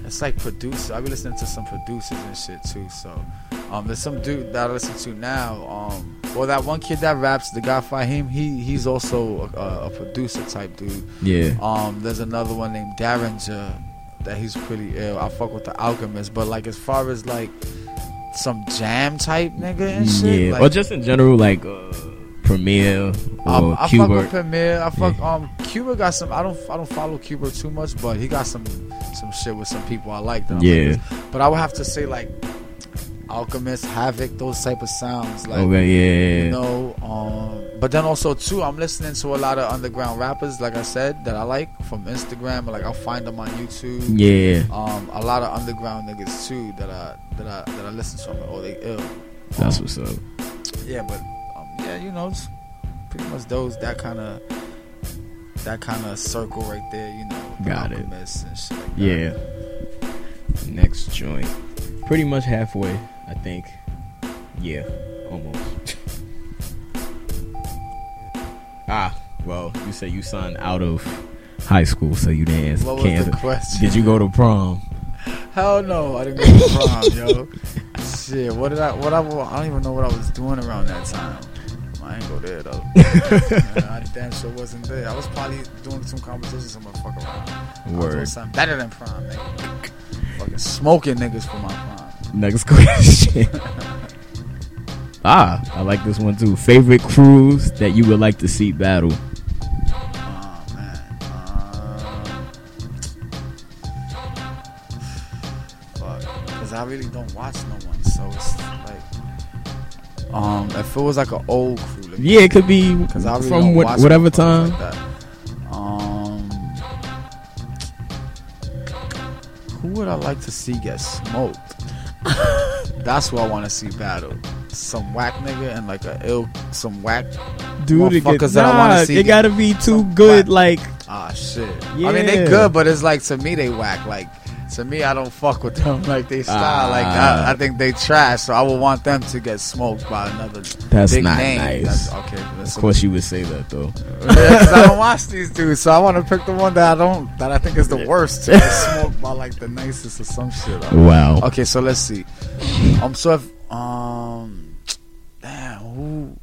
it's like producer. I be listening to some producers and shit too. So, um, there's some dude that I listen to now. Um, well, that one kid that raps, the guy Fahim, he he's also a, a producer type dude. Yeah. Um, there's another one named Derringer that he's pretty ill. I fuck with the Alchemist, but like as far as like some jam type nigga and shit, Yeah. like, or just in general like uh Premier or um, I fuck with Premier. I fuck um Cuba got some. I don't I don't follow Cuba too much, but he got some some shit with some people I like. That I'm Yeah. like, but I would have to say like Alchemist, Havoc, those type of sounds. Like Okay, yeah. you know. Um, but then also too, I'm listening to a lot of underground rappers, like I said, that I like from Instagram. Like I'll find them on YouTube. Yeah. Um, a lot of underground niggas too that I that I that I listen to. I'm like, oh, they ill. That's Um, what's up. yeah, but yeah, you know, it's pretty much those that kind of that kind of circle right there. You know, Got it. And shit like. Yeah. Next joint. Pretty much halfway, I think. Yeah, almost. ah, well, you said you signed out of high school, so you didn't answer. What was the question? Did you go to prom? Hell no, I didn't go to prom, yo. Shit, what did I? What I? I don't even know what I was doing around that time. I ain't go there though. Man, I damn sure wasn't there. I was probably doing some competitions. Fuck around. I was doing Word. something better than prime, nigga. Fucking smoking niggas for my prime. Next question. ah, I like this one too. Favorite crews that you would like to see battle? Oh man. Um, fuck. Cause I really don't watch no one, so it's um, if it was like an old crew, like, Yeah, it could be Cause I really from what, whatever time. Like. Um, who would I like to see get smoked? That's who I want to see battle. Some whack nigga and like a ill, some whack. Dude, it, Motherfuckers get, that I wanna see it gotta be too good. whack. Like, Ah shit. I mean they good, but it's like to me they whack. Like to me, I don't fuck with them. Like they style. like Ah. I, I think they trash. So I would want them to get smoked by another That's big not name. nice. That's, okay, of course, you would say that though. Yeah, I don't watch these dudes, so I want to pick the one that I don't, that I think is the worst to get smoked by like the nicest or some shit. Wow. Okay, so let's see. I'm um, so if um, damn, who?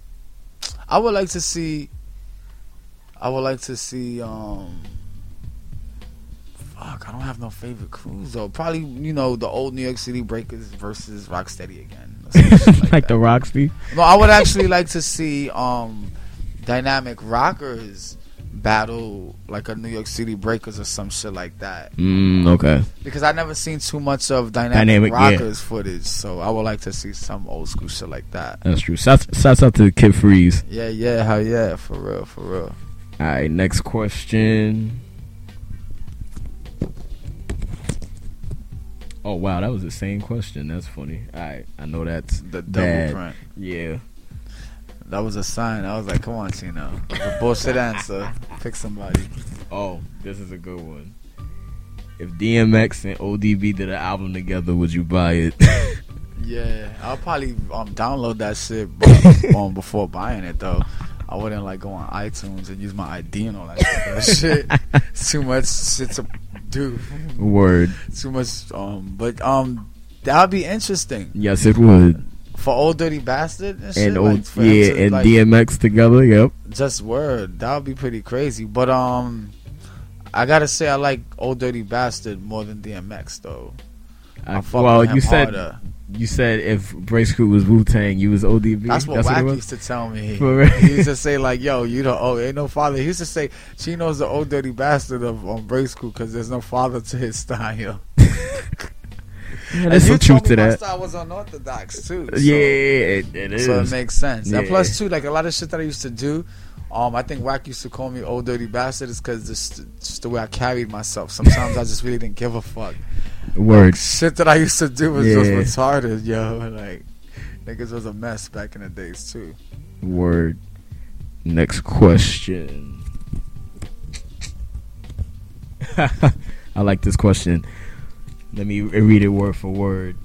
I would like to see. I would like to see um. Fuck, I don't have no favorite crews though. Probably you know the old New York City Breakers versus Rocksteady again. shit like the Roxy. No, I would actually like to see um dynamic rockers battle like a New York City Breakers or some shit like that. Mm, okay. Because I never seen too much of dynamic, Dynamic, yeah. rockers footage, so I would like to see some old school shit like that. That's true. Shouts, shouts out to Kid Freeze. Yeah, yeah, hell yeah, for real, for real. All right, next question. Oh wow, that was the same question. That's funny. Right, I know that's The double bad. print. Yeah. That was a sign. I was like, come on, Chino. A bullshit answer. Pick somebody. Oh, this is a good one. If DMX and ODB did an album together, would you buy it? Yeah, I'll probably um download that shit but, um before buying it though. I wouldn't like go on iTunes and use my ID and all that shit. that shit. It's too much shit to do. Word. Too much um but um that'd be interesting. Yes, it would. For old dirty bastard and. And like, old, him yeah, to, and like, DMX together. Yep. just word. That would be pretty crazy. But um I gotta say I like old dirty bastard more than DMX though. I, I well, you said harder. You said if Brace Crew was Wu Tang, you was ODB. That's what Wack used to tell me. He used to say like, "Yo, you the oh, ain't no father." He used to say, "Chino's the old dirty bastard of um, Break School because there's no father to his style." Yeah, And there's some truth told to that. style was unorthodox too. so- Yeah, it, it is. So it makes sense. And Yeah. plus, too, like a lot of shit that I used to do, um, I think Wack used to call me old dirty bastard is because just, just the way I carried myself. Sometimes I just really didn't give a fuck. Word. Shit that I used to do was Yeah. just retarded, yo. Like niggas was a mess back in the days too. Word. Next question. I like this question. Let me read it word for word.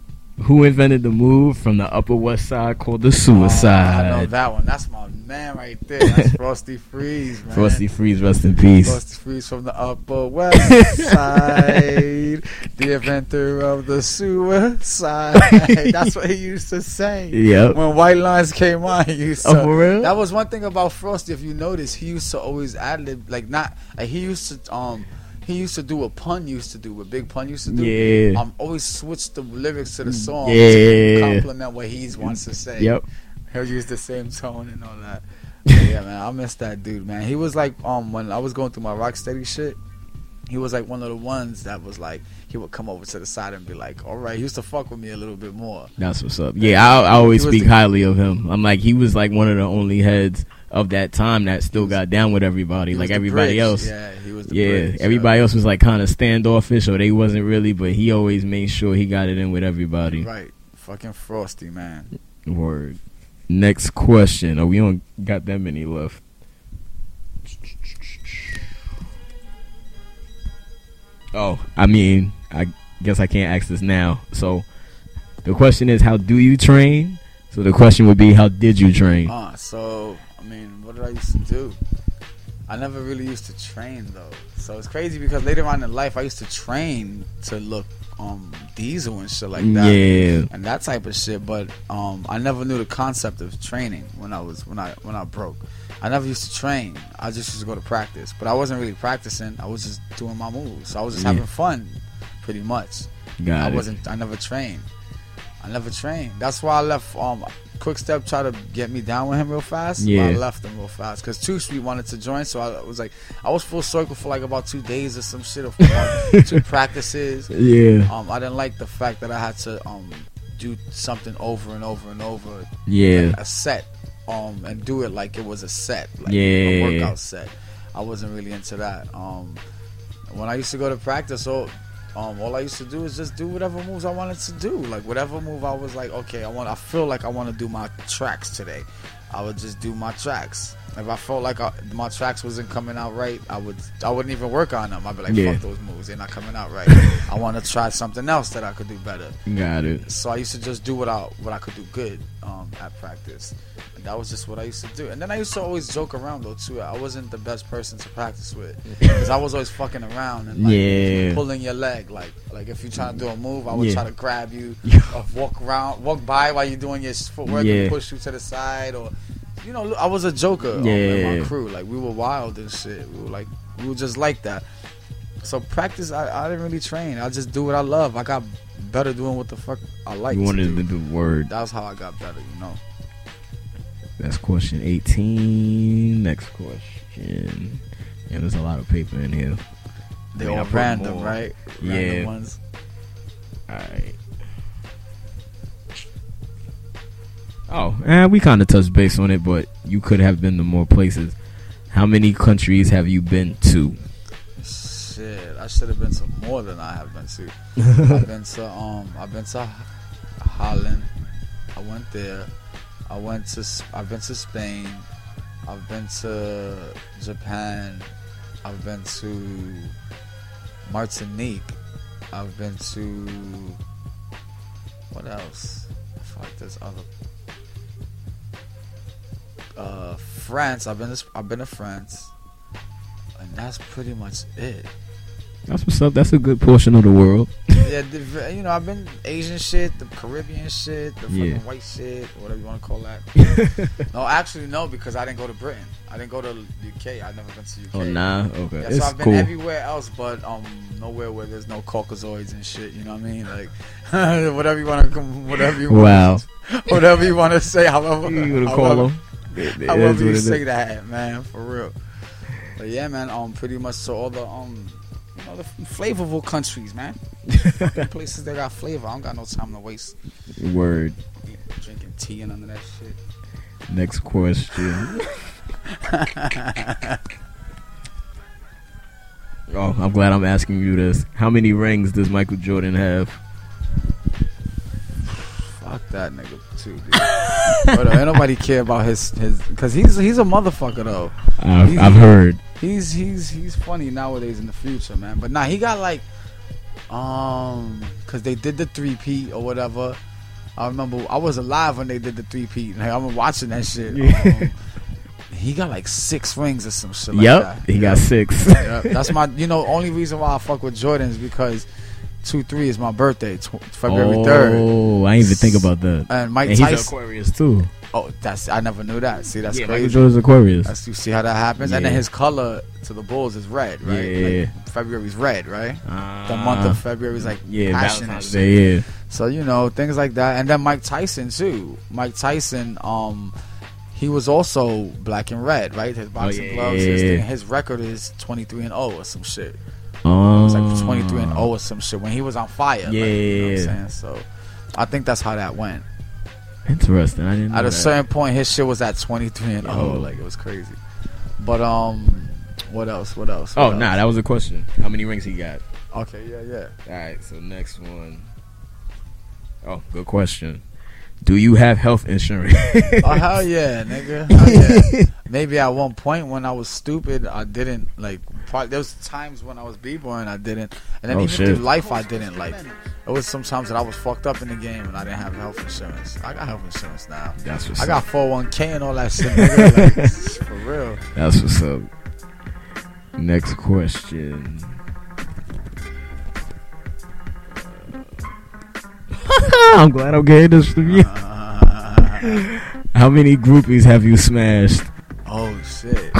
Who invented the move from the Upper West Side called the Oh, I know Suicide? that one. That's my man right there. That's Frosty Freeze, man. Frosty Freeze, rest in peace. Frosty Freeze from the Upper West Side, the inventor of the suicide. That's what he used to say. Yep. When White Lines came on, he used to. Oh, for real? That was one thing about Frosty. If you notice, he used to always ad lib, like not. Like he used to um. He used to do what Pun used to do, what Big Pun used to do. Yeah. Um, always switch the lyrics to the song Yeah. to complement what he wants to say. Yep. He'll use the same tone and all that. Yeah, man, I miss that dude, man. He was like, um, when I was going through my Rocksteady shit, he was like one of the ones that was like, he would come over to the side and be like, all right, he used to fuck with me a little bit more. That's what's up. Yeah, I, I always speak the- highly of him. I'm like, he was like one of the only heads of that time that still got down with everybody, like everybody bridge. else. Yeah, he was the Yeah, bridge, everybody else was like kind of standoffish, or they wasn't really, but he always made sure he got it in with everybody. Right. Fucking Frosty, man. Word. Next question. Oh, we don't got that many left. Oh, I mean, I guess I can't ask this now. So, the question is, how do you train? So the question would be, how did you train? Uh, so, I mean, what did I used to do? I never really used to train though. So it's crazy because later on in life I used to train to look um diesel and shit like that. Yeah. And that type of shit, but um I never knew the concept of training when I was when I when I broke. I never used to train. I just used to go to practice. But I wasn't really practicing. I was just doing my moves. So I was just Yeah. having fun pretty much. Got I it. wasn't. I never trained. I never trained. That's why I left. Um, Quick Step tried to get me down with him real fast. Yeah. I left him real fast because Too Sweet wanted to join. So I was like, I was full circle for like about two days or some shit, of two practices. Yeah. Um, I didn't like the fact that I had to um do something over and over and over Yeah. a set, um, and do it like it was a set, like Yeah. a workout set. I wasn't really into that. Um, when I used to go to practice, all, um, all I used to do is just do whatever moves I wanted to do. Like whatever move I was like, okay, I want. I feel like I want to do my tracks today. I would just do my tracks. If I felt like I, my tracks wasn't coming out right, I would. I wouldn't even work on them. I'd be like, Yeah. fuck those moves. They're not coming out right. I want to try something else that I could do better Got it. so I used to just do what I what I could do good um, at practice, and that was just what I used to do. And then I used to always joke around though too. I wasn't the best person to practice with because I was always fucking around and like Yeah. pulling your leg. Like like if you're trying to do a move, I would Yeah. try to grab you, or walk around, walk by while you're doing your footwork Yeah. and push you to the side, or you know, I was a joker um, in Yeah. my crew. Like we were wild and shit. We were like we were just like that. So practice, I, I didn't really train. I just do what I love. I got better doing what the fuck I like. You wanted to do word. That's how I got better, you know. That's question 18. Next question. Yeah, there's a lot of paper in here. They I mean, all random, right? Yeah. Random ones. Alright. Oh, and we kind of touched base on it, but you could have been to more places. How many countries have you been to? Shit, I should have been to more than I have been to. I've been to um, I've been to Holland. I went there. I went to. I've been to Spain. I've been to Japan. I've been to Martinique. I've been to what else? Feel there's other. Uh, France. I've been to. I've been to France, and that's pretty much it. That's what's up. That's a good portion of the world. yeah, the, you know, I've been Asian shit, the Caribbean shit, the fucking Yeah. white shit, whatever you want to call that. no, actually, no, because I didn't go to Britain. I didn't go to UK. I've never been to UK. Oh, nah. Okay. Yeah, so it's I've been cool. everywhere else, but um, nowhere where there's no Caucasoids and shit. You know what I mean? Like, whatever you want to, whatever you, Wow. whatever you want to say. However, you gonna call them? It- it However is you say is. that, man, for real. But yeah, man, um, pretty much so all the um, you know, the flavorful countries, man. Places that got flavor. I don't got no time to waste Word. drinking tea and none of that shit. Next question. Oh, I'm glad I'm asking you this. How many rings does Michael Jordan have? Fuck that nigga too, dude. but uh, ain't nobody care about his his because he's he's a motherfucker though. I've, He- I've heard. He's he's he's funny nowadays in the future, man. But nah, he got like um because they did the three-peat or whatever. I remember I was alive when they did the three-peat. Like, I am watching that shit. Um, he got like six rings or some shit like yep, that. he got six. Yep. That's my you know only reason why I fuck with Jordans because two three is my birthday, tw- February third. Oh, I didn't even think about that. And Mike And he's Tyson. Aquarius too. Oh, that's I never knew that. See, that's yeah, Michael crazy. Jordan's Aquarius. That's you see how that happens, and then his color to the Bulls is red, right? Yeah. Like, February's red, right? Uh, The month of February is like yeah, passion and Valentine's shit. Day. Yeah, So you know things like that, and then Mike Tyson too. Mike Tyson, um, he was also black and red, right? His boxing Oh, yeah, gloves. yeah, His, yeah. thing. his record is twenty three and zero or some shit. It was like twenty three and zero or some shit when he was on fire. like, you know what I'm Yeah. saying? So I think that's how that went. Interesting. I didn't. Know At a that. certain point, his shit was at 23 and Yo. 0. Like, it was crazy. But, um, what else? What else? Oh, What nah, that was a question. How many rings he got? Okay, yeah, yeah. All right, so next one. Oh, good question. Do you have health insurance? Oh, hell yeah, nigga. Hell yeah. Maybe at one point when I was stupid, I didn't, like, probably, there was times when I was b-boying, I didn't. And then Oh, even shit. through life, I didn't, like, it was sometimes that I was fucked up in the game and I didn't have health insurance. I got health insurance now. That's what's I got up. 401k and all that shit, nigga. Like, for real. That's what's up. Next question. I'm glad I'm getting this from uh, you. How many groupies have you smashed? oh shit.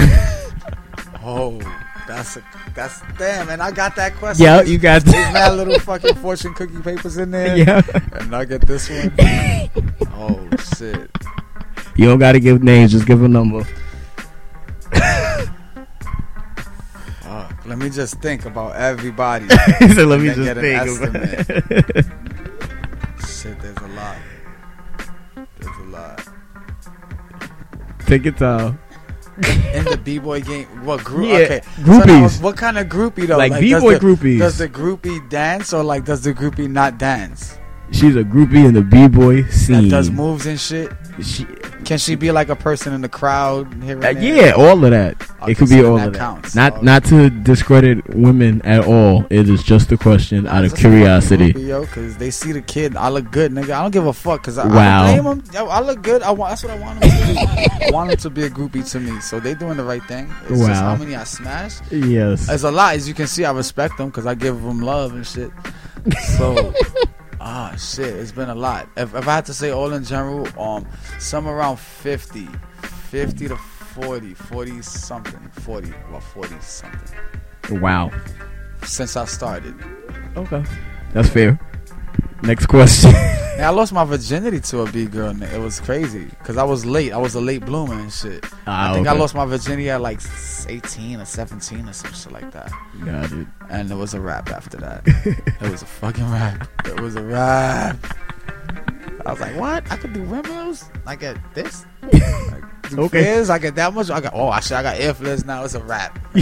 oh, that's a that's damn, and I got that question. Yeah, you got There's that. mad little fucking fortune cookie papers in there. Yeah. And I get this one. Oh shit. You don't gotta give names, just give a number. Fuck. Let me just think about everybody. so let me just think. It. shit, there's a lot. There's a lot. Take your time. In the b boy game, what group? Yeah, okay, So groupies. now, what kind of groupie though? Like does b-boy the- groupies. Does the groupie dance or like does the groupie not dance? She's a groupie in the b-boy That scene. does moves and shit. She, Can she be like a person in the crowd here? And uh, yeah, all of that. Okay, it could so be all that of that. counts. Not Okay. not to discredit women at all. It is just a question out of That's a fucking curiosity. yo, because they see the kid. I look good, nigga. I don't give a fuck, cause I, Wow. I don't blame. Yo, I look good. I want. That's what I want them to want them to be a groupie to me. So they doing the right thing. It's just Wow. how many I smashed. Yes. It's a lot. As you can see, I respect them because I give them love and shit. So, ah, shit, it's been a lot. If, if I had to say all in general, um, some around 50, 50 to 40, 40 something, 40, well, 40 something Wow. since I started. Okay. That's fair. Next question. Now, I lost my virginity to a B girl. It was crazy because I was late. I was a late bloomer and shit. Ah, I think I lost my virginity at like 18 or 17 or some shit like that. Got it. And it was a rap after that. it was a fucking rap. It was a rap. I was like, what? I could do windmills? I get this? Like, do Okay. flares? I get that much? I got, oh, I, I got air flares now. It's a rap.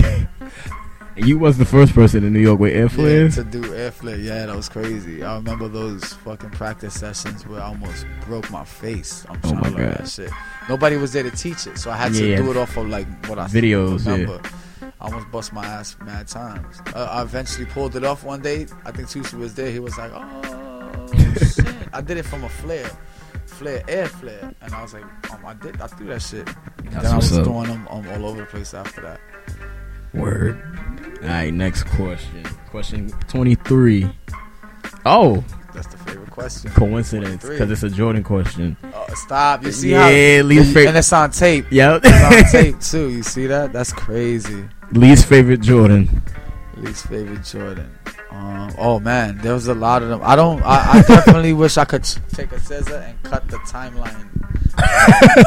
You was the first person in New York with air Yeah, to do air flare. Yeah, that was crazy. I remember those fucking practice sessions where I almost broke my face. I'm Oh trying my to learn God. that shit. Nobody was there to teach it, so I had to Yeah. do it off of like what I Videos, yeah. remember. I almost bust my ass mad times. Uh, I eventually pulled it off one day. I think Tusi was there. He was like, "Oh shit!" I did it from a flare, flare, air flare, and I was like, um, "I did, I threw that shit." And That's then I was up. throwing them um, all over the place after that. Word. All right. Next question. Question twenty-three. Oh, That's the favorite question. coincidence because it's a Jordan question. Oh, stop! You see Yeah, how? least and it's on tape. Yep. It's on tape too. You see that? That's crazy. least favorite Jordan. Least favorite Jordan. Um, oh man, there was a lot of them. I don't. I, I definitely wish I could take a scissor and cut the timeline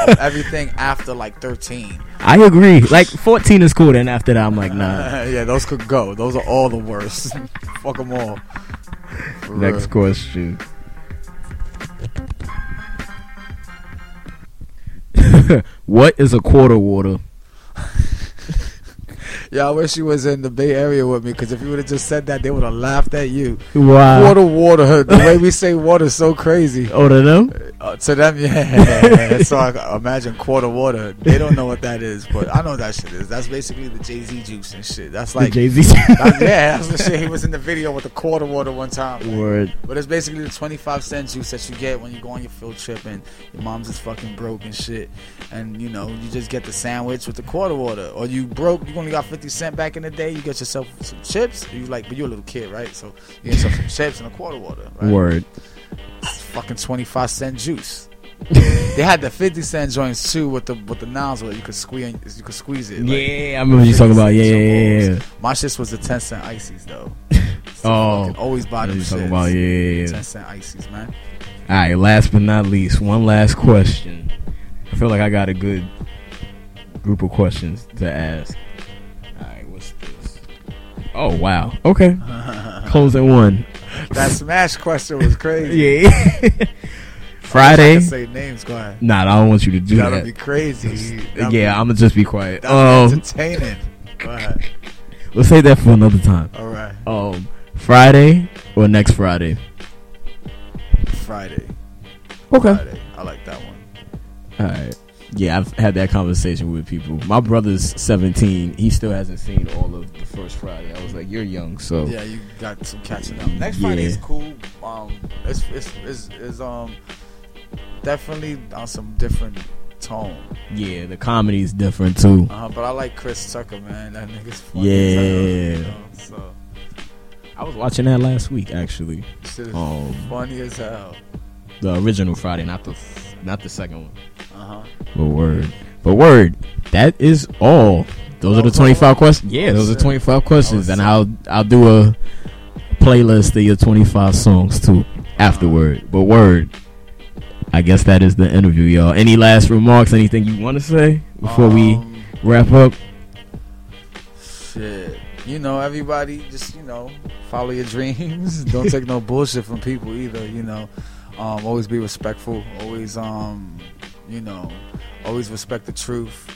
of everything after like 13. I agree. Like fourteen is cool. Then after that, I'm like, nah. yeah, those could go. Those are all the worst. Fuck them all. For Next real. question. what is a quarter water? Yeah, I wish you was in the Bay Area with me because if you would have just said that, they would have laughed at you. Wow. Water, water. The way we say water is so crazy. Oh, to them? Uh, to them, yeah. so I imagine quarter water. They don't know what that is, but I know what that shit is. That's basically the Jay Z juice and shit. That's like, Jay Z. that- yeah, that's the shit. He was in the video with the quarter water one time. Word. But it's basically the 25 cent juice that you get when you go on your field trip and your mom's is fucking broke and shit. And you know, you just get the sandwich with the quarter water. Or you broke, you only got 50 cent back in the day, you get yourself some chips. You like, but you're a little kid, right? So you get yourself some chips and a quarter water, right? Word. It's fucking 25 cent juice. they had the 50 cent joints too with the with the nozzle. You could squeeze you could squeeze it. like, Yeah, I remember you talking about. Yeah, yeah, yeah. My shits was the 10 cent ices though. So Oh. always buy them you talking about. Yeah, yeah, yeah. 10 cent ices, man. All right. Last but not least, one last question. I feel like I got a good group of questions to ask. Oh wow. Okay. Closing one. That smash question was crazy. Yeah. I wish I Friday. say names. Go ahead. Nah, I don't want you to do That'll that. be crazy. That'll yeah, be, I'm gonna just be quiet. that'll Um, be entertaining. Go ahead. let's say that for another time. All right. Um, Friday or next Friday? Friday. Okay. Friday. I like that one. All right. Yeah, I've had that conversation with people. My brother's 17. He still hasn't seen all of the first Friday. I was like, "You're young, so Yeah, you got some catching up. Next Yeah. Friday is cool. Um, it's it's, it's, it's um definitely on some different tone. Yeah, the comedy is different too. Uh, but I like Chris Tucker, man. That nigga's funny. Yeah. As hell, you know? So I was watching that last week actually. Um, funny as hell. The original Friday, not the not the second one. Uh huh. But word. But word. That is all. Those are the Those twenty are five all? questions. Yeah, those are twenty five questions, Oh, and. I'll I'll do a playlist of your twenty five songs too afterward. But word. I guess that is the interview, y'all. Any last remarks? Anything you want to say before we Um, wrap up? Shit. You know, everybody just, you know, follow your dreams. Don't take no bullshit from people either, you know. Um, always be respectful. Always um, you know, always respect the truth.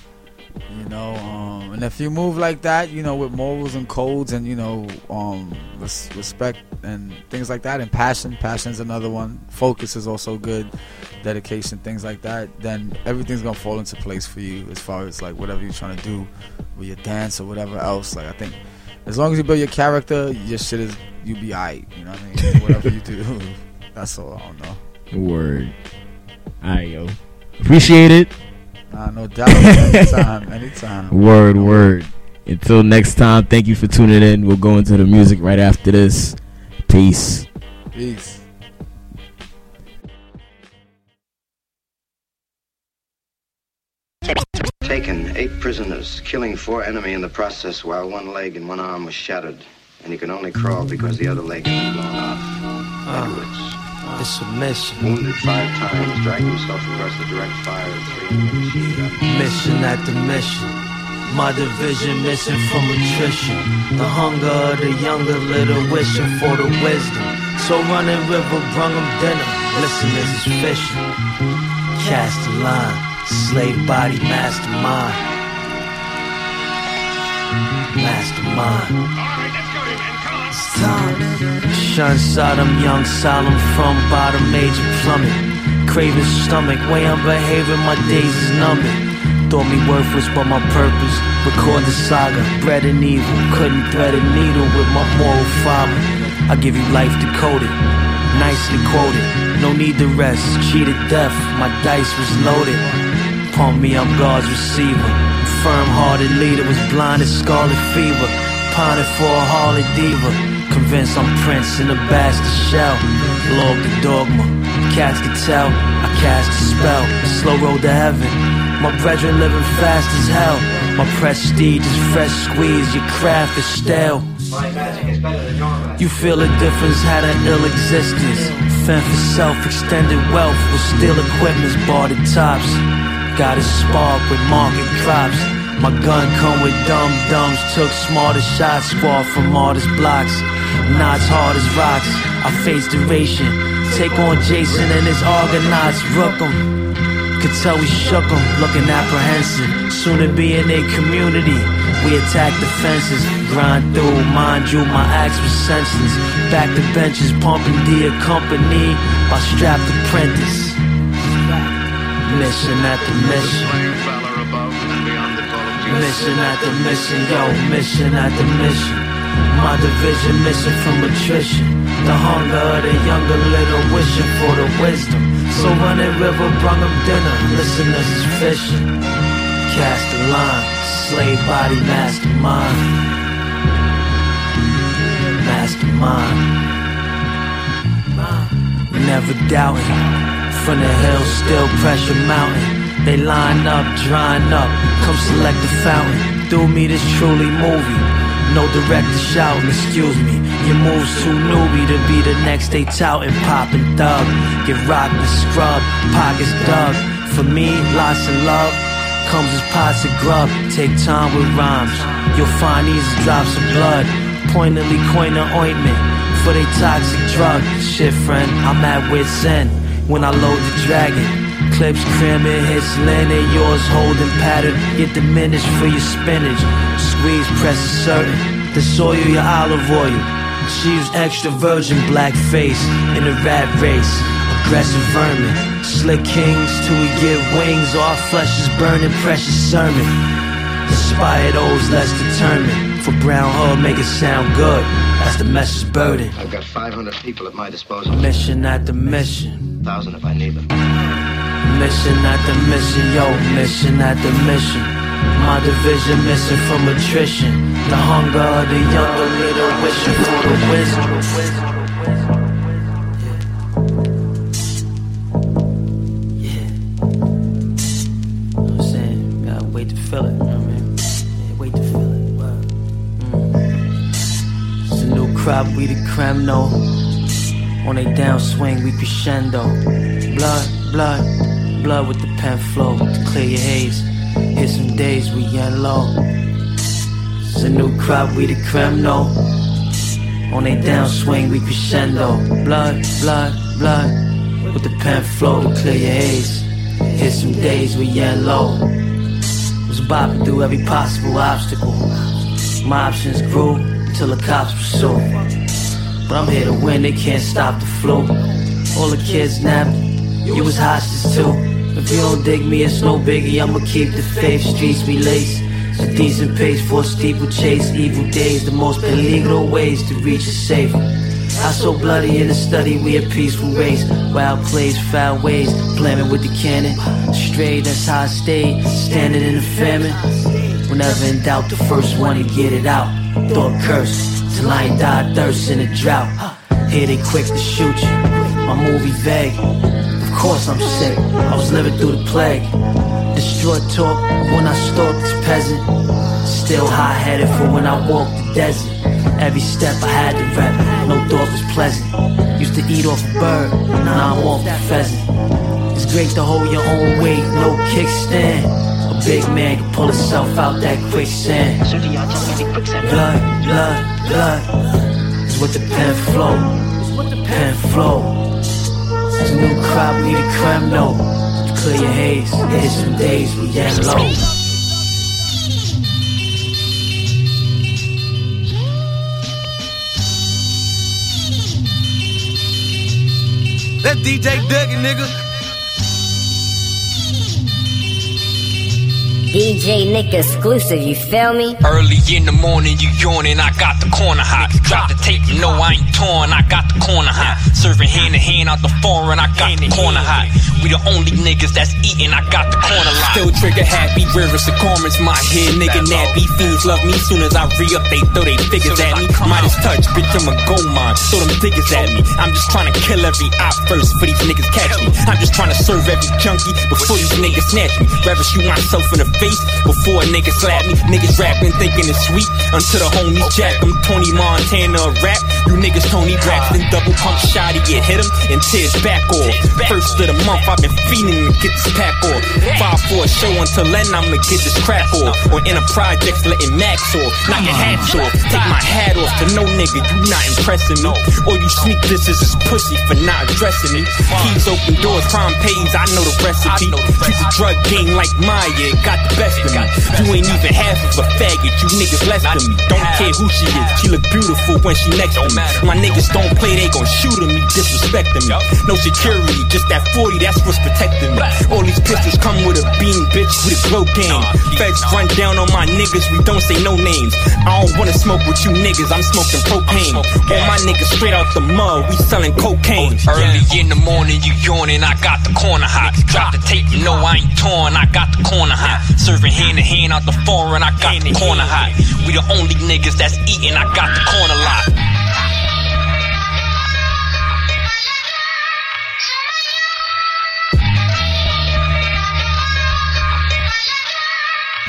You know, um, and if you move like that, you know, with morals and codes and you know, um, res- respect and things like that, and passion. Passion's another one. Focus is also good. Dedication, things like that. Then everything's gonna fall into place for you as far as like whatever you're trying to do with your dance or whatever else. Like I think, as long as you build your character, your shit is you be alright. You know what I mean? whatever you do, that's all. I don't know. Word. Alright, yo. Appreciate it. Nah, no doubt. anytime, anytime. Word, word. Until next time, thank you for tuning in. We'll go into the music right after this. Peace. Peace. Taken eight prisoners, killing four enemy in the process while one leg and one arm was shattered. And he could only crawl because the other leg had been blown off. Ah. Edwards, It's a mission, wounded five times, dragged himself across the direct fire of three machine guns. mission after mission. My division missing from attrition. The hunger of the younger, little wishing for the wisdom. So running river brung 'em dinner. Listeners is fishing. Cast the line, slave body mastermind. Mastermind. Time. Shun Sodom, young Solemn from bottom major plummet. Craving stomach, way I'm behaving, my days is numbered. Thought me worthless, but my purpose. Record the saga, bred in evil. Couldn't thread a needle with my moral fiber. I give you life decoded, nicely quoted. No need to rest, cheated death, my dice was loaded. Pump me, I'm God's receiver. Firm-hearted leader was blind as scarlet fever. Pining for a Harley diva. Convinced I'm Prince in a bastard shell. Log the dogma. Cats can tell. I cast a spell. Slow road to heaven. My brethren living fast as hell. My prestige is fresh squeeze. Your craft is stale. You feel a difference, had an ill existence. Fend for self, extended wealth with steel equipment's barred tops. Got a spark with market crops. My gun come with dumb dumbs, took smarter shots, squad from artist blocks. Knots hard as rocks, I face duration. Take on Jason and his Argonauts, rook 'em. Could tell we shook shook 'em, looking apprehensive. Soon to be in their community. We attack the fences, grind through. Mind you, my axe was senseless. Back the benches, pumping the company. My strapped apprentice. Mission after mission. Mission after mission, yo, mission after mission. My division missing from attrition. The hunger of the younger little wishing for the wisdom. So running river brung 'em dinner. Listeners is fishing. Cast a line, slave body mastermind. Mastermind. Never doubting. From the hill, still pressure mountain. They line up, drying up. Come select the fountain. Through me, this truly movie. No director shouting, excuse me. Your moves too newbie to be the next they touting, popping thug. Get rocked and scrub, pockets dug. For me, lots of love comes as pots of grub. Take time with rhymes. You'll find these drops of blood. Pointedly coin the ointment for they toxic drug. Shit, friend, I'm at wit's end when I load the dragon. Clips cramming, hits linen, yours holding pattern. Get diminished for your spinach. Squeeze, press is certain. The soil, your olive oil. She use extra virgin black face in a rat race. Aggressive vermin. Slick kings till we get wings. Our flesh is burning, precious sermon. Inspire those less determined. For brown hood, make it sound good. That's the message burden. I've got 500 people at my disposal. Mission after mission. 1,000 if I need them. Mission after mission, yo, mission after mission. My division missing from attrition. The hunger of the young, the little wishing for the wisdom. Feel it, you know what I mean? Wait to feel it. Mm. It's a new crop, we the creme. On a downswing, we crescendo. Blood, blood, blood with the pen flow to clear your haze. Hit some days we get low. It's a new crop, we the creme, no. On a downswing, we crescendo. Blood, blood, blood with the pen flow to clear your haze. Hit some days we get low. Was bopping through every possible obstacle. My options grew till the cops pursue. But I'm here to win, they can't stop the flow. All the kids napped, you was hostage too. If you don't dig me, it's no biggie, I'ma keep the faith, streets we lace. It's a decent pace for a steeplechase, evil days, the most peligro ways to reach a safe. I so bloody in the study, we a peaceful race. Wild plays, foul ways, blaming with the cannon. Straight, that's how I stayed, standing in the famine. Whenever in doubt, the first one to get it out. Thought curse, till I ain't died thirst in a drought. Here they quick to shoot you, my movie vague. Course I'm sick, I was living through the plague. Destroyed talk when I stalked this peasant. Still high headed for when I walked the desert. Every step I had to rep, no thought was pleasant. Used to eat off a bird, now I'm off the pheasant. It's great to hold your own weight, no kickstand. A big man can pull himself out that quicksand. Blood, blood, blood. Is what the pen flow. Pen flow. It's a new crop, we the creme, no. To clear your haze, hit some days we get low. That DJ Dougie, nigga. DJ Nick exclusive, you feel me? Early in the morning, you yawning, I got the corner hot. Drop the tape, no, I ain't torn, I got the corner hot. Serving hand to hand out the foreign, I got the corner hot. We the only niggas that's eating, I got the corner lot. Still trigger happy, rivers of cormorants, my head nigga nappy. Fiends love me, soon as I re up, they throw they figures at me. Midas touch, bitch, I'm a gold mine. Throw them diggers at me. I'm just trying to kill every op first for these niggas catch me. I'm just trying to serve every junkie before these niggas snatch me. Rather shoot myself in the face before a nigga slap me. Niggas rapping, thinking it's sweet until the homies jack I'm Tony Montana rap. You niggas Toni Braxton double pump shot, get hit him and tears back off. First of the month, I've been feeling to get this pack off. Five for a show until then, I'ma get this crap off. Or in a project, letting max off. Knock your hats off. Take my hat off to no nigga, you not impressing me. Or you sneak this as is pussy for not addressing me. Keys open doors, crime pays, I know the recipe. Treat the drug game like Maya, got the best of me. You ain't even half of a faggot, you niggas less than me. Don't care who she is, she look beautiful when she next to me. My niggas don't play, they gon' shoot at me, disrespecting me. No security, just that 40, that's what's protecting me. All these pistols come with a beam, bitch, with a glow game. Feds run down on my niggas, we don't say no names. I don't wanna smoke with you niggas, I'm smoking propane. All my niggas straight out the mud, we selling cocaine. Oh, early in the morning, you yawning, I got the corner hot. Drop the tape, you know I ain't torn, I got the corner hot. Serving hand to hand out the foreign, I got the corner hot. We the only niggas that's eating, I got the corner lot.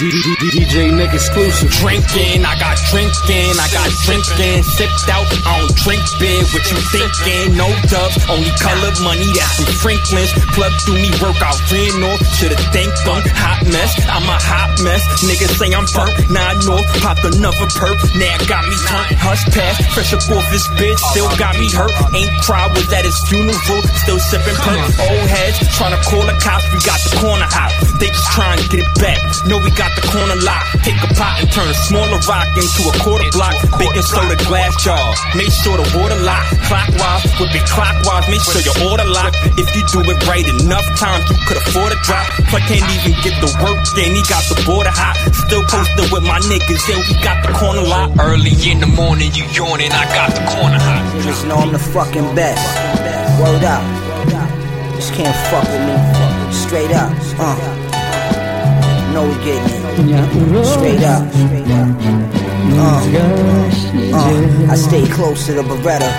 DJ Nick exclusive. Drinking, I got drinking, I got drinking. Sipped out, I don't drink beer. What you thinking? No dubs, only colored money. That's some Franklins. Plug through me, work out ran north. Shoulda thanked them. Hot mess, I'm a hot mess. Niggas say I'm burnt. Now I north, popped another perp. Now got me turned. Hush pass, fresh up off his bitch. Still got me hurt. Ain't cry, was at his funeral. Still sipping perp. Old heads trying to call the cops. We got the corner hot. They just trying to get it back. No, we got the corner lock. Take a pot and turn a smaller rock into a quarter block. Baking soda glass jar. Make sure the water lock. Clockwise, whip it clockwise. Make sure your order lock. If you do it right enough times, you could afford a drop. Plug can't even get the work in. He got the border hot. Still posted with my niggas. Yeah, we got the corner lock. Early in the morning, you yawning, I got the corner hot. Just know I'm the fucking best. Word out. Just can't fuck with me. straight up. Uh, know we getting it. Straight up. Uh, uh, I stay close to the Beretta.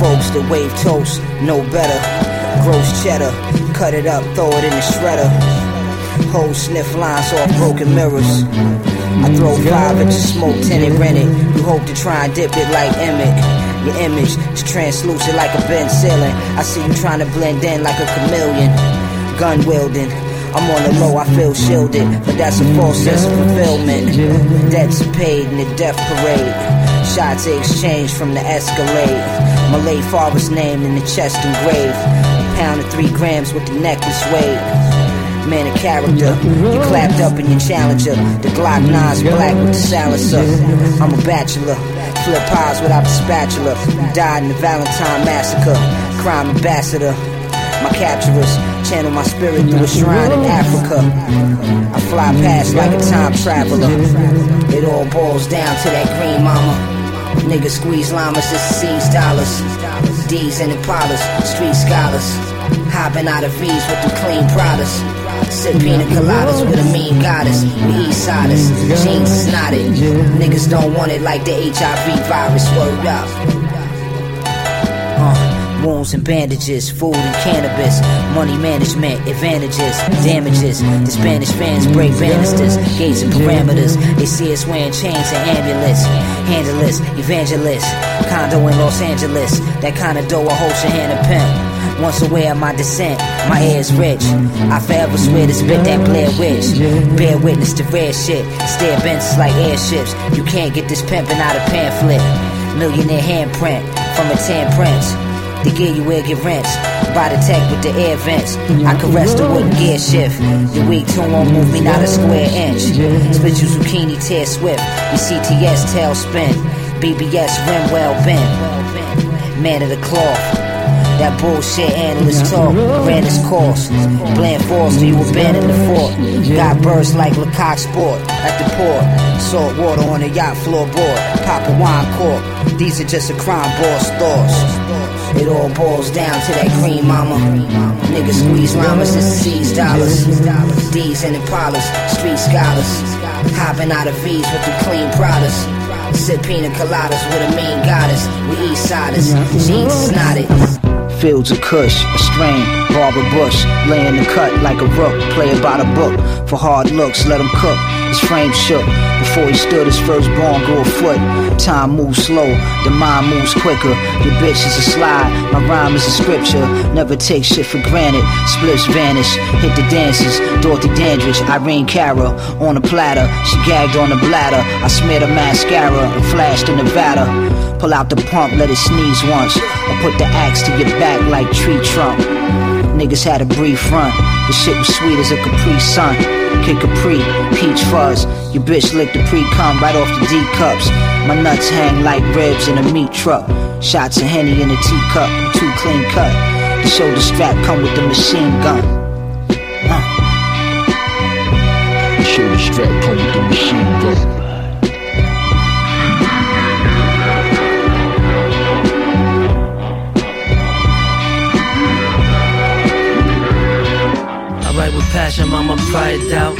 Folks that wave toast, know better. Gross cheddar, cut it up, throw it in the shredder. Whole sniff lines off broken mirrors. I throw five at your smoke, ten and tenant it. You hope to try and dip it like Emmett. Your image is translucent like a bent ceiling. I see you trying to blend in like a chameleon. Gun wielding. I'm on the low, I feel shielded, but that's a false sense of fulfillment. Debts paid in the death parade. Shots exchanged from the Escalade. My late father's name in the chest engraved. Pound of three grams with the necklace weighed. Man of character, you clapped up in your challenger. The Glock 9's black with the silencer. I'm a bachelor, flip pies without the spatula. Died in the Valentine massacre. Crime ambassador. My capturers channel my spirit through a shrine in Africa. I fly past like a time traveler. It all boils down to that green mama. Niggas squeeze llamas to seize dollars. D's and Impalas, street scholars. Hopping out of V's with the clean products. Sip pina coladas with a mean goddess. We east siders, jeans snotted. Niggas don't want it like the HIV virus. Word up. Wounds and bandages, food and cannabis, money management, advantages, damages. The Spanish fans break banisters, gates and parameters. They see us wearing chains and amulets. Handleless, evangelist, condo in Los Angeles. That kind of dough a whole Shahana pimp. Once aware of my descent, my is rich. I forever swear to spit that Blair Witch. Bear witness to rare shit. Stare benches like airships. You can't get this pimpin' out of pamphlet. Millionaire handprint from a tan prince. The gear you wear get rents. By the tech with the air vents. I caress the wooden gear shift. The weak tune won't move me not a square inch. Split you zucchini tear swift. Your CTS tail spin. BBS rim well bent. Man of the cloth. That bullshit analyst talk ran his course. Bland Foster, you abandoned the fort. Got burst like Lecoq Sport at the port. Salt water on the yacht floorboard. Pop a wine cork. These are just a crime boss thoughts. It all boils down to that green mama. Niggas squeeze llamas to seize dollars. D's and Impalas, street scholars. Hopping out of V's with the clean products. Sip pina coladas with a mean goddess. We east siders, jeans snotted. Fields of Kush, a strain, Barbara Bush, laying the cut like a rook, play about a book. For hard looks, let him cook. His frame shook before he stood. His firstborn grew a foot. Time moves slow, the mind moves quicker. Your bitch is a slide, my rhyme is a scripture. Never take shit for granted. Splits vanish, hit the dances. Dorothy Dandridge, Irene Cara on a platter. She gagged on the bladder. I smeared a mascara and flashed in Nevada. Pull out the pump, let it sneeze once. Or put the axe to your back like tree trunk. Niggas had a brief run. The shit was sweet as a Capri Sun. Kid Capri, peach fuzz. Your bitch licked the pre cum right off the D cups. My nuts hang like ribs in a meat truck. Shots of Henny in a teacup, too clean cut. The shoulder strap come with the machine gun. The shoulder strap come with the machine gun. Write with passion, mama pride doubt.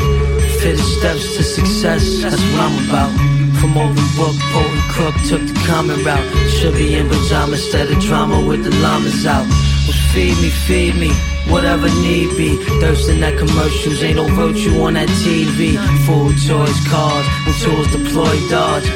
Fit steps to success, that's what I'm about. From open book, potent crook, took the common route. Should be in pajamas instead of drama with the llamas out. Was feed me, feed me, whatever need be. Thirsting at commercials, ain't no virtue on that TV. Food, toys, cars, when tools deploy dodge.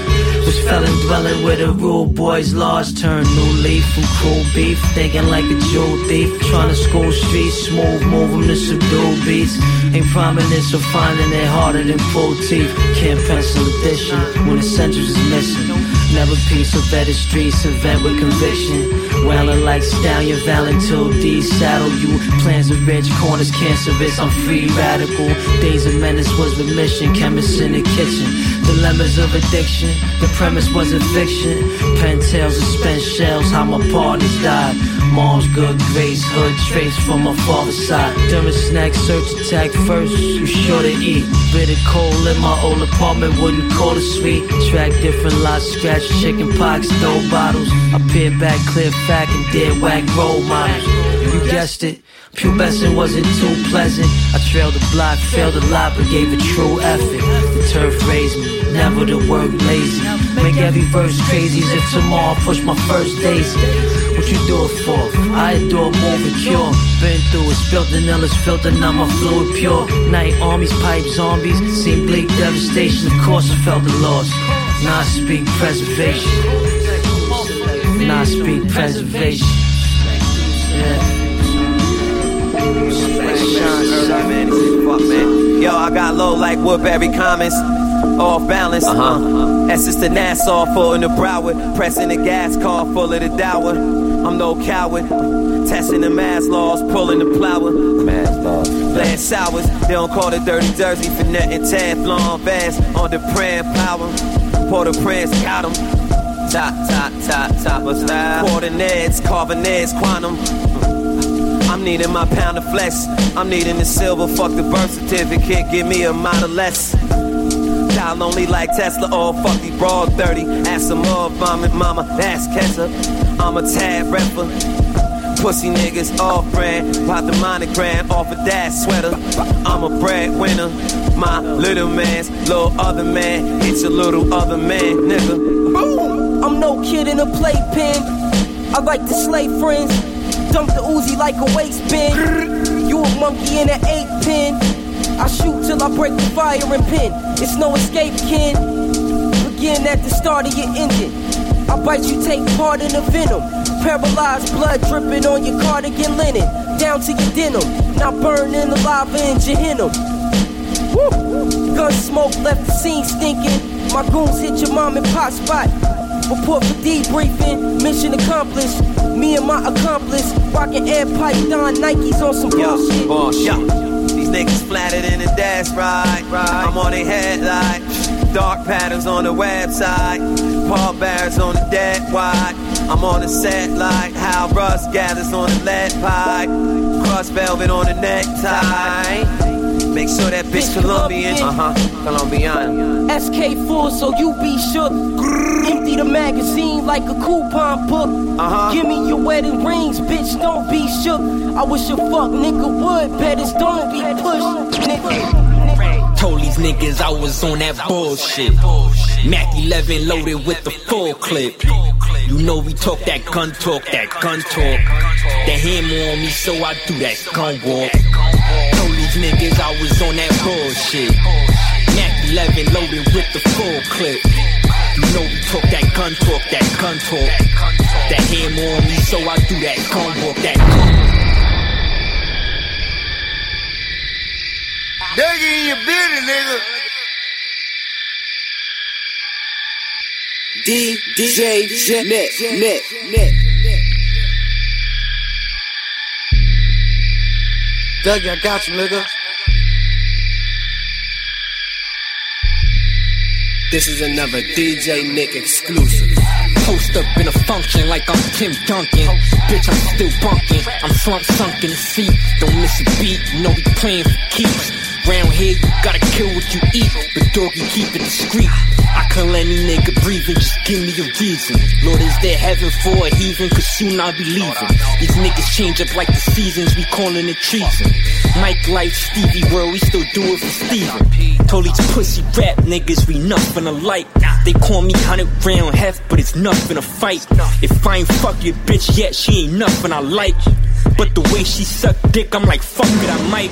Was felon dwelling where the rule boys large turn new leaf from cruel beef. Thinking like a jewel thief. Trying to school streets, smooth, move 'em to subdue beats. Ain't prominence or finding it harder than full teeth. Can't pencil addition when essentials is missing. Never peace or better streets, event with conviction. Wailing like stallion, Valentine D saddle you. Plans of rich, corners cancerous. I'm free radical. Days of menace was the mission. Chemists in the kitchen. Dilemmas of addiction. The premise wasn't fiction. Pen tales of spent shells. How my partners died. Mom's good grace, hood trace from my father's side. During snack search attack first, you sure to eat. Bitter cold in my old apartment, wouldn't call it sweet. Track different lots, scratch chicken pox, dough bottles. I peer back, clear fact, and dead whack role models. You guessed it. Pubescent wasn't too pleasant. I trailed the block, failed a lot, but gave a true effort. The turf raised me, never to work lazy. Make every verse crazy as if tomorrow I push my first daisy. What you do it for? I adore moving cure. Been through it, spilled the illest filter, now my fluid pure. Night armies, pipe zombies, seen bleak devastation. Of course I felt the loss. Now I speak preservation. Now I speak preservation. Yeah. Yo, I got low like Woodbury Commons. Off balance, uh-huh. That's just the Nassau full in the Broward. Pressing the gas car full of the dower. I'm no coward. Testing the mass laws, pulling the plower. Mass laws. Playing sours. They don't call it dirty jersey for nothing. Teflon vest on the brand power. Port-au-Prince got 'em. Top, top, top, top of style. Coordinates, carbonates, quantum. I'm needing my pound of flesh. I'm needing the silver. Fuck the birth certificate. Give me a model less. Child only like Tesla. Oh, fuck broad 30. Ask some more vomit, mama. That's ketchup. I'm a tad rapper. Pussy niggas off brand. Pop the monogram off a dash sweater. I'm a breadwinner. My little man's little other man. It's a little other man, nigga. Boom! I'm no kid in a playpen. I like to slay friends. Dump the Uzi like a waste bin. You a monkey in an eight pin. I shoot till I break the fire and pin. It's no escape, kin. Begin at the start of your engine. I bite you, take part in the venom. Paralyzed blood dripping on your cardigan linen. Down to your denim. Now burn in the lava in Jehannam. Woo! Gun smoke left the scene stinking. My goons hit your mom and pop spot. Report for debriefing, mission accomplished. Me and my accomplice, rocking air pipe Don Nikes on some Yo, bullshit. yo. These niggas flattered in the dash ride. I'm on their headlight. Dark patterns on the website. Paul Barrett's on the dead wide. I'm on the set like how rust gathers on the lead pipe. Cross velvet on the necktie. Make sure that bitch Colombian. Uh huh. Colombian. SK full, so you be shook. Empty the magazine like a coupon book. Uh-huh. Give me your wedding rings, bitch. Don't be shook. I wish a fuck nigga would. Betters don't be pushed, nigga. Told these niggas I was on that bullshit. Mac 11 loaded with the full clip. You know we talk that gun talk, that gun talk. The hammer on me, so I do that gun walk. Told these niggas I was on that bullshit. Mac 11 loaded with the full clip. You know we talk that gun talk, that gun talk. The hammer on me, so I do that gun walk, that gun. They in your business, nigga. DJ Net, Net, Net. Doug, I got you, nigga. This is another DJ Nick exclusive. Post up in a function like I'm Tim Duncan. Bitch, I'm still bunking. I'm slump sunk in the seat. Don't miss a beat. You know we playing for keeps. Round here, you gotta kill what you eat. But doggy, keep it discreet. I can't let any nigga breathe and just give me a reason. Lord, is there heaven for a heathen? Cause soon I'll be leaving. These niggas change up like the seasons, we calling it treason. Mike Life, Stevie World, we still do it for Steven. Told these pussy rap niggas we nothing alike. They call me 100 round heft, but it's nothing to fight. If I ain't fuck your bitch yet, she ain't nothing I like. But the way she suck dick, I'm like, fuck it, I might.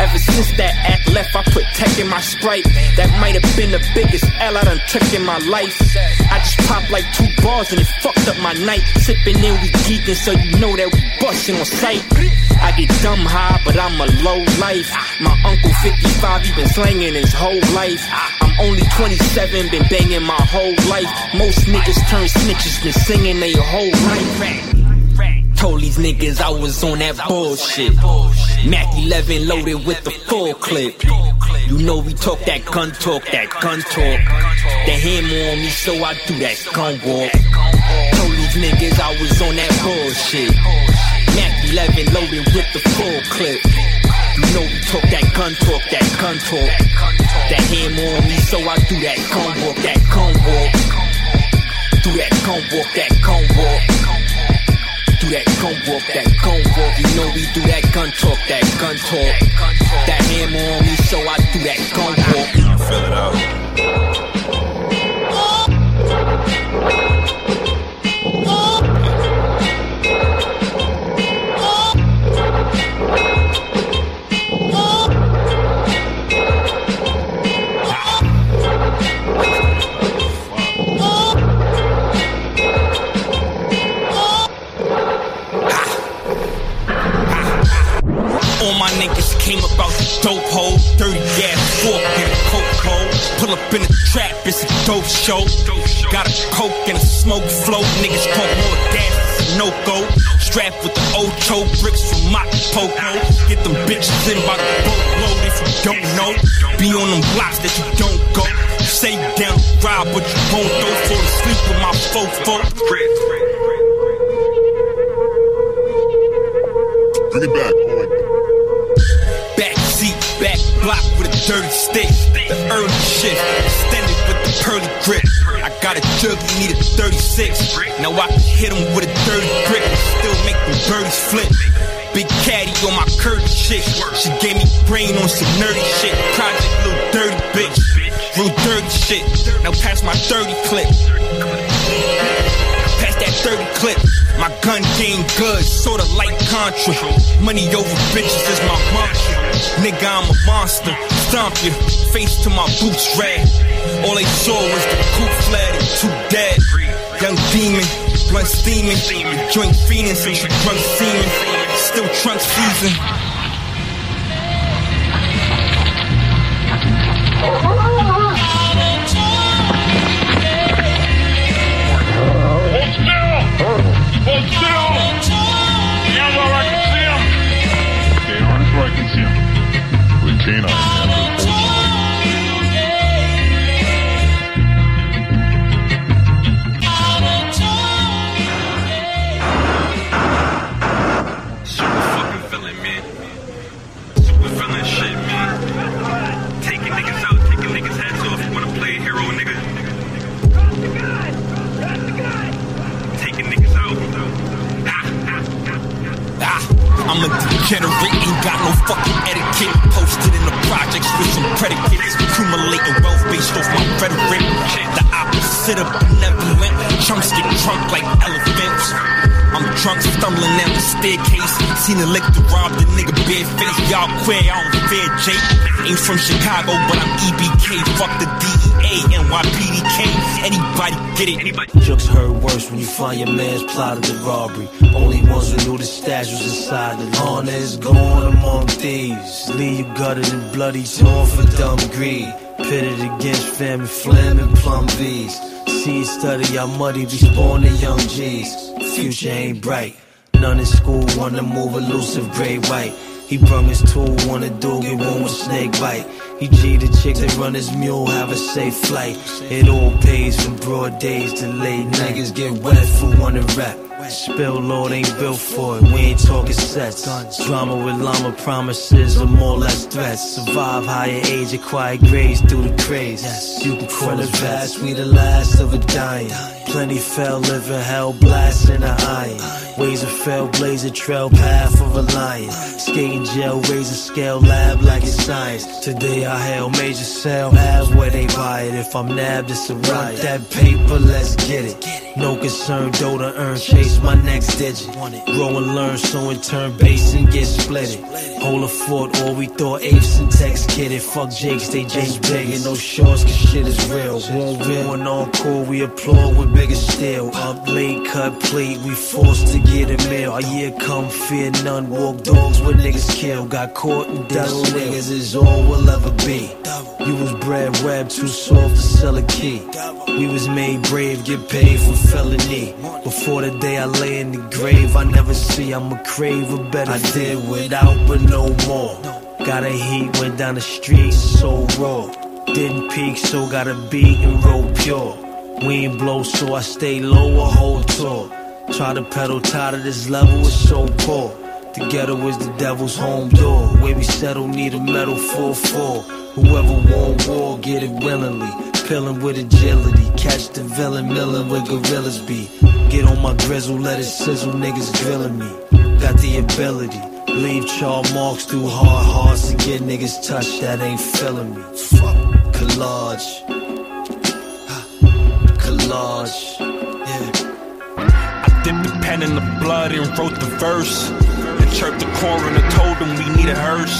Ever since that act left, I put tech in my sprite. That might have been the biggest L I done took in my life. I just popped like two bars and it fucked up my night. Sipping in, we geeking, so you know that we busting on sight. I get dumb high, but I'm a low life. My uncle 55, he been slanging his whole life. I'm only 27, been banging my whole life. Most niggas turn snitches, been singing their whole life. Told these niggas I was on that bullshit. Mac 11 loaded with the full clip. You know we talk that gun talk, that gun talk. The hammer on me, so I do that gun walk. Told these niggas I was on that bullshit. Mac 11 loaded with the full clip. You know we talk that gun talk, that gun talk. The hammer on me, so I do that gun walk, that gun walk. Do that gun walk, that gun walk. Do that gun walk, that gun walk. You know we do that gun talk, that gun talk. That hammer on me, so I do that gun walk. Fill it out. Dope hole. Dirty ass fork in a coke hole. Pull up in the trap, it's a dope show. Got a coke and a smoke float. Niggas talk more gas, no go. Strapped with the old Ocho bricks from Acapulco. Get them bitches in by the boatload if you don't know. Be on them blocks that you don't go. Say down ride, but you won't go for to sleep with my fofo. Bring it. Back dirty stick. The early shift, extended with the pearly grip. I got a jug, you need a 36. Now I can hit him with a dirty grip still make the birdies flip. Big caddy on my curtain shit. She gave me brain on some nerdy shit. Project little dirty bitch. Real dirty shit. Now pass my 30 clip. That 30 clip. My gun game good, sorta like Contra. Money over bitches is my mantra. Nigga, I'm a monster. Stomp you, face to my boots red. All they saw was the coupe flat and two dead. Young demon, blunt steaming. Joint fiending since you drunk semen. Still trunk season. Hold degenerate, ain't got no fucking etiquette. Posted in the projects with some predicates. Accumulating wealth based off my rhetoric. The opposite of benevolent. Chunks get drunk like elephants. I'm drunk, stumbling down the staircase. Seen a lick to rob the nigga bare face. Y'all queer, I don't fear Jake. Ain't from Chicago, but I'm EBK. Fuck the DEA, Anybody get it? Anybody? Jokes hurt worse when you find your man's plotted the robbery. Only ones who knew the stash was inside the honor is gone among thieves. Leave you gutted and bloody, torn for dumb greed. Pitted against family, flaming plum V's. Seed study, our muddy, we spawning young G's. Future ain't bright. None in school wanna move elusive gray white. He brung his tool, wanna do get one with snake bite. He G the chick that run his mule, have a safe flight. It all pays from broad days to late niggas get wet for one to rap. Spill Lord ain't built for it, we ain't talking sets. Drama with llama promises or more or less threats. Survive higher age, acquire grades through the craze. You can call it fast, we the last of a dying. Plenty fell, living hell, blast in the iron. Ways of fell, blaze a trail, path of a lion. Skating gel, razor scale, lab like it's science. Today I hail major sale, have where they buy it. If I'm nabbed, it's a riot. That paper, let's get it. No concern, dough to earn, chase my next digit. Grow and learn, so in turn, base and get split it. Hold a fort, or we thought apes and text it. Fuck Jakes, they just big and no shorts, cause shit is real. Won't win on cool, we applaud with bigger still. Up late, cut plate, we forced to get a meal. A year come, fear none, walk dogs with niggas kill. Got caught and double niggas is all we'll ever be. You was bred web, too soft to sell a key. We was made brave, get paid for felony. Before the day I lay in the grave, I never see I'ma crave a better. I did without, but no more. Got a heat, went down the street, so raw. Didn't peak, so got a beat and roll pure. We ain't blow, so I stay low a whole tour. Try to pedal, tired of this level, it's so poor. The ghetto is the devil's home door. Where we settle, need a metal 4-4. Whoever want war, get it willingly. Pillin' with agility. Catch the villain, millin' where gorillas be. Get on my grizzle, let it sizzle, niggas drilling me. Got the ability. Leave char marks through hard hearts to get niggas touched that ain't feeling me. Fuck. Collage. Collage. Yeah. I dipped the pen in the blood and wrote the verse. And chirped the coroner, told him we need a hearse.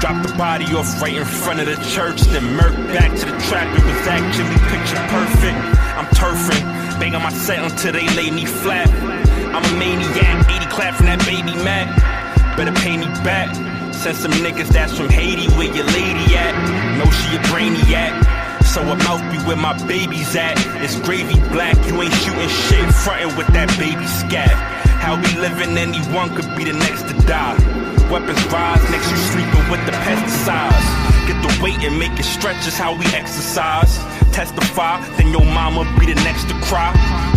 Dropped the body off right in front of the church. Then murked back to the trap. It was actually picture perfect. I'm turfing, banging my set until they lay me flat. I'm a maniac, 80 clap from that baby Mac. Better pay me back. Send some niggas that's from Haiti where your lady at. Know she a brainiac. So I'm out be where my baby's at. It's gravy black, you ain't shooting shit, frontin' with that baby scat. How we living, anyone could be the next to die. Weapons rise, next you sleeping with the pesticides. Get the weight and make it stretch is how we exercise. Testify, then your mama be the next to cry.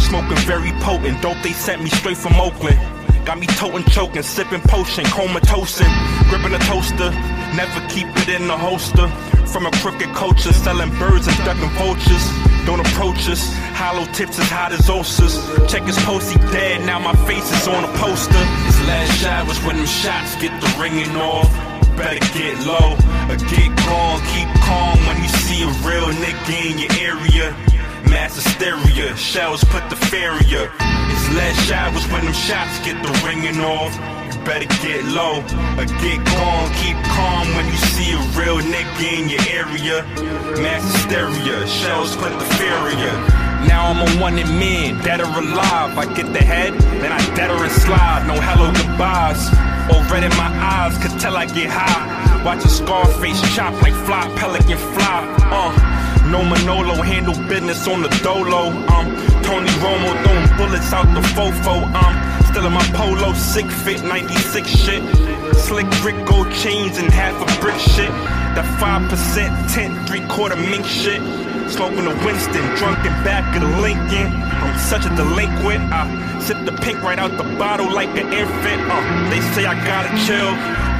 Smoking very potent, dope they sent me straight from Oakland. Got me toting, choking, sipping potion, comatosing, gripping a toaster. Never keep it in the holster. From a crooked culture, selling birds and ducking vultures. Don't approach us. Hollow tips as hot as ulcers. Check his post, he dead. Now my face is on a poster. His last shot was when them shots get the ringing off. Better get low or get gone. Keep calm when you see a real nigga in your area. Mass hysteria, shells put the fear in ya. His last shot was when them shots get the ringing off. You better get low or get gone. Keep calm when you see a real nigga in your area. Mass hysteria, shells put the fear in ya. Now I'm a one in men, dead or alive. I get the head, then I dead or slide. No hello goodbyes. Or red in my eyes, could tell I get high. Watch a Scarface chop like fly, pelican fly. Uh, no Manolo, handle business on the dolo. Um, Tony Romo throwing bullets out the fofo. Um, still in my polo, sick fit, 96 shit. Slick brick gold chains and half a brick shit. That 5% tint, three quarter mink shit. Smoking a Winston, drunk in back of the Lincoln. I'm such a delinquent. I sip the pink right out the bottle like an infant. Uh, they say I gotta chill.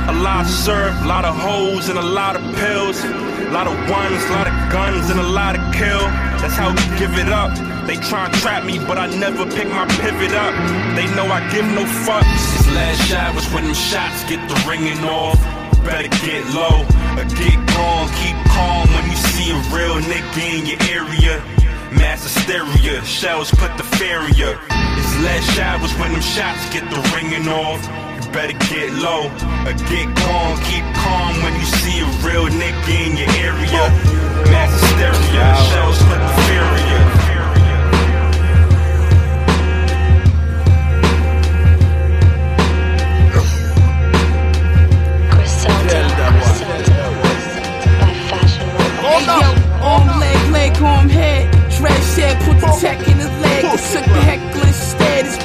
A lot of syrup, a lot of hoes, and a lot of pills. A lot of ones, lot of guns, and a lot of kill. That's how we give it up. They try and trap me, but I never pick my pivot up. They know I give no fucks. His last shot was when them shots get the ringing off. Better get low or get gone. Keep calm when you see a real nigga in your area. Mass hysteria, shells put the fear ya. His last shot was when them shots get the ringing off. You better get low or get gone. Keep calm when you see a real nigga in your area. Mass hysteria, shells put the fear in ya. Hey yo, arm, leg, leg, arm, head. Dread shed, put the tech in his leg. I took the heckler instead. His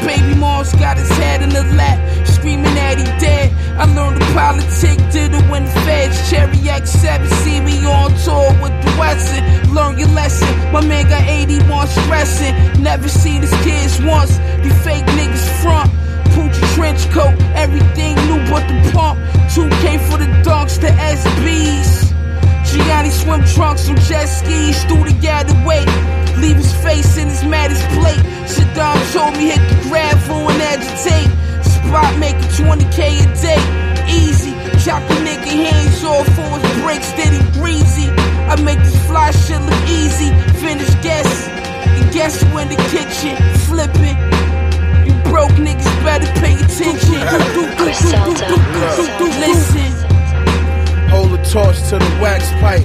baby mom's got his head in the lap, screaming that he dead. I learned the politic, did it when the feds. Cherry X7, see me on tour with the Wesson. Learn your lesson. My man got 81 stressing. Never seen his kids once. These fake niggas front. Pucci trench coat, everything new but the pump. 2K for the dunks, the SBs. Gianni swim trunks on jet skis through the gathered weight. Leave his face in his maddest plate. Saddam told me hit the gravel and agitate. Spot making 20k a day. Easy. Chop the nigga hands off for his he breezy. I make this fly shit look easy. Finish guess. And guess who in the kitchen? Flipping. You broke niggas better pay attention. Listen. Hold the torch to the wax pipe.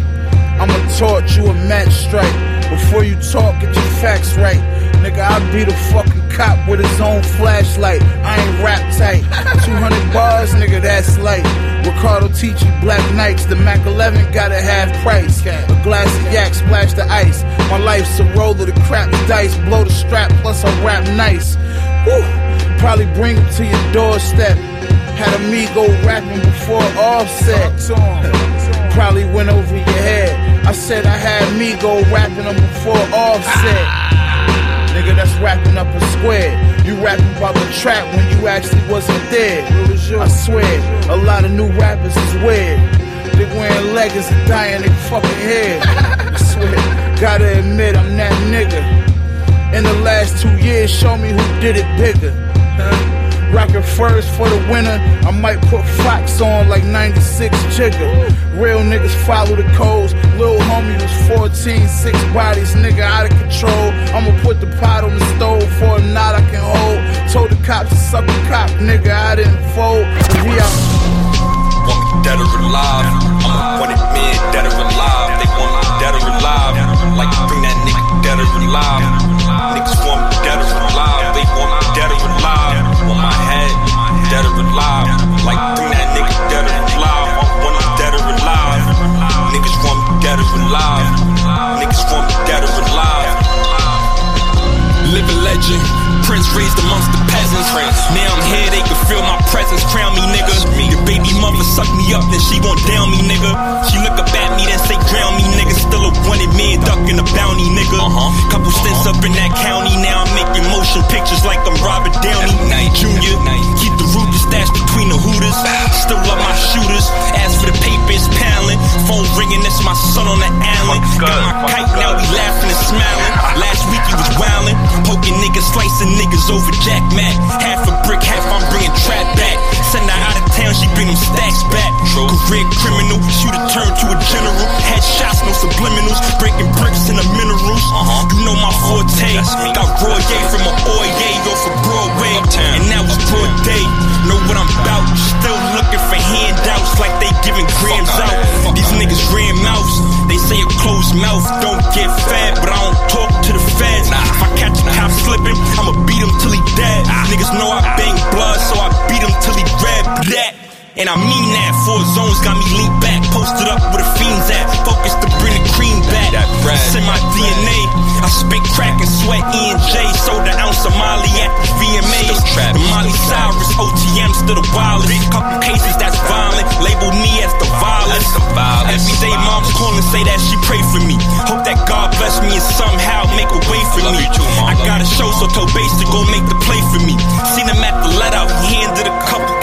I'ma torch you a match strike. Before you talk, get your facts right. Nigga, I be the fucking cop with his own flashlight. I ain't rap tight. 200 bars, nigga, that's light. Ricardo teach you black nights. The Mac 11 got a half price. A glass of yak, splash the ice. My life's a roll of the crap dice. Blow the strap, plus I rap nice. Whew. Probably bring him to your doorstep. Had amigo rapping before offset. Probably went over your head. I said I had Migo rapping them before offset. Nigga, that's rapping up a square. You rapping about the trap when you actually wasn't there. I swear, a lot of new rappers is weird. They wearing leggings and dyeing their fucking hair. I swear, gotta admit I'm that nigga. in the last two years. Show me who did it bigger. Huh? Rockin' first for the winter. I might put Fox on like 96 Jigga. Real niggas follow the codes. Lil homie was 14, six bodies, nigga out of control. I'ma put the pot on the stove for a knot I can hold. Told the cops to suck a cop, nigga, I didn't fold. We out. Want me dead or alive? I'm a wanted man, dead or alive. They want me dead or alive. Like bring that nigga dead or alive. Niggas want me dead or alive. They want me dead or alive. Dead or alive. Like bring that nigga dead or alive. I want him dead or alive. Niggas want me dead or alive. Niggas want me dead or alive. Living legend, Prince raised amongst the peasants. Now I'm here, they can feel my presence. Crown me, nigga. Your baby mother suck me up, then she gon' down me, nigga. She look up at me, then say ground me, nigga. Still a wanted man, ducking a bounty, nigga. huh Couple stints up in that county, now I'm making motion pictures like I'm Robert Downey Jr. Keep the Ruger stashed between the hooters. Still love my shooters. As for the papers, paling. Phone ringing, that's my son on the island. Got my kite, now we laughing and smiling. Last week he was wildin'. Poking niggas, slicing niggas over Jack Mac. Half a brick, half I'm bringing trap back. Send her out of town, she bring them stacks back. Career criminal, shooter turn to a general. Headshots, no subliminals. Breaking bricks in the minerals. You know my forte. Got Royer from a Oye off of Broadway. And now it's broad day. Know what I'm about. Still looking for handouts like they giving grams out. These niggas ran mouths. They say a closed mouth don't get fed, but I don't talk to the feds. If I catch a cop slipping, I'ma beat him till he dead. Niggas know I bang blood, so I beat him till he grab That. And I mean that. Four zones got me leaned back, posted up where the fiends at. Bring the. It's in my DNA. I spit crack and sweat E and J. Sold an ounce of Molly at the VMA. The Molly Cyrus, OTM still the wildest. Couple cases that's violent. Label me as the violence. Every day mom's calling, say that she pray for me. Hope that God bless me and somehow make a way for me. I got a show, so told Bass to go make the play for me. Seen him at the let out, he handed a couple to.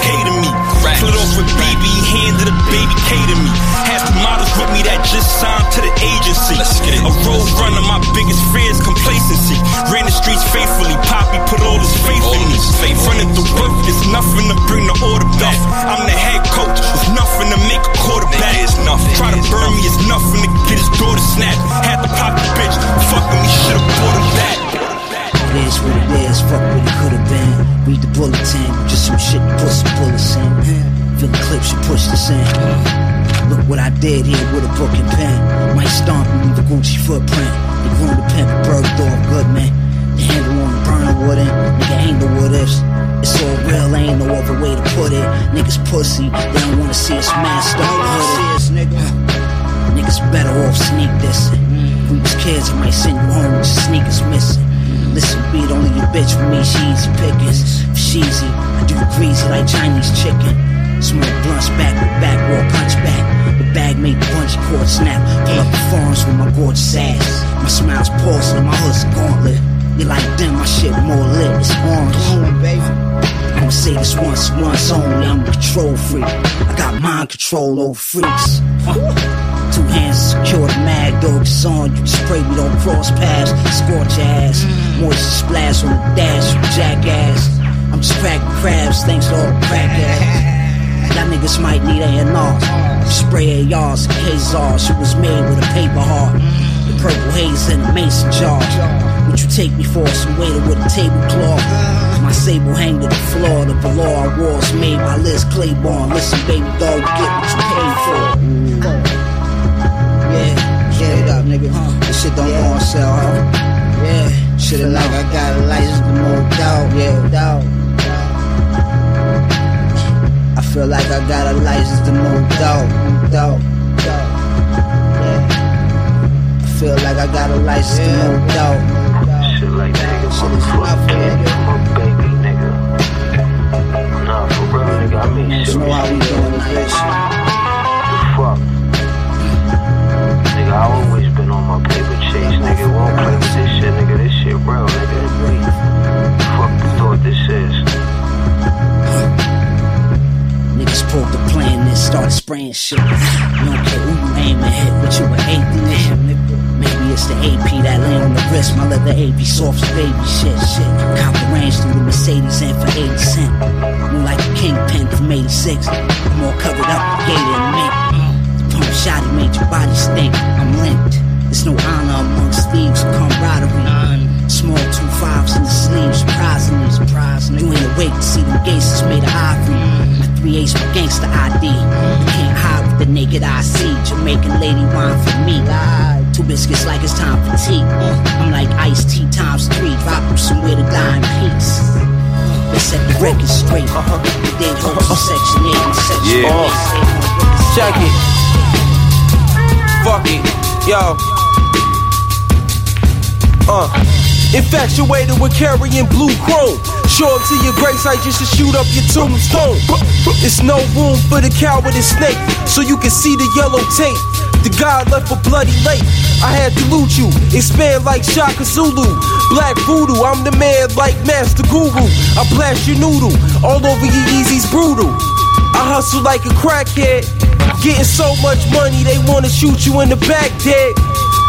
Split off with BB, he handed a baby K to me. Had two models with me that just signed to the agency. A road runner, my biggest fear is complacency. Ran the streets faithfully, Poppy put all his faith in me. Running the work, it's nothing to bring the order back. I'm the head coach, it's nothing to make a quarterback. It's nothing. Try to burn me, it's nothing to get his daughter snapped. Had to pop the bitch, fucking me, should've bought her back. It is what it is, fuck what it could've been. Read the bulletin, just some shit to put some bullets in. Feel the clips you push this in. Look what I did here with a book and pen. Might stomp and leave a Gucci footprint. The pimp, birthed off good man. The handle on the burner wooden, nigga ain't no what ifs. It's all real, ain't no other way to put it. Niggas pussy, they don't wanna see us masked up. Nigga. Niggas better off sneak this. We was kids, I might send you home with your sneakers missing. Listen, beat only your bitch for me, she easy pickings. If she easy, I do the greasy like Chinese chicken. Smoke blunts back with back, raw punch back. The bag made the bungee cord snap. Pull up the forms with my gorgeous ass. My smile's porcelain, my hood's a gauntlet. You like them, my shit more lit, it's orange. I'ma say this once, once only. I'm a control freak. I got mind control over freaks. Two hands secure the mag, dog is on. You spray, we don't cross paths. Scorch ass. Moisture splash on the dash, jackass. I'm just cracking crabs, thanks to all the crack ass. Y'all niggas might need A&R. Spray ARs and KZRs. It was made with a paper heart. The purple haze in a mason jar. What you take me for? Some waiter with a tablecloth. My sable hang to the floor. The below our walls made by Liz Claiborne. Listen, baby dog, you get what you paid for. Yeah, straight up, nigga. This shit don't go on sale, huh? Yeah, shit like I got a license to move dog. Yeah, dog. I feel like I got a license to move dog. Dog. Yeah. I feel like I got a license to move dog. Shit like nigga, motherfucker, came from a baby, nigga. Nah, for real, nigga, I mean You shit. know how we doing this bitch. The fuck? Nigga, I always been on my paper chase, nigga. Won't play with this shit, nigga. This shit real, nigga. Fuck the thought this is. Niggas pulled the plan and started spraying shit. You don't care who you aim and hit, but you an atheist. Maybe it's the AP that lay on the wrist. My leather AP soft as baby shit. Shit. Cop the range through the Mercedes and for 80 cent. More like a kingpin from 86. I'm all covered up, gated and. The pump shot it made your body stink. I'm linked. There's no honor amongst thieves, camaraderie. Small two fives in the sleeves, surprisingly, surprisingly. You ain't awake to see them gases made of ivory. My three gangster ID. You can't hide with the naked eye see. Jamaican lady wine for me. Two biscuits like it's time for tea. I'm like iced tea times three. Drop them somewhere to die in peace. Set the record straight. Uh-huh. Dead hopes in section 8 and section Yeah. 8. Check it. Fuck it. Yo. Uh. Infatuated with carrying blue chrome. Show up to your grave site just to shoot up your tombstone. It's no room for the coward and snake, so you can see the yellow tape. The God left a bloody lake. I had to loot you, expand like Shaka Zulu. Black voodoo, I'm the man like Master Guru. I blast your noodle, all over your Yeezys brutal. I hustle like a crackhead, getting so much money they wanna shoot you in the back dead.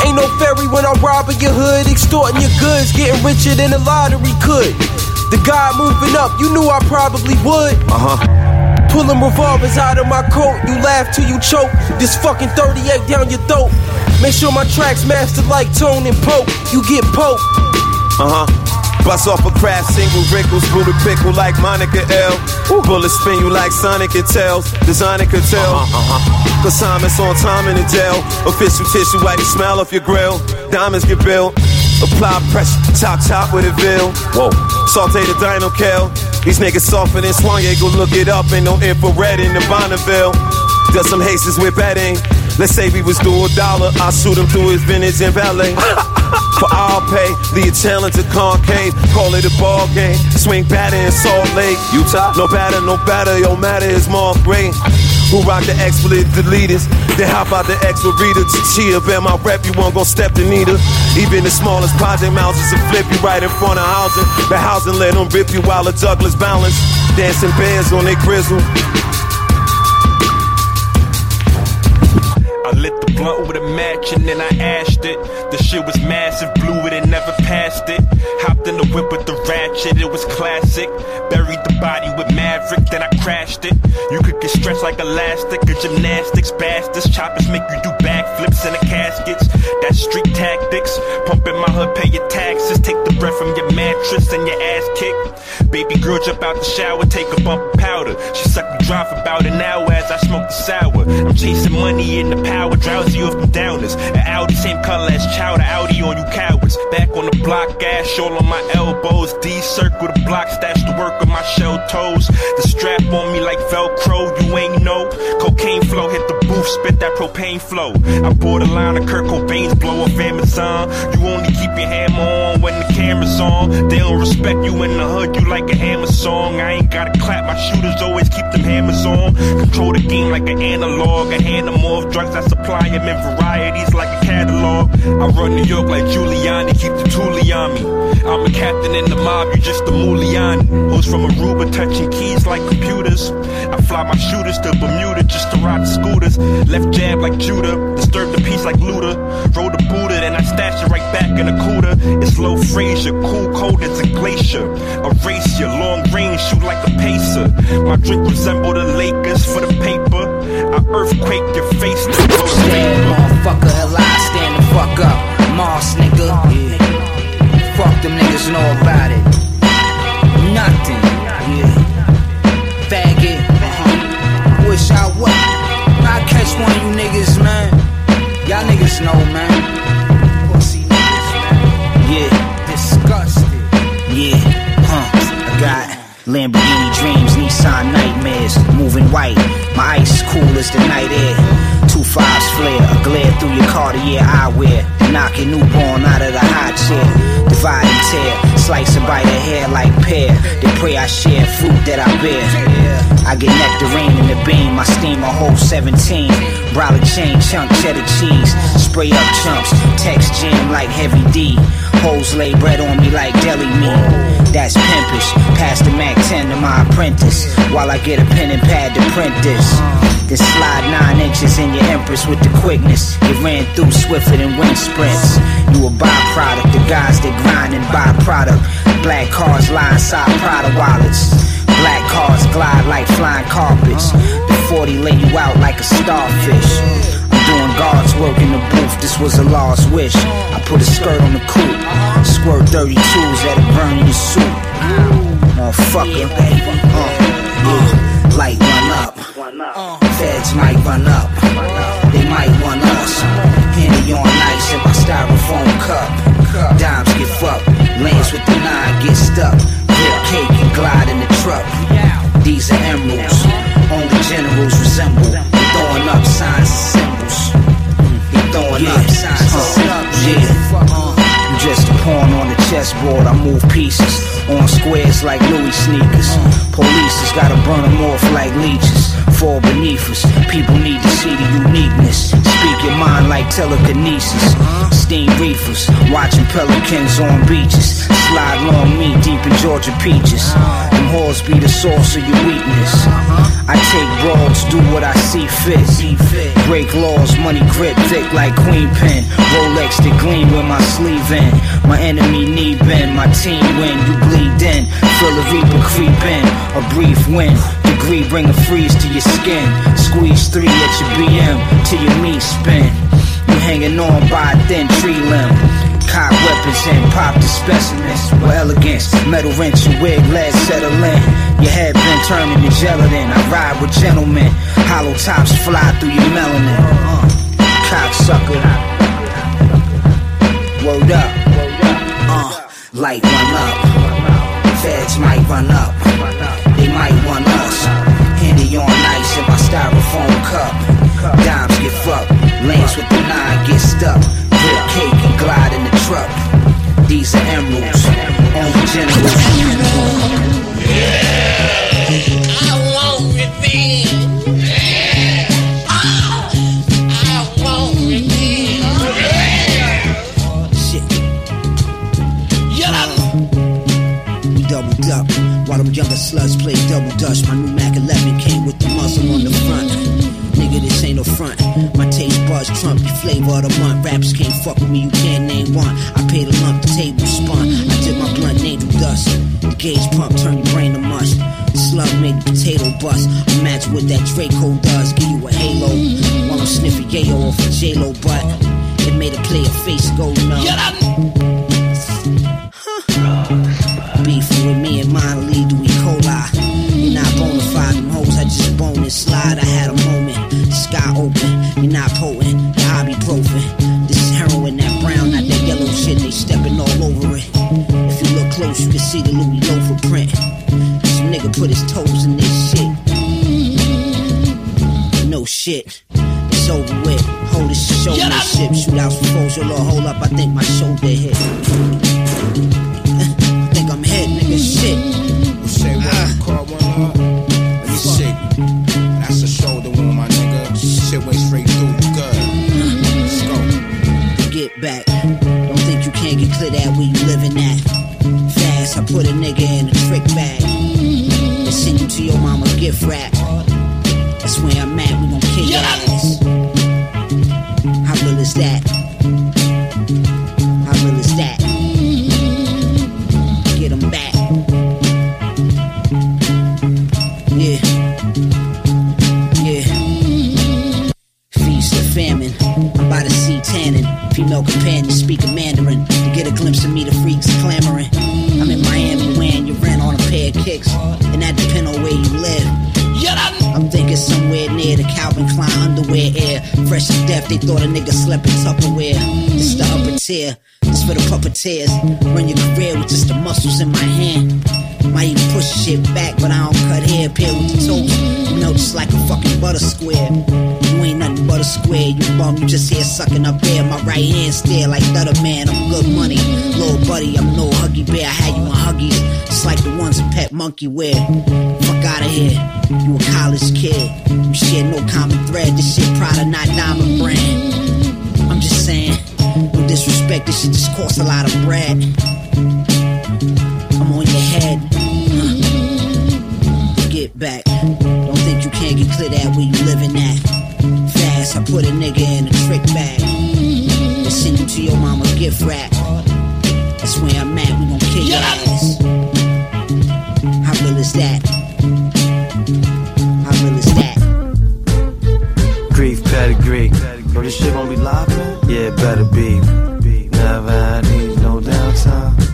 Ain't no fairy when I'm robbing your hood, extorting your goods, getting richer than the lottery could. The guy moving up, you knew I probably would. Uh huh. Pulling revolvers out of my coat, you laugh till you choke. This fucking 38 down your throat. Make sure my tracks mastered like Tone and Poke. You get Poke. Uh huh. Bust off a craft single, wrinkles, through the pickle like Monica L. Ooh. Bullets spin you like Sonic and Tails, designer could tell. Uh-huh, Cause time is on time in the jail. Official tissue, wipe the smell off your grill. Diamonds get built. Apply pressure, chop chop with a veil. Whoa. Saute the dino kale. These niggas softer than Swanye, go look it up. Ain't no infrared in the Bonneville. Does some haces with betting. Let's say we was due a dollar. I shoot him through his vintage and valet. For I'll pay, the challenge to concave. Call it a ball game. Swing batter in Salt Lake. Utah? No batter, no batter. Yo, matter is more great. Who rock the X with the leaders? Then hop out the X with Rita to cheer. Bet my rep, you won't gon' step to neither. Even the smallest project mountains will flip you right in front of housing. The housing let them rip you while the Douglas balance. Dancing bears on their grizzle. I lit the blunt with a match and then I ashed it. The shit was massive, blew it and never passed it. Hopped in the whip with the ratchet, it was classic. Buried the body with Maverick, then I crashed it. You could get stretched like elastic or gymnastics. Bastards, choppers make you do in the caskets. That's street tactics. Pump in my hood, pay your taxes. Take the breath from your mattress and your ass kick. Baby girl jump out the shower, take a bump of powder. She suck me dry for about an hour as I smoke the sour. I'm chasing money in the power, drowsy off them downers. An Audi, same color as chowder, Audi on you cowards. Back on the block, ass all on my elbows. D circle the block, stash the work on my shell toes. The strap on me like Velcro, you ain't know. Cocaine flow hit the spit that propane flow. I bought a line of Kurt Cobain's blow off Amazon. You only keep your hammer on when the camera's on. They don't respect you in the hood, you like a hammer song. I ain't gotta clap, my shooters always keep them hammers on. Control the game like an analog. I hand them off drugs, I supply them in varieties like a catalog. I run New York like Giuliani, keep the toolie on me. I'm a captain in the mob, you just a Muliani. Who's from Aruba, touching keys like computers. I fly my shooters to Bermuda just to ride the scooters. Left jab like Judah, disturb the peace like Luda. Roll the Buddha, then I stash it right back in the cooler. It's low Frazier, cool cold as a glacier. Erase your long range, shoot like a pacer. My drink resemble the Lakers for the paper. I earthquake your face to blow the Stand, motherfucker, alive, stand the fuck up. Moss, nigga. Fuck them niggas know about it. Nothing. Share fruit that I bear. I get nectarine in the beam, I steam a whole 17. Brolic chain, chunk cheddar cheese. Spray up chumps, text jam like heavy D. Hoes lay bread on me like deli meat. That's pimpish. Pass the Mac 10 to my apprentice. While I get a pen and pad to print this. Then slide nine inches in your empress with the quickness. You ran through swifter than wind sprints. You a byproduct, the guys that grind and byproduct. Black cars lie inside Prada wallets. Cars glide like flying carpets. The 40 lay you out like a starfish. I'm doing God's work in the booth, this was a lost wish. I put a skirt on the coupe, squirt 32s that burning your suit. Motherfucker, uh, uh, light one up. Feds might run up, they might want us. Henny on ice in my styrofoam cup. Dimes get fucked, lanes with the nine get stuck. Grip cake and glide in the truck. These are emeralds, only generals resemble. They throwing up signs and symbols. They throwing up signs and symbols. Yeah. Just a pawn on the chessboard. I move pieces on squares like Louis sneakers. Police has gotta burn them off like leeches. Fall beneath us. People need to see the uniqueness. Speak your mind like telekinesis. Steam reefers, watching pelicans on beaches. Slide long me deep in Georgia peaches. Them whores be the source of your weakness. I take broads, do what I see fit. Break laws, money grip thick like queen pin. Rolex that gleam with my sleeve in. My enemy knee bend, my team win. You bleed in, feel the reaper creep in. A brief win, degree bring a freeze to your skin. Squeeze three at your BM till your meat spin. You hanging on by a thin tree limb. Cock weapons and pop the specimens with elegance. Metal wrench and wig lead settle in. Your head been turning to gelatin. I ride with gentlemen. Hollow tops fly through your melanin. Uh, cocksucker. Word up. Light one up. Feds might run up. They might want us. Henny on ice in my styrofoam cup. Dimes get fucked. Lanes with the nine get stuck. Grip cake and glide in the truck. These are emeralds. Only generals. I We up while them younger sluts play double dutch. My new Mac 11 came with the muzzle on the front. Nigga, this ain't no front. My taste buds trump your flavor of the month. Rappers can't fuck with me, you can't name one. I paid a lump, the table spun. I did my blunt, angel dust. The gauge pump turn your brain to mush. The slug made the potato bust. A match what that Draco does. Give you a halo while I'm sniffing yayo off a J-Lo butt. It made a player face go numb. With me and mine lead to E. coli. You're not bona fide, them hoes I just bone and slide. I had a moment, the sky open. You're not potent, the ibuprofen. This is heroin, that brown, not that yellow shit. They stepping all over it. If you look close, you can see the Louis Loafer print. Some nigga put his toes in this shit. No shit. It's over with. Hold this shoulder ship. Shootouts for foes. Yo, Lord, hold up. I think my shoulder hit. To your mama gift wrap. Fresh to death, they thought a nigga slept in Tupperware. This the upper tier, this for the puppeteers. Run your career with just the muscles in my hand. Might even push shit back, but I don't cut hair. Pair with the toast, you know, just like a fucking butter square. You ain't nothing but a square, you bum. You just here sucking up air. My right hand stare like Thunder Man. I'm good money, little buddy. I'm no huggy bear. I had you in huggies, just like the ones in Pet Monkey wear. Out of here, you a college kid. You share no common thread. This shit Prada, not diamond brand. I'm just saying, No disrespect, this shit just costs a lot of bread. I'm on your head. Get back. Don't think you can't get clear that where you living at. Fast, I put a nigga in a trick bag. And send you to your mama gift wrap. That's where I'm at, we gon' kill your ass. Bro, this shit gonna be live, man? Yeah, better be. Never had these, no downtime.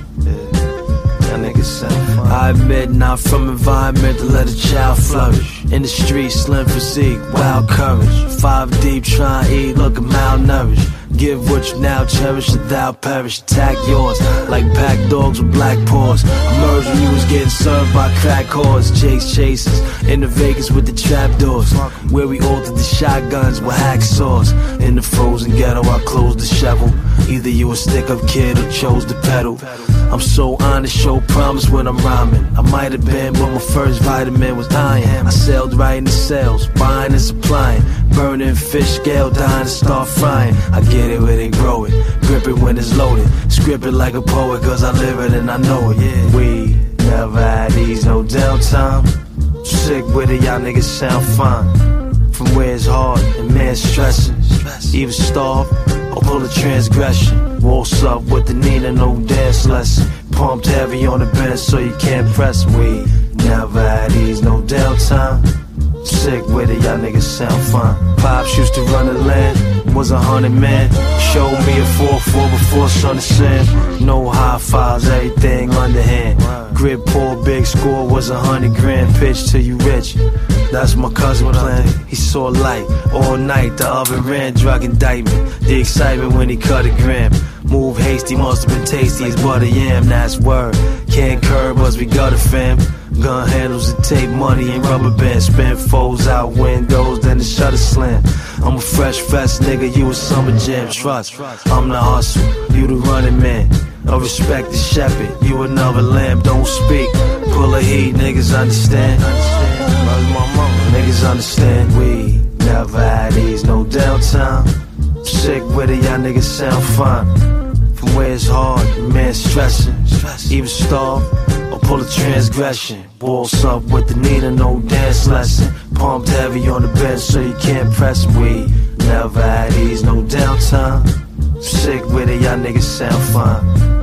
I admit, not from environment to let a child flourish. In the streets, slim physique, wild courage. Five deep, try and eat, look malnourished. Give what you now cherish, or thou perish. Attack yours like pack dogs with black paws. Emerge when you was getting served by crack whores. Chase chasers in the Vegas with the trapdoors. Where we altered the shotguns with hacksaws. In the frozen ghetto, I closed the shovel. Either you a stick up kid or chose the pedal. I'm so honest, show promise when I'm rhyming. I might have been, but my first vitamin was iron. I sailed right in the sales, buying and supplying. Burning fish scale, dying to start frying. I get it when they grow it, grip it when it's loaded. Script it like a poet, cause I live it and I know it. Yeah. We never had these, no downtime. Sick with it, y'all niggas sound fine. From where it's hard and man stressing. Even starve pull a transgression. Waltz up with the Nina, no dance lesson. Pumped heavy on the bench so you can't press me. Never had these, no downtime. Sick with it, y'all niggas sound fine. Pops used to run the land, was a hundred man. Showed me a 4-4 before sun sand. No high fives, everything underhand. Grip pull, big score was a hundred grand. Pitch till you rich. That's my cousin plan. He saw light all night. The oven ran, drug indictment. The excitement when he cut a gram. Move hasty, must have been tasty as butter yam. That's word. Can't curb us, we got a fam. Gun handles and tape money and rubber bands. Spin foes out windows, then the shutter slam. I'm a fresh fest nigga, you a summer jam. Trust, I'm the hustle, you the running man. I respect the shepherd, you another lamb. Don't speak, pull a heat, niggas understand. Niggas understand we never had these, no downtime. Sick with it, y'all niggas sound fine. From where it's hard, man stressing. Even starve or pull a transgression. Waltz up with the Nina, no dance lesson. Pumped heavy on the bed so you can't press me. Never had these, no downtime. Sick with it, y'all niggas sound fine.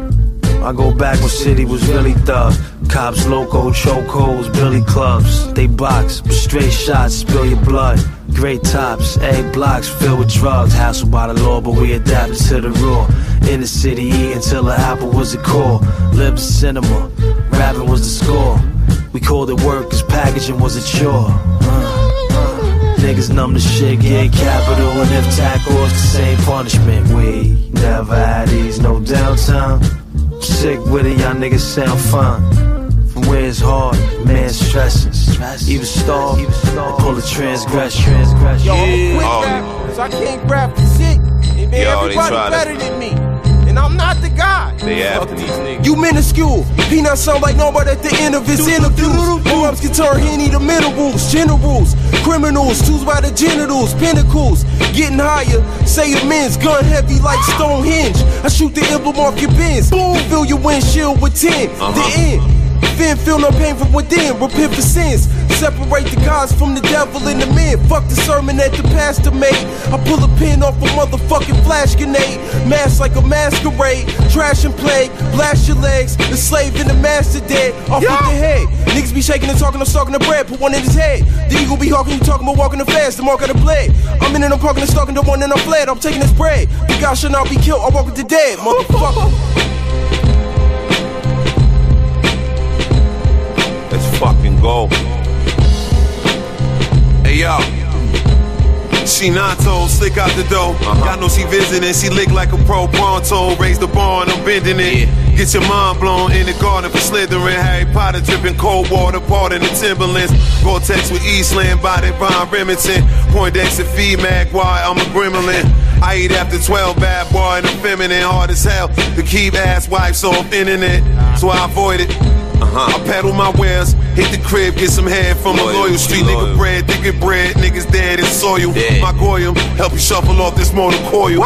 I go back when city was really thug. Cops, loco, chokeholds, billy clubs. They box, straight shots, spill your blood. Great tops, egg blocks filled with drugs. Hassled by the law, but we adapted to the rule. In the city, eating till the apple was the core. Lived cinema, rapping was the score. We called it work, cause packaging was a chore. Uh, Niggas numb to shit, get capital, and if tackles the same punishment. We never had these, no downtime. Sick with it, y'all niggas sound fine. From where it's hard, man stressing. Even starve, or pull a transgression. Yo, I'm a quick rapper, so I can't rap for shit. And Yo, they everybody better than me. And I'm not the guy. They after these niggas. You minuscule. Peanut sound like nobody at the end of his interviews. Arms can turn Henny to minerals, generals, criminals, choose by the genitals, pinnacles. Getting higher, say amends, gun heavy like Stonehenge. I shoot the emblem off your bins. Boom, fill your windshield with 10. Uh-huh. The end. Then feel no pain from within, repent for sins. Separate the gods from the devil and the men. Fuck the sermon that the pastor made. I pull a pin off a motherfucking flash grenade. Mask like a masquerade. Trash and plague, blast your legs. The slave and the master dead. Off with the head. Niggas be shaking and talking, I'm stalking the bread. Put one in his head. The eagle be hawking, you talking about walking the fast. The mark of the blade. I'm in and I'm parking and stalking the one and I'm fled. I'm taking his bread. The guy should not be killed. I walk with the dead, motherfucker. Go. Hey yo. She Nanto, slick out the dough. Uh-huh. Y'all know she visiting, she lick like a pro pronto. Raise the bar and I'm bending it. Get your mind blown in the garden for slithering. Harry Potter dripping cold water, part in the Timberlands. Gore-Tex with Eastland, body Ron Remington. Poindexter, feed mag, why I'm a gremlin. I eat after 12, bad boy, and I'm feminine, hard as hell. To keep ass wives off internet, so I avoid it. Uh-huh. I paddle my wares, hit the crib, get some head from a loyal street nigga bread, nigga bread, niggas dead in soil. My goyim, help you shuffle off this mortal coil.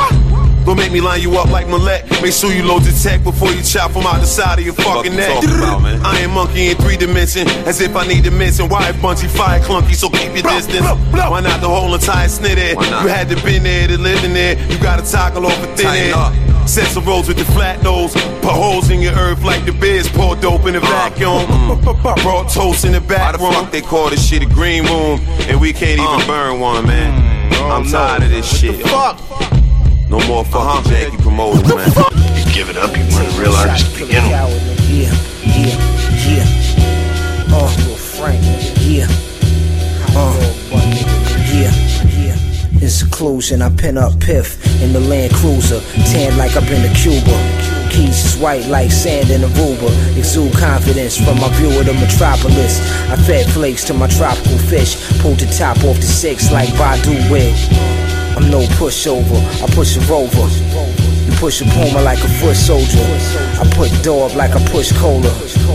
Don't make me line you up like Malek. Make sure you load the tech before you chop from out the side of your fucking neck. I am monkey in three dimension, as if I need to mention why a bunchy fire clunky, so keep your distance. Why not the whole entire snit? You had to been there to live in there. You gotta toggle off a thin air. Sets of rolls with the flat nose. Put holes in your earth like the beers pour dope in the vacuum. Mm. Brought toast in the back room. Why the fuck they call this shit a green room? And we can't even uh. burn one, man. Mm, I'm tired of this shit. Fuck. No more uh-huh. fucking Jackie promoters, man. You give it up, you weren't a real artist to begin with. Yeah, yeah, yeah. Oh, Frank, yeah. Seclusion, I pin up Piff in the Land Cruiser, tan like I've been to Cuba. Keys is white like sand in Aruba. Exude confidence from my view of the metropolis. I fed flakes to my tropical fish. Pulled the top off the six like Badu wig. I'm no pushover, I push a rover. You push a puma like a foot soldier. I put up like I push cola.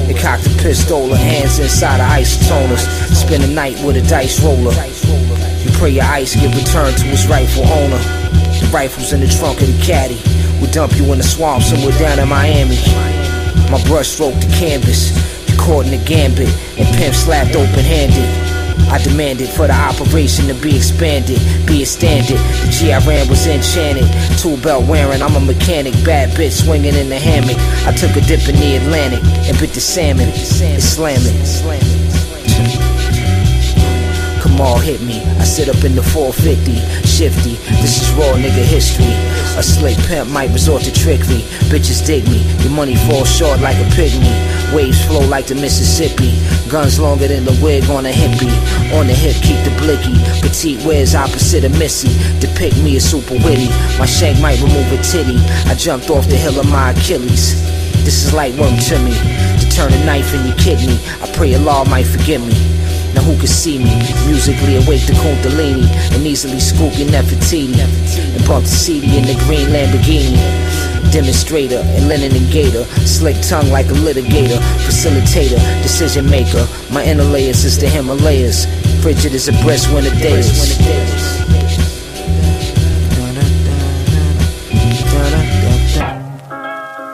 They cocked a pistol, hands inside of isotoners. Spend the night with a dice roller. Pray your ice get returned to its rightful owner. The rifle's in the trunk of the caddy. We dump you in the swamp somewhere down in Miami. My brush stroked the canvas. You caught in the gambit and pimp slapped open handed. I demanded for the operation to be expanded, be a standard. The G I ran was enchanted. Tool belt wearing, I'm a mechanic. Bad bitch swinging in the hammock. I took a dip in the Atlantic and bit the salmon. It's slamming. On, hit me. I sit up in the 450, shifty. This is raw nigga history. A slick pimp might resort to trickery. Bitches dig me. Your money falls short like a pygmy. Waves flow like the Mississippi. Guns longer than the wig on a hippie. On the hip, keep the blicky. Petite wears opposite of Missy. Depict me as super witty. My shank might remove a titty. I jumped off the hill of my Achilles. This is light work to me. To turn a knife in your kidney. I pray Allah might forgive me. Now who can see me? Musically awake to Kundalini and easily scoop your Nefertiti and bump the CD in the green Lamborghini. Demonstrator and linen and gator, slick tongue like a litigator, facilitator, decision maker. My inner layers is the Himalayas, frigid as a breast winter days.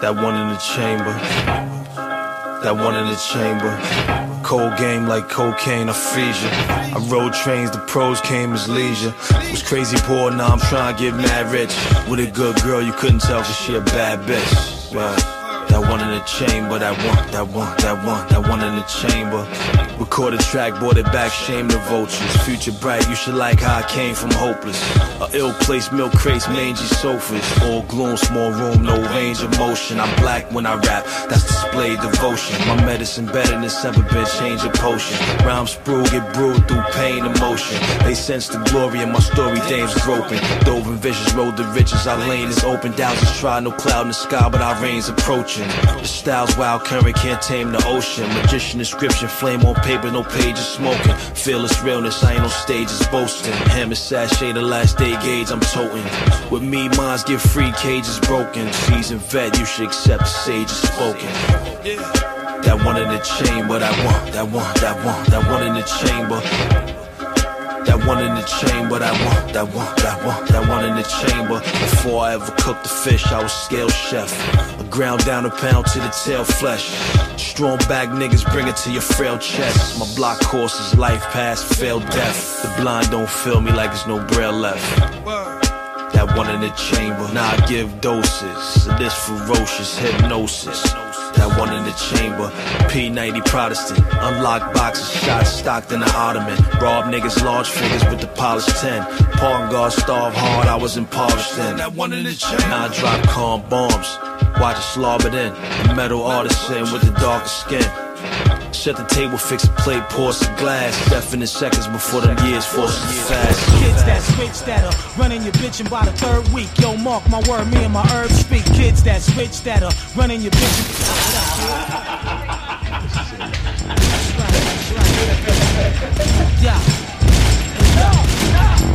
That one in the chamber. That one in the chamber. Cold game like cocaine, you. I rode trains, the pros came as leisure. Was crazy poor, now I'm trying to get mad rich. With a good girl, you couldn't tell cause she a bad bitch. One in the chamber, that one, that one, that one, that one in the chamber. Record a track, brought it back, shame the vultures. Future bright, you should like how I came from hopeless. A ill place, milk crates, mangy sofas. All gloom, small room, no range of motion. I'm black when I rap, that's display devotion. My medicine better than ever been, change of potion. Rhymes sprue, get brewed through pain, emotion. They sense the glory in my story, dames groping. Dove and vicious, road the riches, our lane is open. Thousands try, no cloud in the sky, but our rain's approaching. The style's wild, current can't tame the ocean. Magician inscription, flame on paper, no pages smoking. Fearless realness, I ain't on stages boasting. Hammer sachet, the last day gauge I'm toting. With me, minds get free, cages broken. Seasoned vet, you should accept the sage is spoken. That one in the chamber, that one, that one, that one, that one in the chamber. That one in the chamber, that one, that one, that one, that one in the chamber. Before I ever cooked the fish, I was scale chef. I ground down a pound to the tail flesh. Strong back niggas bring it to your frail chest. My block course is life past, fail death. The blind don't feel me like there's no braille left. That one in the chamber, now I give doses of this ferocious hypnosis. That one in the chamber, P90 Protestant, unlocked boxes, shots stocked in the ottoman. Rob niggas large figures with the polished 10. Pawn guard starve hard, I was impoverished then. That one in the chamber, now I drop calm bombs. Watch it slobbered in, the metal artisan with the darker skin. Set the table, fix a plate, pour some glass. Definite seconds before them years force me fast. Kids that switch that are running your bitch and by the third week. Yo, mark my word, me and my herbs speak. Kids that switch that are running your bitch. And... Yeah. Hey, yo,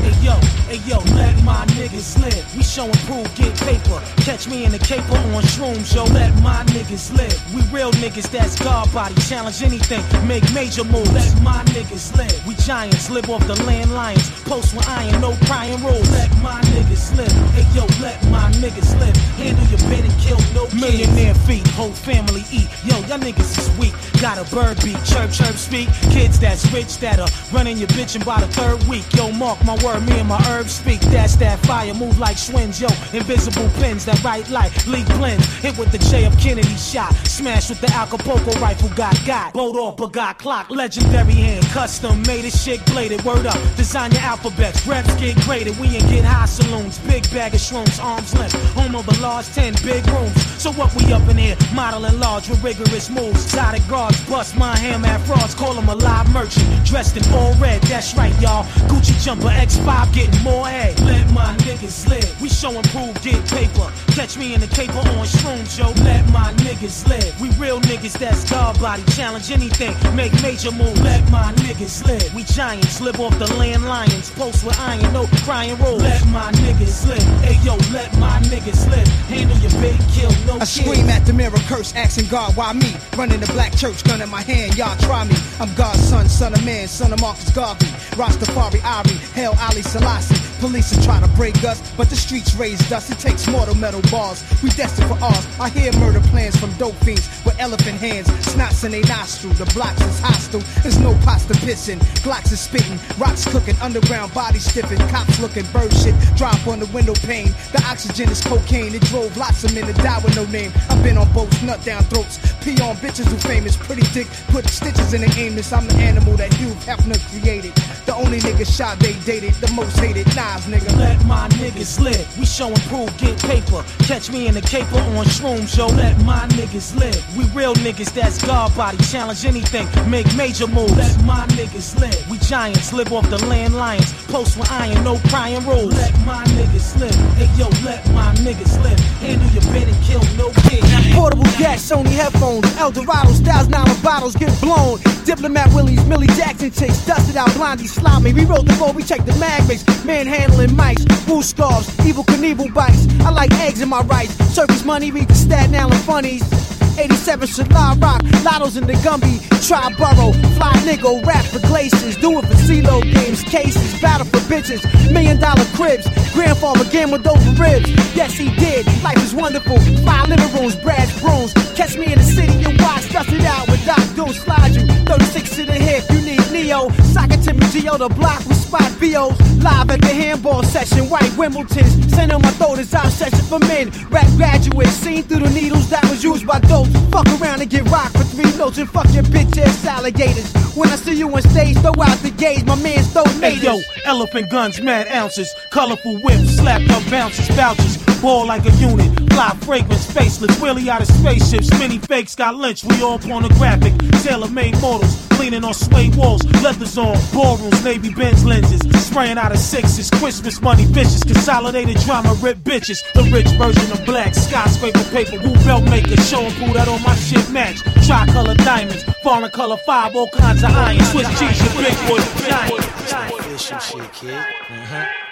hey yo, let my niggas live. We show prove, get paper. Catch me in the caper on shrooms, yo, let my niggas live. We real niggas that's God body, challenge anything, make major moves. Let my niggas live. We giants, live off the land lions. Post with iron, no prying rules. Let my niggas live. Hey yo, let my niggas live. Handle your bed and kill no kids. Millionaire feet, whole family eat. Yo, y'all niggas is weak. Got a bird beat, chirp, chirp, speak. Kids that's rich that are running your bitch and by the third week. Yo, mark my word, me and my herbs speak. That's that fire, move like. Yo, invisible pins that right light, leak blends. Hit with the J of Kennedy shot. Smash with the Acapulco rifle, got got. Boat off, but got clock. Legendary hand, custom made it, shit bladed. Word up, design your alphabets. Reps get graded, we ain't get high saloons. Big bag of shrooms, arms length. Home of a large 10 big rooms. So what we up in here? Modeling large with rigorous moves. Exotic guards, bust my ham at frauds. Call him a live merchant. Dressed in all red, that's right, y'all. Gucci jumper, X5 getting more. Let my niggas live. We show and prove, get paper. Catch me in the caper on shrooms, yo. Let my niggas live. We real niggas that's God body. Challenge anything, make major moves. Let my niggas live. We giants, live off the land lions. Post with iron, no crying rules. Let my niggas live. Hey yo, let my niggas live. Handle your big kill, no shit. I kids. scream at the mirror, curse, asking God, why me? Running the black church, gun in my hand, y'all try me. I'm God's son, son of man, son of Marcus Garvey. Rastafari, Ari, Hail Haile Selassie. Police are trying to break us, but the streets raised us. It takes mortal metal bars. We destined for ours. I hear murder plans from dope fiends with elephant hands, snots in their nostril. The blocks is hostile. There's no pasta pissing. Glocks is spitting, rocks cooking, underground bodies stiffing, cops looking, bird shit drop on the window pane. The oxygen is cocaine. It drove lots of men to die with no name. I've been on boats, nut down throats, pee on bitches who famous, pretty dick, put stitches in the anus. I'm the animal that Hugh Hefner created. The only nigga shot they dated, the most hated. Nigga. Let my niggas live. We show and prove, get paper. Catch me in the caper on shrooms, yo. Let my niggas live. We real niggas that's God body. Challenge anything, make major moves. Let my niggas live. We giants, live off the land lions. Post with iron, no crying rules. Let my niggas live. Hey yo, let my niggas live. Handle your bed and kill no kids. Portable gas, Sony headphones, Eldorado styles, nine bottles get blown. Diplomat Willies, Millie Jackson chicks, dusted out blondie sloppy. We wrote the roll, we checked the mag mix, manhandling mics, wool scarves, Evel Knievel bites. I like eggs in my rice, circus money, read the Staten Island funnies. 87 Shalai Rock, Lottos in the Gumby, Try Burrow, Fly Nigga, rap for glaciers, do it for CeeLo games, cases, battle for bitches, million dollar cribs, grandfather game with over ribs. Yes, he did, life is wonderful, five living rooms, Brad brooms. Catch me in the city and watch, dust it out with Doc Doom, slide you, 36 to the hip, you need Neo, sock it to me, Geo, the block with spot VOs, live at the handball session, white Wimbledon's, send on my throat, it's our session for men, rap graduates, seen through the needles that was used by dope, fuck around and get rocked for three notes and fuck your bitch ass alligators. When I see you on stage, throw out the gauge, my man's throw Hey yo, elephant guns, mad ounces, colorful whips, slapped up bounces, vouchers, ball like a unit, fly fragrance, faceless, wheelie out of spaceships, many fakes got lynched, we all pornographic, tailor-made models, leaning on suede walls, leathers on, ballrooms, navy Benz lenses, spraying out of sixes, Christmas money, vicious, consolidated drama, rip bitches, the rich version of black, skyscraper paper, who belt maker, showing proof that all my shit match, tricolor diamonds, foreign color five, all kinds of iron, Swiss cheese, your big boy, giant. Official shit, kid. Mm-hmm.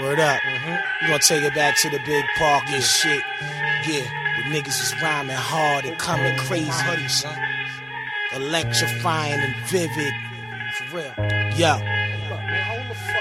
Word up. Mm-hmm. We gonna take it back to the big park and shit. Yeah, where niggas is rhyming hard and coming crazy. son. Electrifying and vivid. For real. Yo.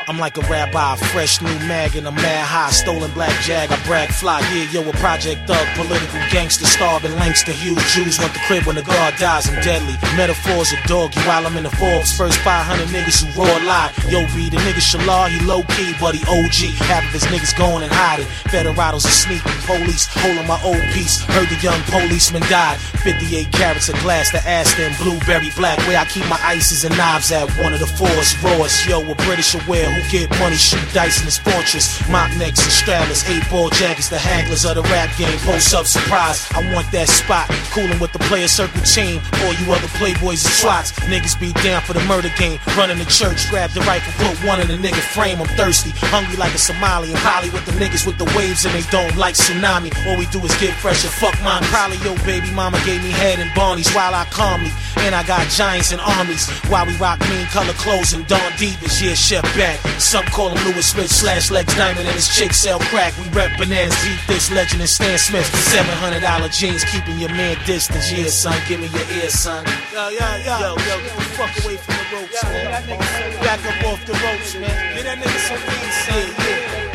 I'm like a rabbi, fresh new mag and a mad high, stolen black jag, I brag fly, yeah, yo, a project thug, political gangster, starving Langston huge Jews want the crib when the guard dies, I'm deadly, metaphors of doggy while I'm in the Forbes, first 500 niggas who raw live, yo, be the nigga Shalar, he low key, but he OG, half of his niggas going and hiding, Federados are sneaking, police holding my old piece, heard the young policeman died, 58 carats of glass, the Aston, blueberry black, where I keep my ices and knives at, one of the fours, rawest, yo, a British aware, who get money, shoot dice in his fortress. Mock necks and straddlers, eight ball jackets, the hagglers of the rap game. Post up surprise, I want that spot. Coolin' with the player circle team. All you other playboys and swats. Niggas be down for the murder game. Running the church, grab the rifle, put one in the nigga frame. I'm thirsty, hungry like a Somali. And Polly with the niggas with the waves and they don't like tsunami. All we do is get fresh and fuck mine. Probably yo baby mama gave me head and Barney's while I calmly. And I got giants and armies. While we rock mean color clothes and Don Divas. Yeah, chef back. Some call him Louis Smith slash Lex Diamond and his chick sell crack. We rep bananas, beat this legend and Stan Smith. $700 jeans, keeping your man distance. Yeah, son, give me your ear, son. Yo, yo, yo, yo, yo, get the fuck away from the ropes, man. Back up off the ropes, man. Get that nigga some weed, son. Yeah.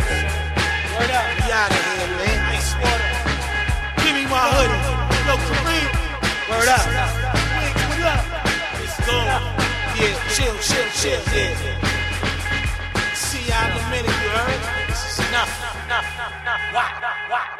Word up. We out of here, man. Ice water. Give me my hoodie. Yo, Kareem. Word up. Wig, what up? Let's go. Yeah, chill, chill, chill, yeah down the minute, you heard? This is enough. Why? Why?